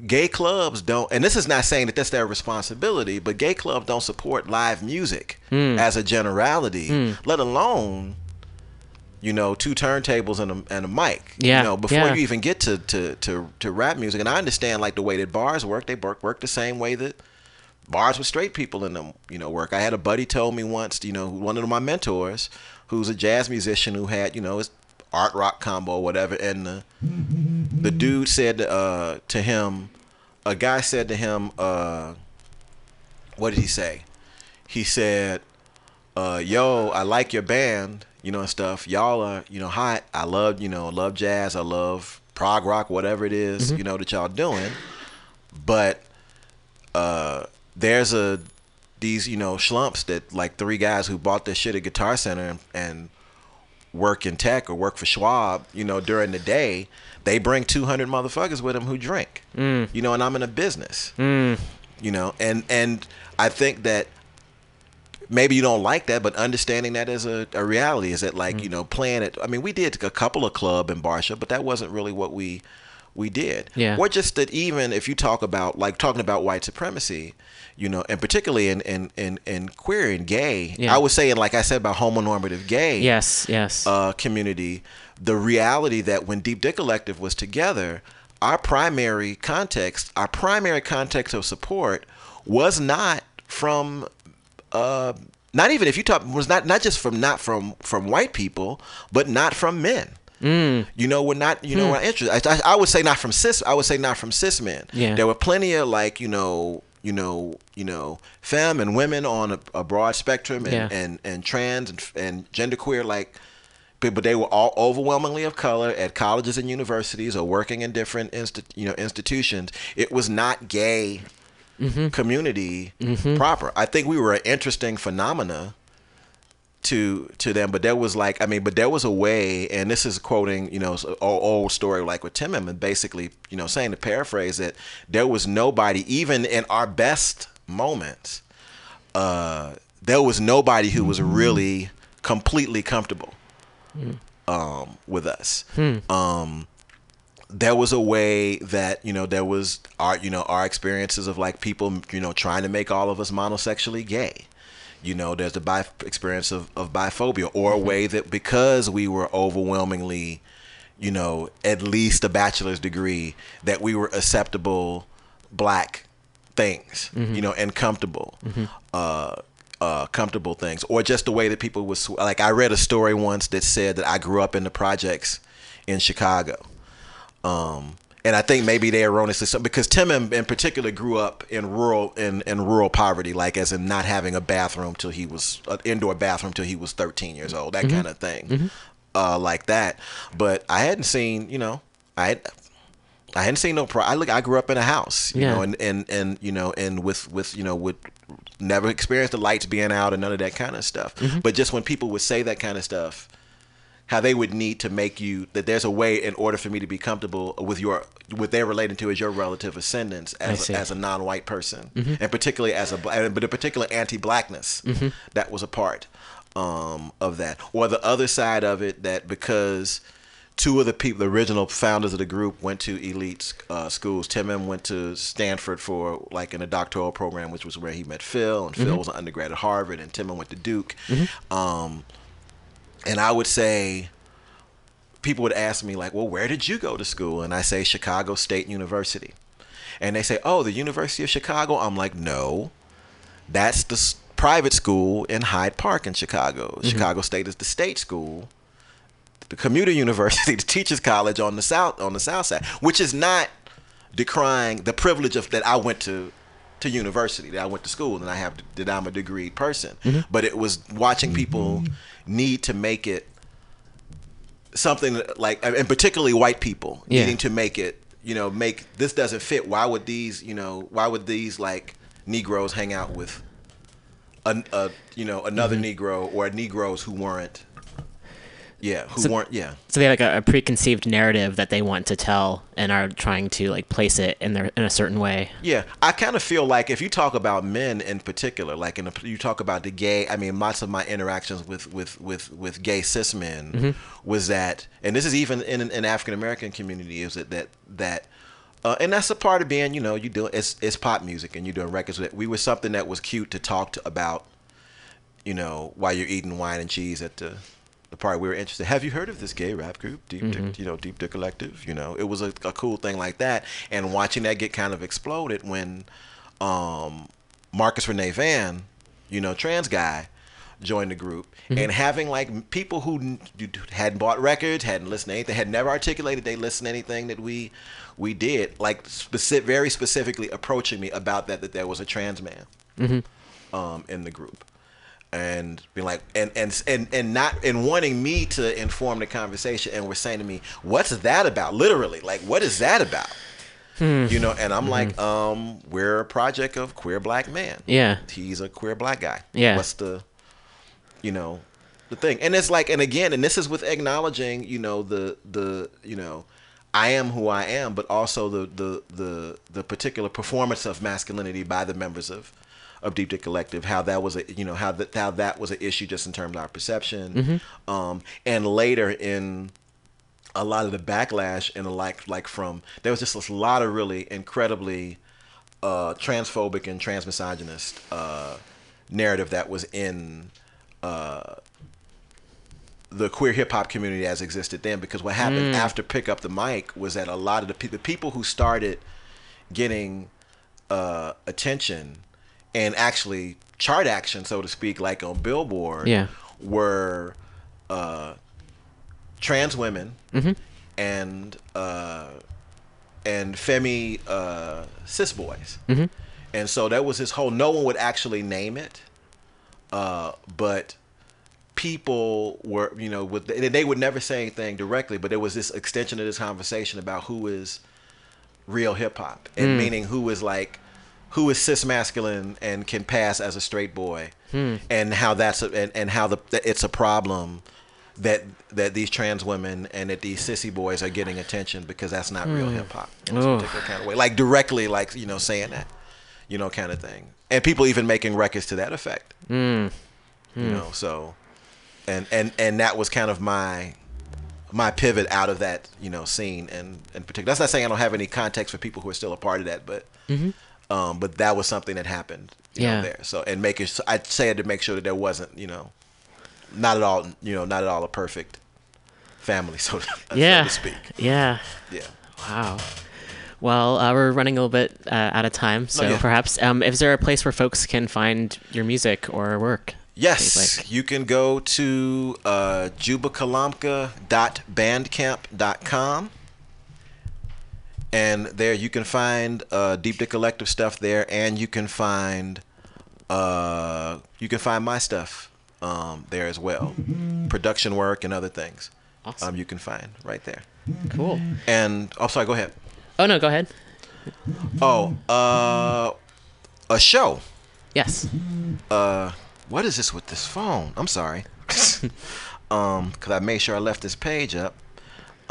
Speaker 15: gay clubs don't and this is not saying that that's their responsibility but gay clubs don't support live music
Speaker 6: Hmm.
Speaker 15: as a generality
Speaker 6: Hmm.
Speaker 15: let alone you know two turntables and a, and a mic
Speaker 6: Yeah,
Speaker 15: you know before
Speaker 6: yeah.
Speaker 15: you even get to, to to to rap music. And i understand like the way that bars work they work work the same way that bars with straight people in them you know work. I had a buddy told me once you know one of my mentors who's a jazz musician who had you know his art rock combo or whatever and the the dude said uh, to him a guy said to him uh, what did he say? He said uh, yo i like your band you know and stuff y'all are you know hot i love you know love jazz i love prog rock whatever it is,
Speaker 6: Mhm.
Speaker 15: you know that y'all doing but uh, there's a these you know schlumps that like three guys who bought this shit at Guitar Center and, and work in tech or work for Schwab, you know, during the day, they bring 200 motherfuckers with them who drink.
Speaker 6: Mm.
Speaker 15: You know, and I'm in a business.
Speaker 6: Mm.
Speaker 15: You know, and and I think that maybe you don't like that, but understanding that as a, a reality is that like
Speaker 6: Mm.
Speaker 15: you know playing it. I mean, we did a couple of club in Barsha, but that wasn't really what we we did.
Speaker 6: Yeah.
Speaker 15: Or just that even if you talk about like talking about white supremacy, you know, and particularly in in in, in queer and gay,
Speaker 6: Yeah.
Speaker 15: I was saying like I said about homonormative gay.
Speaker 6: Yes, yes.
Speaker 15: Uh, community, the reality that when Deep Dick Collective was together, our primary context, our primary context of support was not from uh, not even if you talk was not not just from not from from white people, but not from men.
Speaker 6: Mm.
Speaker 15: You know, we're not. You know,
Speaker 6: Hmm.
Speaker 15: we're interested. I, I, I would say not from cis. I would say not from cis men.
Speaker 6: Yeah.
Speaker 15: There were plenty of like you know, you know, you know, femme and women on a, a broad spectrum, and,
Speaker 6: Yeah.
Speaker 15: and and trans and and genderqueer like. But, but they were all overwhelmingly of color at colleges and universities or working in different insti- you know institutions. It was not gay
Speaker 6: Mhm.
Speaker 15: community
Speaker 6: Mhm.
Speaker 15: proper. I think we were an interesting phenomena to to them but there was like i mean but there was a way and this is quoting you know old, old story like with Tim'm and basically you know saying to paraphrase it there was nobody even in our best moments uh there was nobody who was really completely comfortable um with us
Speaker 6: Hmm.
Speaker 15: um there was a way that you know there was our you know our experiences of like people you know trying to make all of us monosexually gay you know there's the bi- experience of, of biphobia or a way that because we were overwhelmingly you know at least a bachelor's degree that we were acceptable black things
Speaker 6: Mhm.
Speaker 15: you know and comfortable
Speaker 6: Mhm.
Speaker 15: uh uh, comfortable things, or just the way that people was like. I read a story once that said that I grew up in the projects in Chicago, um, and I think maybe they erroneously so because Tim'm in, in particular grew up in rural in, in rural poverty, like as in not having a bathroom till he was an indoor bathroom till he was 13 years old, that
Speaker 6: Mhm.
Speaker 15: kind of thing,
Speaker 6: Mhm.
Speaker 15: uh, like that. But I hadn't seen, you know, I. I hadn't seen no pro. I look. I grew up in a house, you
Speaker 6: Yeah.
Speaker 15: know, and, and and you know, and with with you know, with never experienced the lights being out and none of that kind of stuff.
Speaker 6: Mhm.
Speaker 15: But just when people would say that kind of stuff, how they would need to make you that there's a way in order for me to be comfortable with your what they're relating to as your relative ascendance as a, as a non-white person,
Speaker 6: Mhm.
Speaker 15: and particularly as a but a particular anti-blackness
Speaker 6: Mhm.
Speaker 15: that was a part um, of that, or the other side of it that because two of the people, the original founders of the group, went to elite uh, schools. Tim'm went to Stanford for like in a doctoral program, which was where he met Phil, and Phil
Speaker 6: Mhm.
Speaker 15: was an undergrad at Harvard, and Tim'm went to Duke.
Speaker 6: Mhm.
Speaker 15: Um, and I would say, people would ask me like, "Well, where did you go to school?" And I say Chicago State University, and they say, "Oh, the University of Chicago." I'm like, "No, that's the private school in Hyde Park in Chicago.
Speaker 6: Mhm.
Speaker 15: Chicago State is the state school." The commuter university, the teachers college on the south on the south side, which is not decrying the privilege of that I went to to university, that I went to school, and I have that I'm a degreed person.
Speaker 6: Mhm.
Speaker 15: But it was watching people need to make it something like, and particularly white people
Speaker 6: Yeah.
Speaker 15: needing to make it, you know, make this doesn't fit. Why would these, you know, why would these like Negroes hang out with a, a you know another
Speaker 6: Mhm.
Speaker 15: Negro or Negroes who weren't, yeah, who
Speaker 6: So-
Speaker 15: weren't, yeah.
Speaker 6: So they have like a, a preconceived narrative that they want to tell and are trying to like place it in their in a certain way.
Speaker 15: Yeah, I kind of feel like if you talk about men in particular, like in a, you talk about the gay, I mean, lots of my interactions with with with with gay cis men
Speaker 6: Mhm.
Speaker 15: was that, and this is even in an African American community, is that that that. Uh, and that's a part of being, you know, you do it's it's pop music and you're doing records. That we were something that was cute to talk to about, you know, while you're eating wine and cheese at the the part We were interested. Have you heard of this gay rap group, Deep, Dick,
Speaker 6: Mhm.
Speaker 15: you know, Deep Dick Collective? You know, it was a, a cool thing like that. And watching that get kind of exploded when um, Marcus Rene Van, you know, trans guy, joined the group,
Speaker 6: Mhm.
Speaker 15: and having like people who hadn't bought records, hadn't listened to anything, had never articulated they listened to anything that we we did, like specific, very specifically approaching me about that that there was a trans man
Speaker 6: Mhm.
Speaker 15: um, in the group and being like and and and and not and wanting me to inform the conversation and were saying to me what's that about literally like what is that about
Speaker 6: Hmm.
Speaker 15: you know and i'm
Speaker 6: Mhm.
Speaker 15: like um we're a project of queer black man
Speaker 6: Yeah.
Speaker 15: he's a queer black guy
Speaker 6: Yeah.
Speaker 15: what's the you know the thing and it's like and again and this is with acknowledging you know the the you know I am who I am, but also the the the the particular performance of masculinity by the members of of Deep Dick Collective, how that was a you know how that how that was an issue just in terms of our perception,
Speaker 6: Mhm.
Speaker 15: um, and later in a lot of the backlash and the like like from there was just a lot of really incredibly uh, transphobic and transmisogynist uh, narrative that was in uh, the queer hip hop community as existed then. Because what happened
Speaker 6: Mm.
Speaker 15: after Pick Up the Mic was that a lot of the, pe- the people who started getting uh, attention and actually chart action, so to speak, like on Billboard,
Speaker 6: Yeah.
Speaker 15: were uh, trans women
Speaker 6: Mhm.
Speaker 15: and uh, and femi uh, cis boys.
Speaker 6: mm-hmm.
Speaker 15: And so that was this whole. No one would actually name it, uh, but people were, you know, with they they would never say anything directly, but there was this extension of this conversation about who is real hip hop, and
Speaker 6: Mm.
Speaker 15: meaning who is like who is cis masculine and can pass as a straight boy,
Speaker 6: Hmm.
Speaker 15: and how that's a, and, and how the it's a problem that that these trans women and that these sissy boys are getting attention because that's not real
Speaker 6: Hmm.
Speaker 15: hip hop in this particular kind of way, like directly, like you know, saying that, you know, kind of thing, and people even making records to that effect,
Speaker 6: Mm.
Speaker 15: you
Speaker 6: Hmm.
Speaker 15: know, so, and and and that was kind of my my pivot out of that you know scene and in particular. That's not saying I don't have any context for people who are still a part of that, but
Speaker 6: Mhm.
Speaker 15: Um, but that was something that happened, you
Speaker 6: Yeah.
Speaker 15: know, there. So and making s- I said to make sure that there wasn't, you know, not at all, you know, not at all a perfect family, so, so
Speaker 6: yeah.
Speaker 15: to speak.
Speaker 6: Yeah.
Speaker 15: Yeah.
Speaker 6: Wow. Well, uh, we're running a little bit uh, out of time, so
Speaker 15: yeah.
Speaker 6: perhaps um, is there a place where folks can find your music or work?
Speaker 15: Yes, like? you can go to uh, jubakalamka.bandcamp.com. And there you can find uh, Deep Dick Collective stuff there, and you can find uh, you can find my stuff um, there as well, production work and other things. Um, you can find right there.
Speaker 6: Cool.
Speaker 15: And oh, sorry, go ahead.
Speaker 6: Oh no, go ahead.
Speaker 15: Oh, uh, a show.
Speaker 6: Yes.
Speaker 15: Uh, what is this with this phone? I'm sorry. um, because I made sure I left this page up.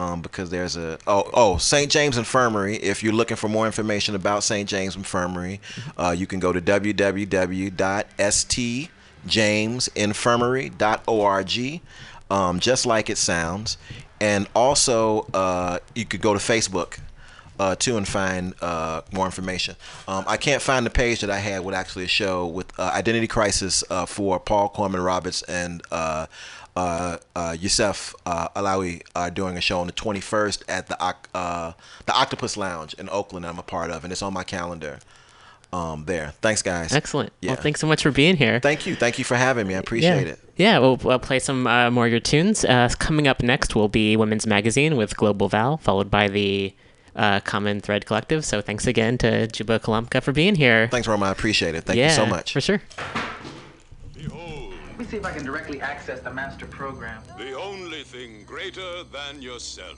Speaker 15: Um, because there's a oh oh St. James Infirmary. If you're looking for more information about St. James Infirmary, uh, you can go to www.stjamesinfirmary.org, um, just like it sounds. And also, uh, you could go to Facebook uh, too and find uh, more information. Um, I can't find the page that I had with actually a show with uh, Identity Crisis uh, for Paul Corman Roberts and uh, uh, uh, Yusef uh, Alawi are doing a show on the 21st at the uh, the Octopus Lounge in Oakland. I'm a part of, and it's on my calendar. Um, there. Thanks, guys.
Speaker 6: Excellent.
Speaker 15: Yeah.
Speaker 6: Well, thanks so much for being here.
Speaker 15: Thank you. Thank you for having me. I appreciate
Speaker 6: yeah.
Speaker 15: it.
Speaker 6: Yeah, we'll, we'll play some uh, more of your tunes. Uh, coming up next will be Women's Magazine with Global Val, followed by the uh, Common Thread Collective. So thanks again to Juba Kalamka for being here.
Speaker 15: Thanks, Roma. I appreciate it. Thank
Speaker 6: yeah,
Speaker 15: you so much.
Speaker 6: For sure.
Speaker 10: Let me see if I can directly access the master program.
Speaker 16: The only thing greater than yourself.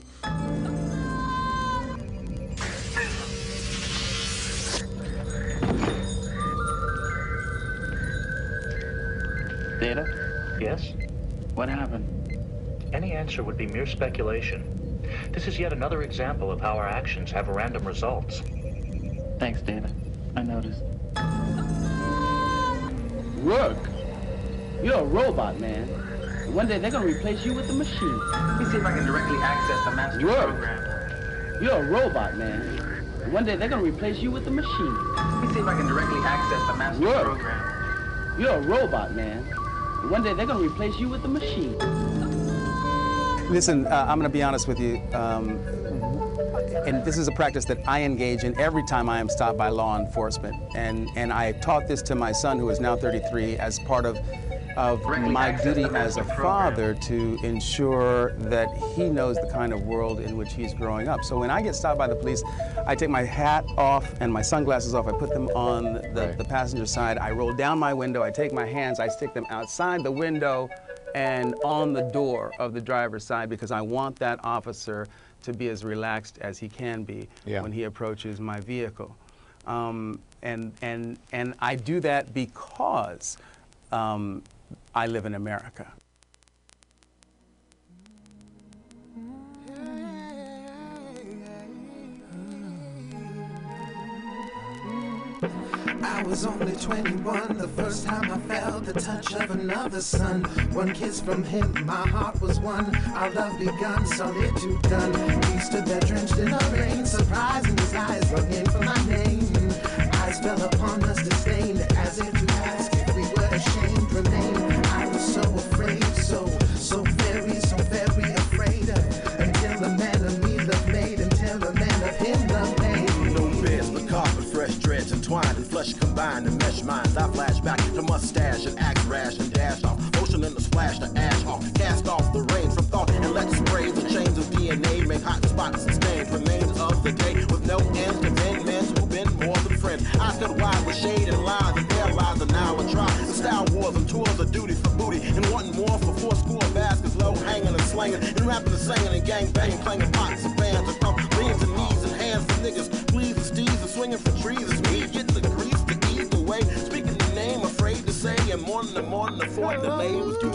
Speaker 10: Data?
Speaker 17: Yes?
Speaker 10: What happened?
Speaker 17: Any answer would be mere speculation. This is yet another example of how our actions have random results.
Speaker 10: Thanks, Data. I noticed.
Speaker 18: Work? You're a robot, man. One day they're gonna replace you with the machine.
Speaker 10: Let me see if I can directly access the master
Speaker 18: Work?
Speaker 10: program.
Speaker 18: You're a robot, man. One day they're gonna replace you with the machine.
Speaker 10: Let me see if I can directly access the master
Speaker 18: Work?
Speaker 10: program.
Speaker 18: You're a robot, man. One day they're gonna replace you with the machine.
Speaker 19: Listen, uh, I'm going to be honest with you, um, and this is a practice that I engage in every time I am stopped by law enforcement. And, and I taught this to my son, who is now 33, as part of, of my duty as a father to ensure that he knows the kind of world in which he's growing up. So when I get stopped by the police, I take my hat off and my sunglasses off. I put them on the, the passenger side. I roll down my window. I take my hands. I stick them outside the window and on the door of the driver's side because I want that officer to be as relaxed as he can be
Speaker 20: Yeah.
Speaker 19: when he approaches my vehicle. Um, and, and, and I do that because um, I live in America.
Speaker 2: I was only 21 the first time I felt the touch of another son. One kiss from him, my heart was won. Our love begun, solid to done. He stood there drenched in the rain, surprise in his eyes, longing for my name. Eyes fell upon us
Speaker 5: dreads entwined and flesh combined and mesh minds. I flash back to mustache and axe rash and dash off. Ocean in the splash, the ash off. Cast off the rain from thought and let spray the chains of DNA. Make hot spots and stains. Remains of the day with no end. Contain men who've been more than friends. I stood wide with shade and lies and there lies an hour try. The style wars and tours of duty for booty and wanting more for four score baskets. Low hanging and slanging and rapping and singing and gang banging, clanging pots and fans and from leans and knees and niggas. Please the steeds swinging for trees. It's me, the grease to ease the way. Speaking the
Speaker 2: name, afraid to say. And the fourth delay was too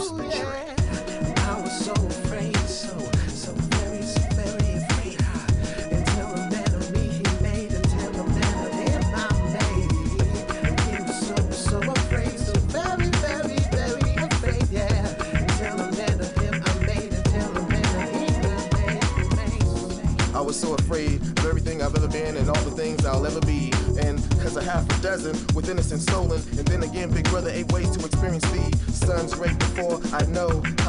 Speaker 4: I was so afraid of everything I've ever been and all the things I'll ever be. And cause a half a dozen with innocence stolen. And then again, Big Brother, eight ways to experience the sun's ray before I know how